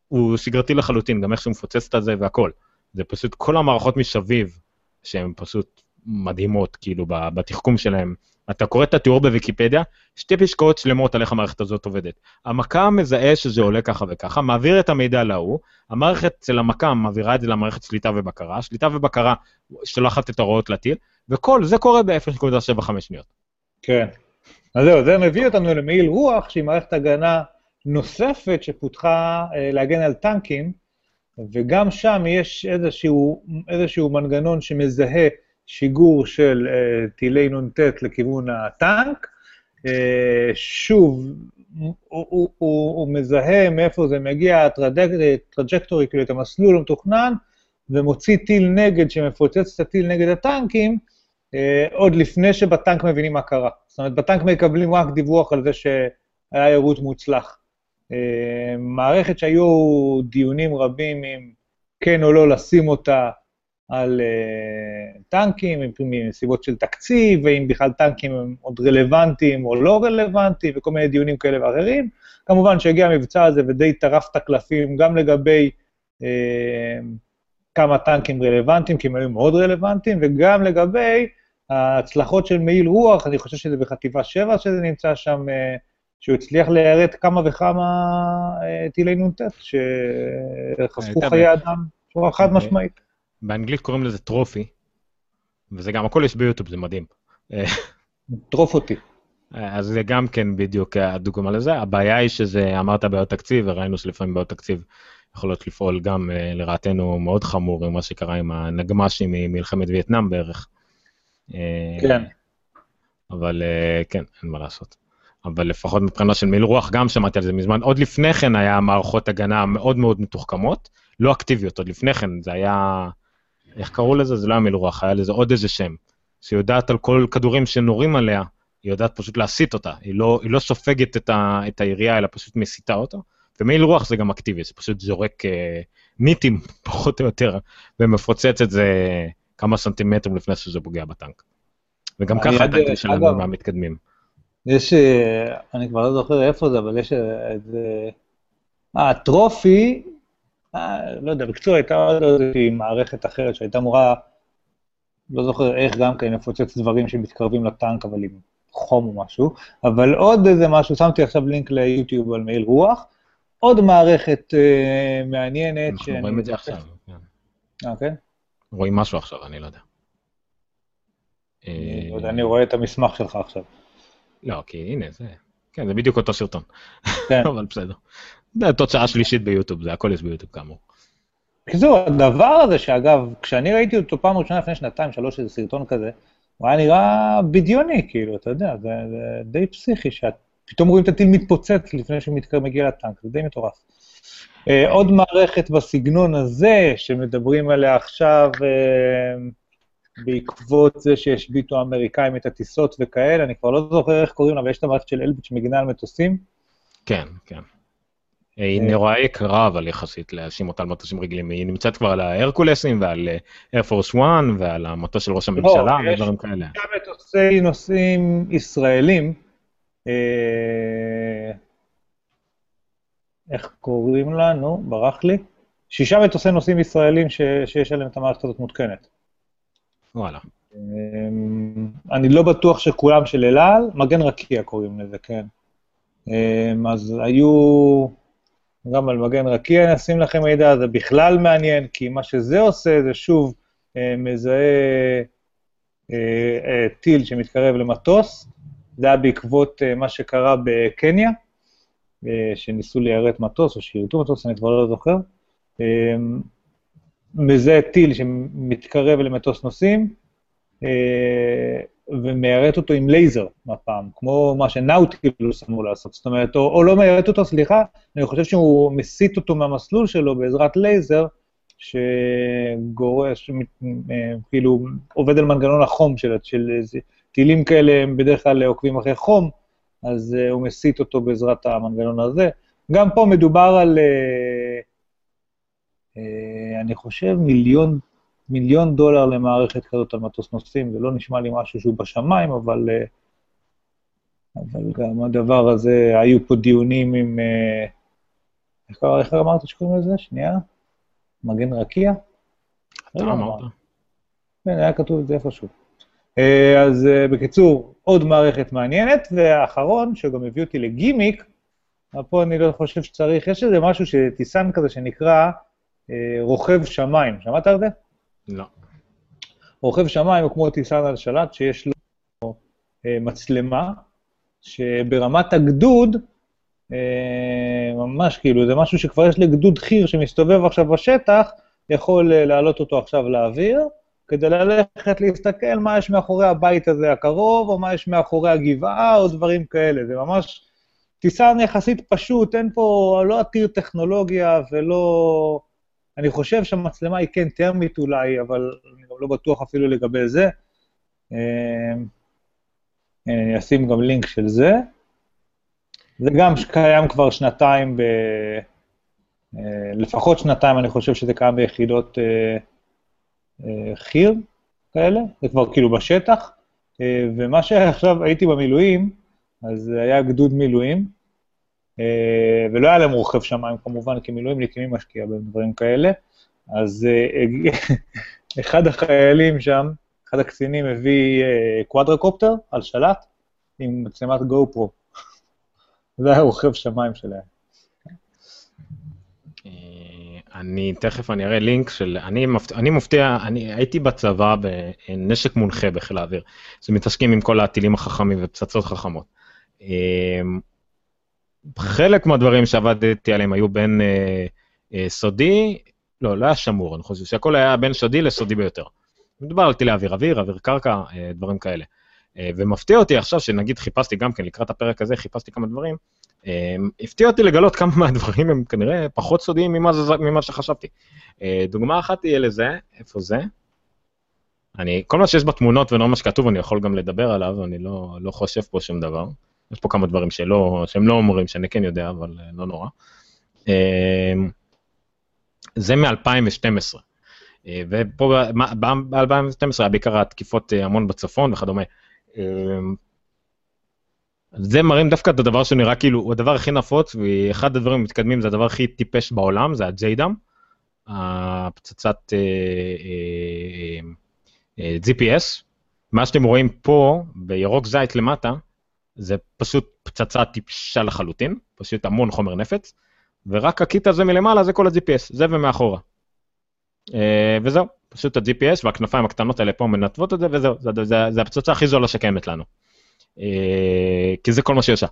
הוא שגרתי לחלוטין, גם איך שהוא מפוצץ את זה והכל. זה פשוט כל המערכות מסביב, שהן פשוט מדהימות, כאילו, בתחכום שלהם. אתה קורא את התיאור בוויקיפדיה, שתי פשקעות שלמות על איך המערכת הזאת עובדת. המקם מזהה שזה עולה ככה וככה, מעביר את המידע להוא, המערכת אצל המקם מעבירה את זה למערכת שליטה ובקרה, שליטה ובקרה שולחת את ההוראות לטיל, וכל זה קורה ב-0.75 שניות. כן. אז זהו, זה מביא אותנו למעיל רוח, שהיא מערכת הגנה נוספת שפותחה אה, להגן על טנקים, וגם שם יש איזשהו, איזשהו מנגנון שמזהה שיגור של uh, טילי נ"ט לכיוון הטנק. Uh, שוב, הוא, הוא, הוא, הוא מזהה מאיפה זה מגיע, הטראג'קטורי, כאילו את המסלול המתוכנן, ומוציא טיל נגד שמפוצץ את הטיל נגד הטנקים, uh, עוד לפני שבטנק מבינים מה קרה. זאת אומרת, בטנק מקבלים רק דיווח על זה שהיה עירות מוצלח. מערכת שהיו דיונים רבים אם כן או לא לשים אותה על uh, טנקים, מסיבות של תקציב, ואם בכלל טנקים הם עוד רלוונטיים או לא רלוונטיים, וכל מיני דיונים כאלה ואחרים. כמובן שהגיע המבצע הזה ודי טרף את הקלפים גם לגבי uh, כמה טנקים רלוונטיים, כי הם היו מאוד רלוונטיים, וגם לגבי ההצלחות של מעיל רוח, אני חושב שזה בחטיבה 7 שזה נמצא שם, uh, שהוא הצליח ליירט כמה וכמה טילי נ"ט, שחסכו חיי אדם בצורה חד משמעית. באנגלית קוראים לזה טרופי, וזה גם, הכל יש ביוטיוב, זה מדהים. טרוף אותי. אז זה גם כן בדיוק הדוגמה לזה. הבעיה היא שזה, אמרת בעיות תקציב, וראינו שלפעמים בעיות תקציב יכולות לפעול גם uh, לרעתנו מאוד חמור עם מה שקרה עם הנגמ"שים ממלחמת וייטנאם בערך. כן. אבל כן, אין מה לעשות. אבל לפחות מבחינה של מעיל רוח גם שמעתי על זה מזמן. עוד לפני כן היה מערכות הגנה מאוד מאוד מתוחכמות, לא אקטיביות, עוד לפני כן זה היה, איך קראו לזה? זה לא היה מעיל רוח, היה לזה עוד איזה שם, שיודעת על כל כדורים שנורים עליה, היא יודעת פשוט להסיט אותה, היא לא, היא לא סופגת את, ה, את הירייה, אלא פשוט מסיטה אותה. ומעיל רוח זה גם אקטיבי, זה פשוט זורק אה, ניטים, פחות או יותר, ומפוצץ את זה כמה סנטימטרים לפני שזה פוגע בטנק. וגם ככה הטנקים שלנו מהמתקדמים. יש, אה, אני כבר לא זוכר איפה זה, אבל יש איזה... אה, אה, לא יודע, בקיצור הייתה עוד איזושהי מערכת אחרת שהייתה אמורה, לא זוכר איך גם כן לפוצץ דברים שמתקרבים לטנק, אבל עם חום או משהו, אבל עוד איזה משהו, שמתי עכשיו לינק ליוטיוב על מעיל רוח, עוד מערכת אה, מעניינת. אנחנו רואים את זה עכשיו, כן. אה, כן? רואים משהו עכשיו, אני לא. אני לא יודע, אני רואה את המסמך שלך עכשיו. לא, כי הנה, זה... כן, זה בדיוק אותו סרטון. כן. אבל בסדר. זה תוצאה שלישית ביוטיוב, זה הכל יש ביוטיוב כאמור. בקיצור, הדבר הזה, שאגב, כשאני ראיתי אותו פעם ראשונה לפני שנתיים, שלוש, איזה סרטון כזה, הוא היה נראה בדיוני, כאילו, אתה יודע, זה, זה די פסיכי, שפתאום רואים את הטיל מתפוצץ לפני שהוא מגיע לטנק, זה די מטורף. אה, עוד מערכת בסגנון הזה, שמדברים עליה עכשיו, אה, בעקבות זה שהשביתו האמריקאים את הטיסות וכאלה, אני כבר לא זוכר איך קוראים לה, ויש את המערכת של אלביט שמגינה על מטוסים. כן, כן. היא אה, נורא יקרה, אבל יחסית להאשים אותה על מטוסים רגילים. היא נמצאת כבר על ההרקולסים ועל Air Force One ועל המטוס של ראש הממשלה לא, ודברים כאלה. יש מטוסי נוסעים ישראלים, אה, איך קוראים לנו? ברח לי. שישה מטוסי נוסעים ישראלים שיש עליהם את המערכת הזאת מותקנת. וואלה. אמ, אני לא בטוח שכולם של אל על, מגן רקיע קוראים לזה, כן. אמ, אז היו, גם על מגן רקיע נשים לכם מידע, זה בכלל מעניין, כי מה שזה עושה זה שוב אה, מזהה אה, אה, טיל שמתקרב למטוס, זה היה בעקבות מה שקרה בקניה, שניסו ליירט מטוס או שירתו מטוס, אני כבר לא זוכר. אמ, מזהה טיל שמתקרב למטוס נוסעים, אה, ומיירט אותו עם לייזר הפעם, כמו מה שנאוטילוס אמור לעשות. זאת אומרת, או, או לא מיירט אותו, סליחה, אני חושב שהוא מסיט אותו מהמסלול שלו בעזרת לייזר, שגורש, אה, כאילו, עובד על מנגנון החום של, של טילים כאלה, הם בדרך כלל עוקבים אחרי חום, אז uh, הוא מסיט אותו בעזרת המנגנון הזה. גם פה מדובר על... Uh, אה, אני חושב מיליון, מיליון דולר למערכת כזאת על מטוס נוסעים, זה לא נשמע לי משהו שהוא בשמיים, אבל, אה, אבל גם הדבר הזה, היו פה דיונים עם... אה, איך, איך אמרת שקוראים לזה? שנייה? מגן רקיע? אתה לא אמרת. כן, היה כתוב את זה איפשהו. אז בקיצור, עוד מערכת מעניינת, והאחרון, שגם הביא אותי לגימיק, פה אני לא חושב שצריך, יש איזה משהו שטיסן כזה שנקרא אה, רוכב שמיים, שמעת על זה? לא. רוכב שמיים הוא כמו טיסן על שלט שיש לו אה, מצלמה, שברמת הגדוד, אה, ממש כאילו, זה משהו שכבר יש לגדוד חי"ר שמסתובב עכשיו בשטח, יכול להעלות אותו עכשיו לאוויר, כדי ללכת להסתכל מה יש מאחורי הבית הזה הקרוב, או מה יש מאחורי הגבעה, או דברים כאלה. זה ממש טיסן יחסית פשוט, אין פה לא עתיר טכנולוגיה ולא אני חושב שהמצלמה היא כן טרמית אולי, אבל אני גם לא בטוח אפילו לגבי זה. אמ, אני אשים גם לינק של זה. זה גם קיים כבר שנתיים, ב... אה, לפחות שנתיים, אני חושב שזה קיים ביחידות אה, אה, חי"ר כאלה, זה כבר כאילו בשטח. ומה שעכשיו הייתי במילואים, אז היה גדוד מילואים, ולא היה להם רוכב שמיים כמובן, כי מילואימניקים מי משקיע בדברים כאלה, אז אה, אחד החיילים שם, אחד הקצינים הביא אה, קוואדרקופטר על שלט עם מצלמת גו פרו. זה היה רוכב שמיים שלהם. אני תכף אני אראה לינק של, אני, אני מופתע, אני הייתי בצבא בנשק מונחה בחיל האוויר, שמתעסקים עם כל הטילים החכמים ופצצות חכמות. חלק מהדברים שעבדתי עליהם היו בין אה, אה, סודי, לא, לא היה שמור, אני חושב שהכל היה בין סודי לסודי ביותר. מדובר על טילי אוויר אוויר, אוויר קרקע, אה, דברים כאלה. אה, ומפתיע אותי עכשיו שנגיד חיפשתי גם כן לקראת הפרק הזה חיפשתי כמה דברים. אה, הפתיע אותי לגלות כמה מהדברים הם כנראה פחות סודיים ממה, ממה שחשבתי. אה, דוגמה אחת תהיה לזה, איפה זה? אני, כל מה שיש בתמונות ולא מה שכתוב אני יכול גם לדבר עליו, אני לא, לא חושב פה שום דבר. יש פה כמה דברים שלא, שהם לא אומרים, שאני כן יודע, אבל לא נורא. זה מ-2012. ופה ב-2012 היה בעיקר התקיפות המון בצפון וכדומה. אמ, זה מראים דווקא את הדבר שנראה כאילו הוא הדבר הכי נפוץ ואחד הדברים המתקדמים זה הדבר הכי טיפש בעולם זה הג'יידם. הפצצת אה, אה, אה, GPS. מה שאתם רואים פה בירוק זית למטה זה פשוט פצצה טיפשה לחלוטין פשוט המון חומר נפץ ורק הקיט הזה מלמעלה זה כל ה-GPS זה ומאחורה. וזהו פשוט ה-GPS והכנפיים הקטנות האלה פה מנתבות את זה וזהו, זה, זה, זה, זה הפצצה הכי זולה שקיימת לנו. אה, כי זה כל מה שיש.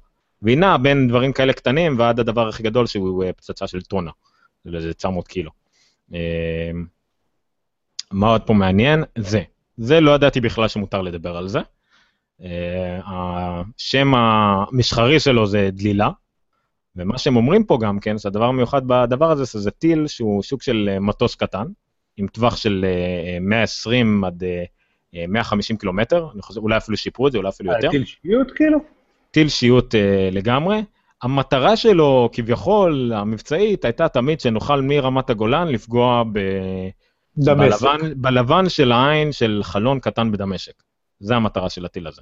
והיא נעה בין דברים כאלה קטנים ועד הדבר הכי גדול שהוא אה, פצצה של טונה, זה 900 קילו. אה, מה עוד פה מעניין? זה. זה לא ידעתי בכלל שמותר לדבר על זה. השם המסחרי שלו זה דלילה, ומה שהם אומרים פה גם כן, זה הדבר המיוחד בדבר הזה, שזה טיל שהוא סוג של מטוס קטן, עם טווח של 120 אה, עד 150 אה, קילומטר, אני חושב, אולי אפילו שיפרו את זה, אולי אפילו יותר. טיל שיוט כאילו? טיל שיוט אה, לגמרי. המטרה שלו, כביכול, המבצעית, הייתה תמיד שנוכל מרמת הגולן לפגוע ב... בלבן, בלבן של העין של חלון קטן בדמשק. זה המטרה של הטיל הזה.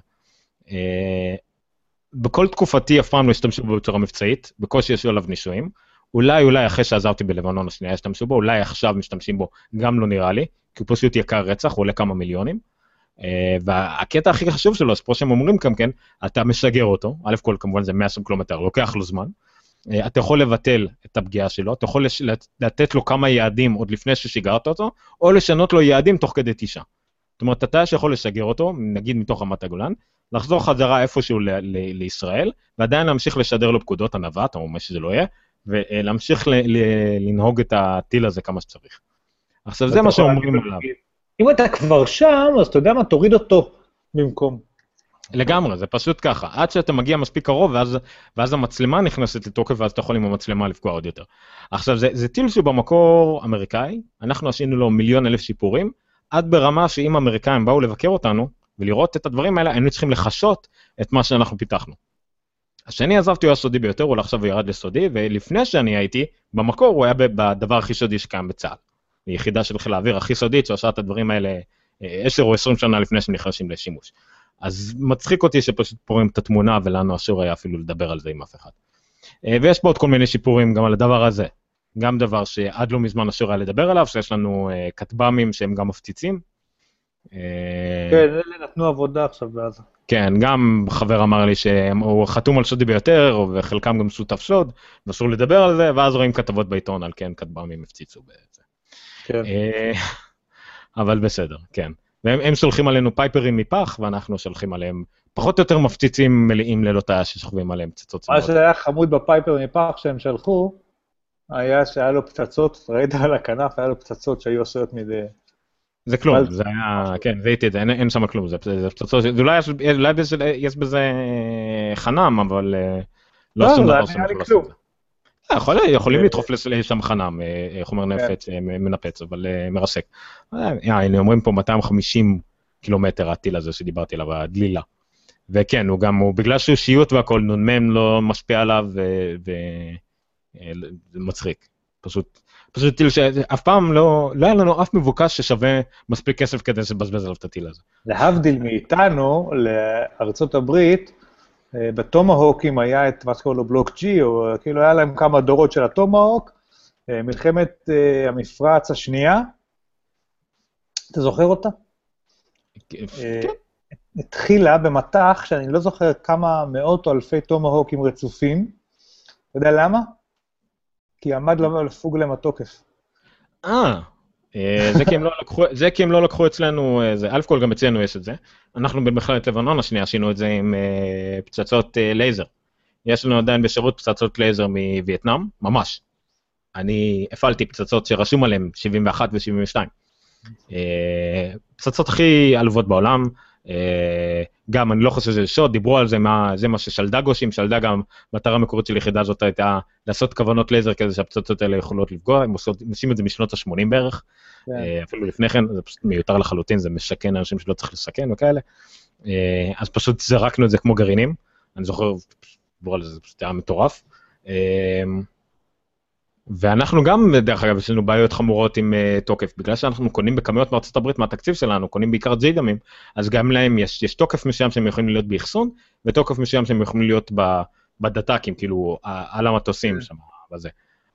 בכל תקופתי אף פעם לא השתמשו בו בצורה מבצעית, בקושי יש עליו נישואים. אולי, אולי אחרי שעזרתי בלבנון השנייה השתמשו בו, אולי עכשיו משתמשים בו, גם לא נראה לי, כי הוא פשוט יקר רצח, הוא עולה כמה מיליונים. Uh, והקטע הכי חשוב שלו, אז פה שהם אומרים גם כן, אתה משגר אותו, א' כל כמובן זה 120 קילומטר, לוקח לו זמן. Uh, אתה יכול לבטל את הפגיעה שלו, אתה יכול. לתת לו כמה יעדים עוד לפני ששיגרת אותו, או לשנות לו יעדים תוך כדי טישה. זאת אומרת, אתה שיכול לשגר אותו, נגיד מתוך רמת הגולן, לחזור חזרה איפשהו ל- ל- לישראל, ועדיין להמשיך לשדר לו פקודות הנווט, או מה שזה לא יהיה, ולהמשיך לנהוג את הטיל הזה כמה שצריך. עכשיו, זה מה שאומרים עליו. אם אתה כבר שם, אז אתה יודע מה, תוריד אותו במקום. לגמרי, זה פשוט ככה. עד שאתה מגיע מספיק קרוב, ואז, ואז המצלמה נכנסת לתוקף, ואז אתה יכול עם המצלמה לפגוע עוד יותר. עכשיו, זה, זה טיל שהוא במקור אמריקאי, אנחנו עשינו לו מיליון אלף שיפורים, עד ברמה שאם האמריקאים באו לבקר אותנו, ולראות את הדברים האלה, היינו צריכים לחשות את מה שאנחנו פיתחנו. השני עזבתי, הוא היה סודי ביותר, הוא עכשיו ירד לסודי, ולפני שאני הייתי, במקור הוא היה בדבר הכי סודי שקיים בצה"ל. יחידה של חיל האוויר הכי סודית, שעושה את הדברים האלה 10 אה, או 20 שנה לפני שנכנסים לשימוש. אז מצחיק אותי שפשוט פורעים את התמונה, ולנו אסור היה אפילו לדבר על זה עם אף אחד. אה, ויש פה עוד כל מיני שיפורים גם על הדבר הזה. גם דבר שעד לא מזמן אסור היה לדבר עליו, שיש לנו אה, כטב"מים שהם גם מפציצים. כן, אלה נתנו עבודה עכשיו בעזה. כן, גם חבר אמר לי שהוא חתום על שודי ביותר, וחלקם גם שותף שוד, ואסור לדבר על זה, ואז רואים כתבות בעיתון על כן, כטב"מים הפציצו בזה. כן. אה, אבל בסדר, כן. והם שולחים עלינו פייפרים מפח, ואנחנו שולחים עליהם פחות או יותר מפציצים מלאים ללא תאה ששוכבים עליהם פצצות צמאות. מה שהיה חמוד בפייפר מפח שהם שלחו, היה שהיה לו פצצות, ראית על הכנף, היה לו פצצות שהיו עשויות מדי... זה כלום, זה היה, כן, ראיתי את זה, אין שם כלום, זה פצצות, אולי יש בזה חנם, אבל אה, לא, לא שום דבר שם. יכול, יכולים לדחוף לשם חנם, אה, חומר כן. נפץ אה, מנפץ, אבל מרסק. הנה, אומרים פה 250 קילומטר הטיל הזה שדיברתי עליו, הדלילה. וכן, הוא גם, הוא בגלל שהוא שיוט והכל, נ"מ לא משפיע עליו, וזה מצחיק. פשוט פשוט טיל שאף פעם לא, לא היה לנו אף מבוקש ששווה מספיק כסף כדי לבזבז עליו את הטיל הזה. להבדיל מאיתנו, לארצות הברית, אה, בטומהוקים היה את מה שקוראים לו בלוק G, או כאילו היה להם כמה דורות של הטומהוק, אה, מלחמת אה, המפרץ השנייה, אתה זוכר אותה? כן. התחילה במטח שאני לא זוכר כמה מאות או אלפי טומהוקים רצופים. אתה יודע למה? כי עמד לפוג להם התוקף. אה, אה לא זה כי הם לא לקחו אצלנו, אה, זה, אלף כל גם אצלנו יש את זה. אנחנו במלחמת לבנון השנייה עשינו את זה עם אה, פצצות לייזר. יש לנו עדיין בשירות פצצות לייזר מווייטנאם, ממש. אני הפעלתי פצצות שרשום עליהן 71 ו-72. פצצות הכי עלובות בעולם, גם אני לא חושב שזה סוד, דיברו על זה, מה, זה מה ששלדג עושים, שלדג המטרה המקורית של היחידה הזאת הייתה לעשות כוונות לייזר כזה שהפצצות האלה יכולות לפגוע, הם עושים את זה משנות ה-80 בערך, כן. אפילו לפני כן, זה פשוט מיותר לחלוטין, זה משכן אנשים שלא צריך לסכן וכאלה, אז פשוט זרקנו את זה כמו גרעינים, אני זוכר, דיברו על זה, זה פשוט היה מטורף. ואנחנו גם, דרך אגב, יש לנו בעיות חמורות עם uh, תוקף, בגלל שאנחנו קונים בכמויות מארצות הברית מהתקציב שלנו, קונים בעיקר ג'יגמים, אז גם להם יש, יש תוקף מסוים שהם יכולים להיות באחסון, ותוקף מסוים שהם יכולים להיות בדת"קים, כאילו, על המטוסים כן. שם, בזה.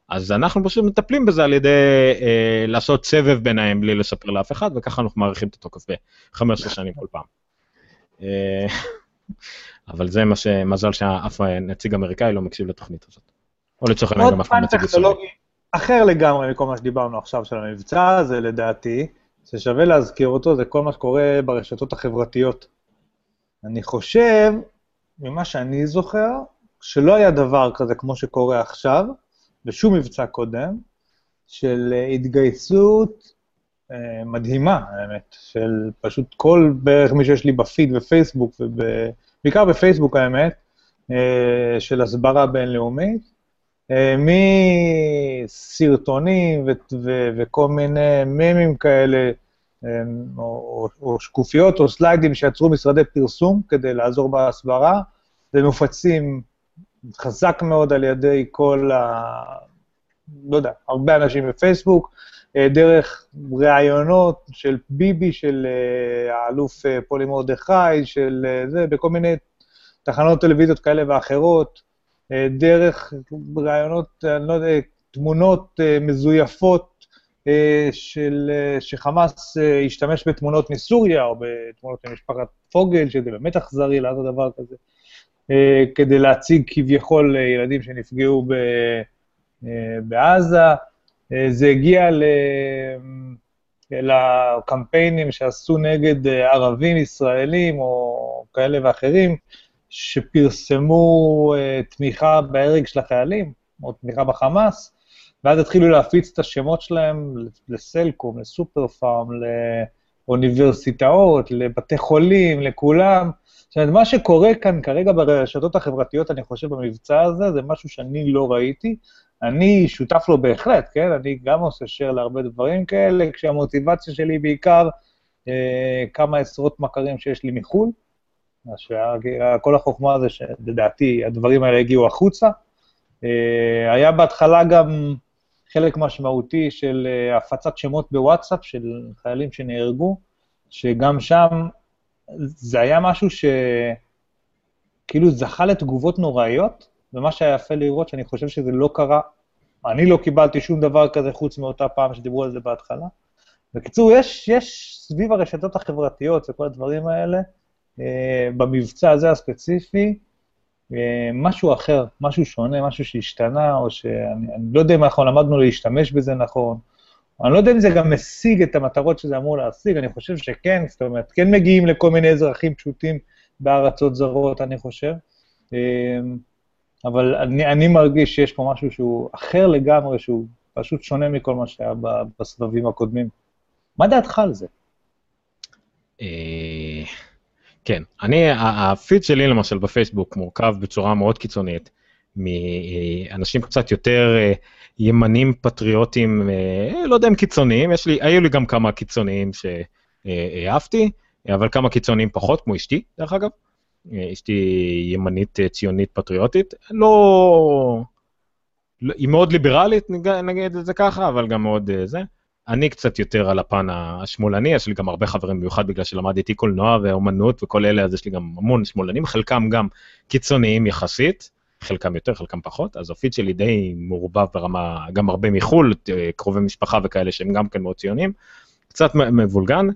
אז אנחנו פשוט מטפלים בזה על ידי uh, לעשות סבב ביניהם בלי לספר לאף אחד, וככה אנחנו מאריכים את התוקף ב-15 שנים כל פעם. אה, אבל זה מה שמזל שאף נציג אמריקאי לא מקשיב לתוכנית הזאת. או לצורך העניין גם אף פעם נציג טכנולוגי אחר לגמרי מכל מה שדיברנו עכשיו של המבצע הזה, לדעתי, ששווה להזכיר אותו, זה כל מה שקורה ברשתות החברתיות. אני חושב, ממה שאני זוכר, שלא היה דבר כזה כמו שקורה עכשיו, בשום מבצע קודם, של התגייסות אה, מדהימה, האמת, של פשוט כל בערך מי שיש לי בפיד בפייסבוק, ובעיקר בפייסבוק האמת, אה, של הסברה בינלאומית, אה, מסרטונים וכל מיני מימים כאלה, אה, או, או שקופיות או סליידים שיצרו משרדי פרסום כדי לעזור בהסברה, ומופצים חזק מאוד על ידי כל ה... לא יודע, הרבה אנשים בפייסבוק, אה, דרך ראיונות של ביבי, של האלוף פולי מרדכי, של זה, בכל מיני תחנות טלוויזיות כאלה ואחרות, דרך רעיונות, אני לא יודע, תמונות אה, מזויפות אה, של, שחמאס השתמש בתמונות מסוריה, או בתמונות של משפחת פוגל, שזה באמת אכזרי לעשות דבר כזה, כדי להציג כביכול ילדים שנפגעו ב, בעזה. זה הגיע ל... לקמפיינים שעשו נגד ערבים ישראלים או כאלה ואחרים, שפרסמו uh, תמיכה בהרג של החיילים, או תמיכה בחמאס, ואז התחילו להפיץ את השמות שלהם לסלקום, לסופר פארם, לאוניברסיטאות, לבתי חולים, לכולם. זאת אומרת, מה שקורה כאן כרגע ברשתות החברתיות, אני חושב, במבצע הזה, זה משהו שאני לא ראיתי. אני שותף לו בהחלט, כן? אני גם עושה share להרבה דברים כאלה, כשהמוטיבציה שלי בעיקר אה, כמה עשרות מכרים שיש לי מחו"ל. כל החוכמה זה שלדעתי הדברים האלה הגיעו החוצה. אה, היה בהתחלה גם חלק משמעותי של אה, הפצת שמות בוואטסאפ של חיילים שנהרגו, שגם שם זה היה משהו שכאילו זכה לתגובות נוראיות, ומה שהיה יפה לראות, שאני חושב שזה לא קרה, אני לא קיבלתי שום דבר כזה חוץ מאותה פעם שדיברו על זה בהתחלה. בקיצור, יש, יש סביב הרשתות החברתיות וכל הדברים האלה, במבצע הזה הספציפי, אה, משהו אחר, משהו שונה, משהו שהשתנה, או שאני לא יודע אם אנחנו למדנו להשתמש בזה נכון. אני לא יודע אם זה גם משיג את המטרות שזה אמור להשיג, אני חושב שכן, זאת אומרת, כן מגיעים לכל מיני אזרחים פשוטים בארצות זרות, אני חושב. אה, אבל אני, אני מרגיש שיש פה משהו שהוא אחר לגמרי, שהוא פשוט שונה מכל מה שהיה בסבבים הקודמים. מה דעתך על זה? כן, אני, הפיד שלי למשל בפייסבוק מורכב בצורה מאוד קיצונית מאנשים קצת יותר אה, ימנים פטריוטים, אה, לא יודע אם קיצוניים, יש לי, היו לי גם כמה קיצוניים שאהבתי, אבל כמה קיצוניים פחות, כמו אשתי, דרך אגב. אה, אשתי ימנית ציונית פטריוטית, לא... לא היא מאוד ליברלית, נגיד את זה ככה, אבל גם מאוד זה. אני קצת יותר על הפן השמאלני, יש לי גם הרבה חברים, במיוחד בגלל שלמדתי קולנוע ואומנות וכל אלה, אז יש לי גם המון שמאלנים, חלקם גם קיצוניים יחסית, חלקם יותר, חלקם פחות, אז הפיד שלי די מעורבב ברמה, גם הרבה מחו"ל, קרובי משפחה וכאלה שהם גם כן מאוד ציונים, קצת מבולגן.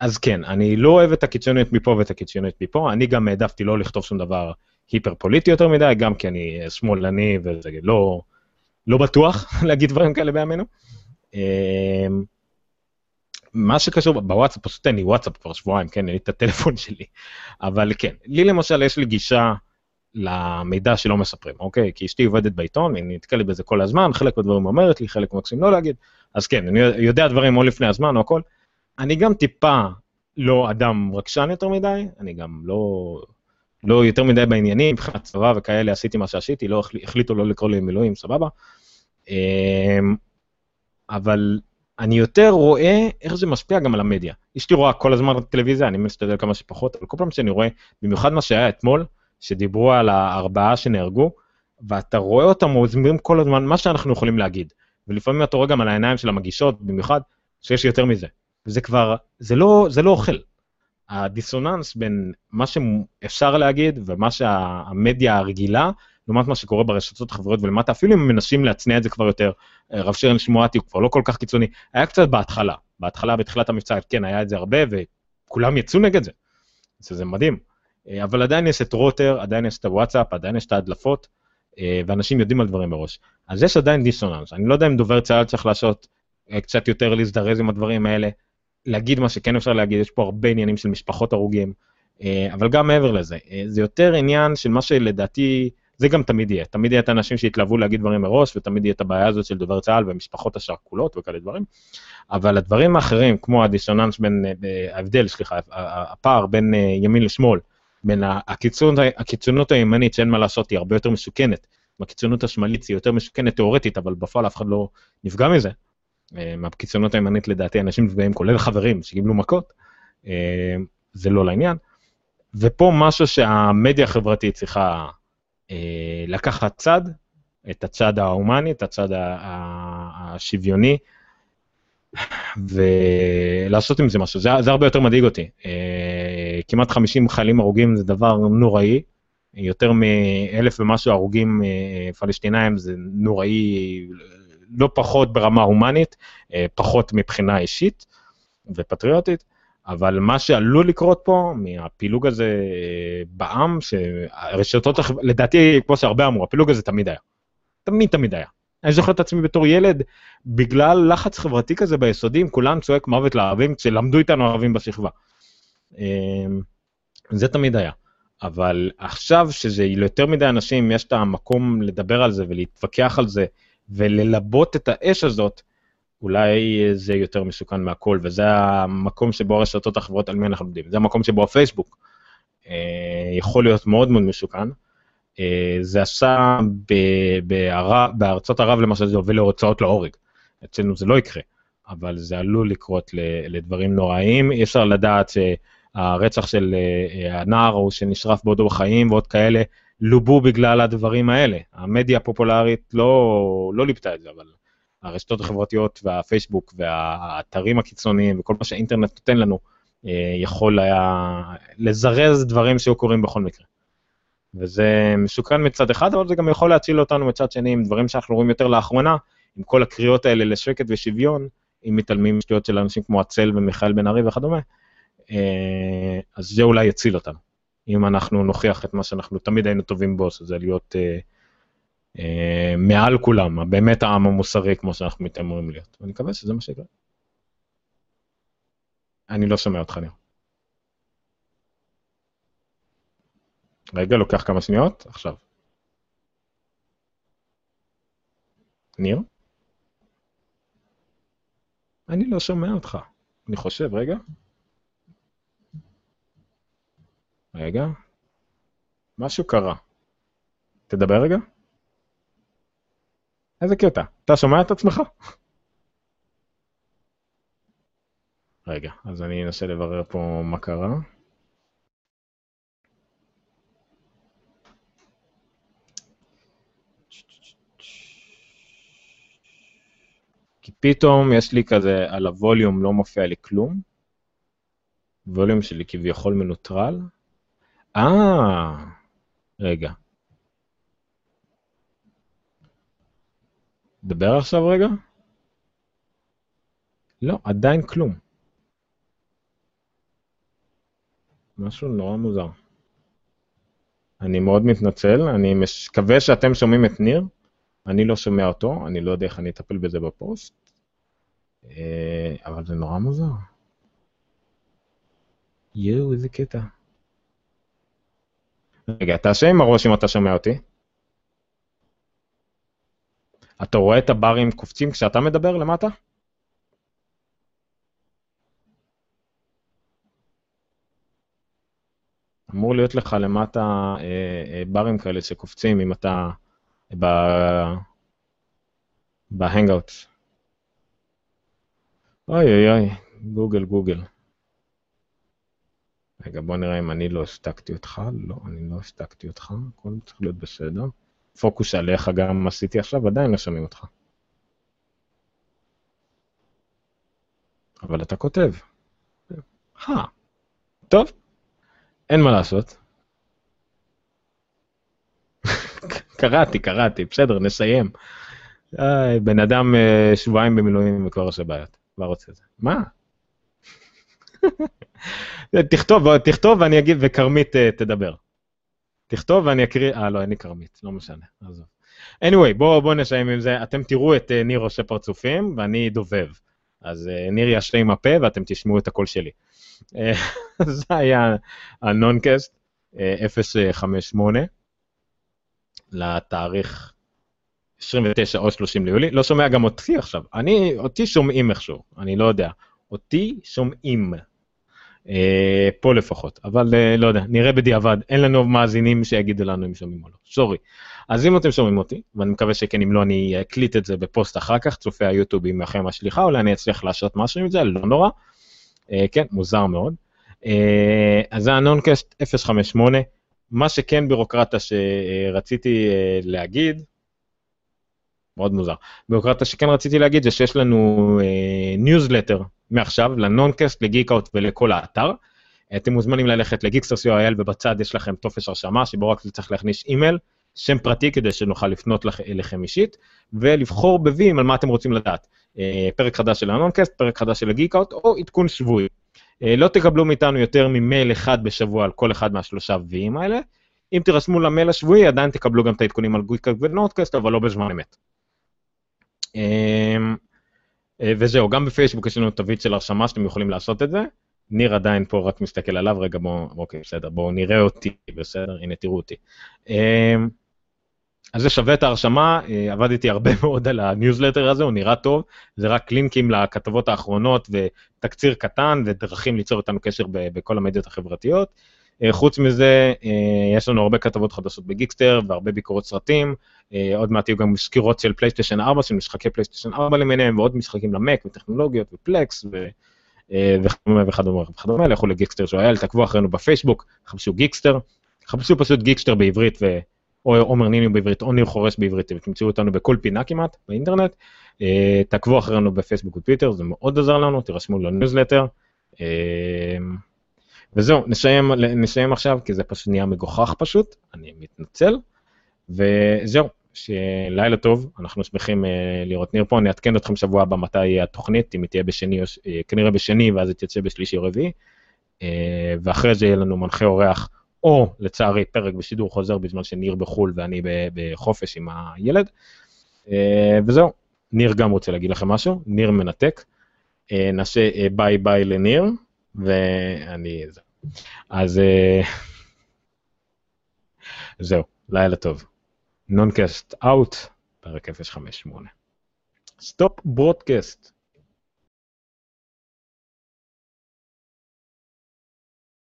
אז כן, אני לא אוהב את הקיצוניות מפה ואת הקיצוניות מפה, אני גם העדפתי לא לכתוב שום דבר היפר פוליטי יותר מדי, גם כי אני שמאלני וזה לא, לא בטוח להגיד דברים כאלה בימינו. אמ, מה שקשור בוואטסאפ, פשוט אין לי וואטסאפ כבר שבועיים, כן, אין לי את הטלפון שלי. אבל כן, לי למשל יש לי גישה למידע שלא מספרים, אוקיי? כי אשתי עובדת בעיתון, היא נתקלת בזה כל הזמן, חלק מהדברים אומרת לי, חלק מקסימים לא להגיד, אז כן, אני יודע דברים או לפני הזמן או הכל. אני גם טיפה לא אדם רגשן יותר מדי, אני גם לא, לא יותר מדי בעניינים, מבחינת צבא וכאלה, עשיתי מה שעשיתי, לא החליטו לא לקרוא לי מילואים, סבבה. אבל אני יותר רואה איך זה משפיע גם על המדיה. אשתי רואה כל הזמן טלוויזיה, אני משתדל כמה שפחות, אבל כל פעם שאני רואה, במיוחד מה שהיה אתמול, שדיברו על הארבעה שנהרגו, ואתה רואה אותם מסבירים כל הזמן מה שאנחנו יכולים להגיד. ולפעמים אתה רואה גם על העיניים של המגישות, במיוחד, שיש יותר מזה. וזה כבר, זה לא, זה לא אוכל. הדיסוננס בין מה שאפשר להגיד ומה שהמדיה הרגילה, לעומת מה שקורה ברשתות החברתיות ולמטה, אפילו אם הם מנסים להצניע את זה כבר יותר, אה, רב שרן שמואטי הוא כבר לא כל כך קיצוני, היה קצת בהתחלה, בהתחלה, בתחילת המבצע, כן, היה את זה הרבה, וכולם יצאו נגד זה. זה מדהים. אה, אבל עדיין יש את רוטר, עדיין יש את הוואטסאפ, עדיין יש את ההדלפות, אה, ואנשים יודעים על דברים מראש. אז יש עדיין דיסוננס. אני לא יודע אם דובר צה"ל צריך לעשות קצת יותר להזדרז עם הדברים האלה, להגיד מה שכן אפשר להגיד, יש פה הרבה עניינים של משפחות הרוגים, אבל גם מעבר לזה, זה יותר עניין של מה שלדעתי, זה גם תמיד יהיה, תמיד יהיה את האנשים שיתלהבו להגיד דברים מראש, ותמיד יהיה את הבעיה הזאת של דובר צה"ל ומשפחות השכולות וכאלה דברים, אבל הדברים האחרים, כמו הדיסוננס בין, אה, ההבדל, סליחה, הפער בין אה, ימין לשמאל, בין הקיצונות, הקיצונות הימנית שאין מה לעשות, היא הרבה יותר מסוכנת, מהקיצונות השמאלית היא יותר מסוכנת תיאורטית, אבל בפועל אף אחד לא נפגע מזה. אה, מהקיצונות הימנית לדעתי אנשים נפגעים, כולל חברים שקיבלו מכות, זה לא לעניין. ופה משהו שהמדיה החברתית צריכה אה, לקחת צד, את הצד ההומני, את הצד השוויוני, ולעשות עם זה משהו. זה, זה הרבה יותר מדאיג אותי. אה, כמעט 50 חיילים הרוגים זה דבר נוראי, יותר מאלף ומשהו הרוגים אה, פלסטינאים זה נוראי לא פחות ברמה הומנית, פחות מבחינה אישית ופטריוטית. אבל מה שעלול לקרות פה, מהפילוג הזה אה, בעם, שהרשתות, לדעתי, כמו שהרבה אמרו, הפילוג הזה תמיד היה. תמיד תמיד היה. אני זוכר את עצמי בתור ילד, בגלל לחץ חברתי כזה ביסודים, כולם צועק מוות לערבים, כשלמדו איתנו ערבים בשכבה. אה, זה תמיד היה. אבל עכשיו שזה ליותר מדי אנשים, יש את המקום לדבר על זה ולהתווכח על זה, וללבות את האש הזאת, אולי זה יותר מסוכן מהכל, וזה המקום שבו הרשתות החברות, על מי אנחנו יודעים, זה המקום שבו הפייסבוק אה, יכול להיות מאוד מאוד מסוכן. אה, זה עשה בער, בארצות ערב למשל, זה הוביל להוצאות להורג. אצלנו זה לא יקרה, אבל זה עלול לקרות לדברים נוראיים. אי אפשר לדעת שהרצח של אה, הנער הוא שנשרף בעודו בחיים ועוד כאלה, לובו בגלל הדברים האלה. המדיה הפופולרית לא, לא ליפתה את זה, אבל הרשתות החברתיות והפייסבוק והאתרים הקיצוניים וכל מה שהאינטרנט נותן לנו, אה, יכול היה לזרז דברים שהיו קורים בכל מקרה. וזה מסוכן מצד אחד, אבל זה גם יכול להציל אותנו מצד שני עם דברים שאנחנו רואים יותר לאחרונה, עם כל הקריאות האלה לשקט ושוויון, אם מתעלמים משטויות של אנשים כמו הצל ומיכאל בן ארי וכדומה, אה, אז זה אולי יציל אותנו, אם אנחנו נוכיח את מה שאנחנו תמיד היינו טובים בו, שזה להיות אה, מעל כולם, באמת העם המוסרי כמו שאנחנו מתאמרים להיות. ואני מקווה שזה מה שיקרה. אני לא שומע אותך, ניר. רגע, לוקח כמה שניות, עכשיו. ניר? אני לא שומע אותך. אני חושב, רגע. רגע. משהו קרה. תדבר רגע. איזה קטע. אתה שומע את עצמך? רגע, אז אני אנסה לברר פה מה קרה. כי פתאום יש לי כזה, על הווליום לא מופיע לי כלום. ווליום שלי כביכול מנוטרל. אה, רגע. דבר עכשיו רגע? לא, עדיין כלום. משהו נורא מוזר. אני מאוד מתנצל, אני מקווה שאתם שומעים את ניר, אני לא שומע אותו, אני לא יודע איך אני אטפל בזה בפוסט, אה, אבל זה נורא מוזר. יואו, איזה קטע. רגע, תעשה עם הראש אם אתה שומע אותי. אתה רואה את הברים קופצים כשאתה מדבר למטה? אמור להיות לך למטה אה, אה, ברים כאלה שקופצים אם אתה ב... בהנגאוט. אוי אוי אוי, גוגל גוגל. רגע, בוא נראה אם אני לא השתקתי אותך. לא, אני לא השתקתי אותך, הכל צריך להיות בסדר. פוקוס עליך גם עשיתי עכשיו, עדיין לא שומעים אותך. אבל אתה כותב. אה, טוב, אין מה לעשות. קראתי, קראתי, בסדר, נסיים. איי, בן אדם אה, שבועיים במילואים וכבר עושה בעיות, כבר רוצה את זה. מה? תכתוב, תכתוב ואני אגיד, וכרמית אה, תדבר. תכתוב ואני אקריא, אה לא, אין לי כרמית, לא משנה, עזוב. anyway, בואו בוא נסיים עם זה, אתם תראו את uh, ניר עושה פרצופים ואני דובב. אז uh, ניר ישלה עם הפה ואתם תשמעו את הקול שלי. זה היה הנונקאסט 058 לתאריך 29 או 30 ליולי. לא שומע גם אותי עכשיו, אני, אותי שומעים איכשהו, אני לא יודע. אותי שומעים. אה, פה לפחות, אבל אה, לא יודע, נראה בדיעבד, אין לנו מאזינים שיגידו לנו אם שומעים או לא, sorry. אז אם אתם שומעים אותי, ואני מקווה שכן, אם לא, אני אקליט את זה בפוסט אחר כך, צופי היוטיוב עמכם הסליחה, אולי אני אצליח לעשות משהו עם זה, לא נורא. אה, כן, מוזר מאוד. אה, אז זה הנונקאסט 058, מה שכן בירוקרטה שרציתי אה, להגיד, מאוד מוזר. ביורוקרטיה שכן רציתי להגיד זה שיש לנו ניוזלטר uh, מעכשיו לנונקאסט, לגיקאוט ולכל האתר. אתם מוזמנים ללכת לגיקסטר co.il ובצד יש לכם טופס הרשמה שבו רק צריך להכניס אימייל, שם פרטי כדי שנוכל לפנות לכ- אליכם אישית, ולבחור בווים על מה אתם רוצים לדעת. Uh, פרק חדש של הנונקאסט, פרק חדש של הגיקאוט או עדכון שבועי. Uh, לא תקבלו מאיתנו יותר ממייל אחד בשבוע על כל אחד מהשלושה ויים האלה. אם תירשמו למייל השבועי עדיין תקבלו גם את העדכונים על גיקאוט ונונקאסט, אבל לא בזמן אמת. אה, וזהו, גם בפייסבוק יש לנו תווית של הרשמה שאתם יכולים לעשות את זה. ניר עדיין פה רק מסתכל עליו, רגע בואו, אוקיי, בסדר, בואו נראה אותי, בסדר, הנה תראו אותי. אמ, אז זה שווה את ההרשמה, אה, עבדתי הרבה מאוד על הניוזלטר הזה, הוא נראה טוב, זה רק לינקים לכתבות האחרונות ותקציר קטן ודרכים ליצור איתנו קשר בכל המדיות החברתיות. אה, חוץ מזה, אה, יש לנו הרבה כתבות חדשות בגיקסטר והרבה ביקורות סרטים, אה, עוד מעט יהיו גם סקירות של פלייסטיישן 4, של משחקי פלייסטיישן 4 למיניהם, ועוד משחקים למק וטכנולוגיות ופלקס. וכדומה וכדומה וכדומה, לכו לגיקסטר שואל, תעקבו אחרינו בפייסבוק, חפשו גיקסטר, חפשו פשוט גיקסטר בעברית ו... או עומר ניני בעברית או ניר חורש בעברית, ותמצאו אותנו בכל פינה כמעט באינטרנט. תעקבו אחרינו בפייסבוק וטוויטר, זה מאוד עוזר לנו, תירשמו לניוזלטר. וזהו, נסיים, נסיים עכשיו, כי זה פשוט נהיה מגוחך פשוט, אני מתנצל, וזהו, שלילה טוב, אנחנו שמחים uh, לראות ניר פה, אני אעדכן אתכם שבוע הבא מתי יהיה התוכנית, אם היא תהיה בשני, או, uh, כנראה בשני, ואז היא תצא בשלישי או רביעי, uh, ואחרי זה יהיה לנו מנחה אורח, או לצערי פרק בשידור חוזר בזמן שניר בחו"ל ואני בחופש עם הילד, uh, וזהו, ניר גם רוצה להגיד לכם משהו, ניר מנתק, uh, נעשה uh, bye bye לניר, ואני... אז אה, זהו, לילה טוב. נונקאסט out, פרק 058. stop broadcast.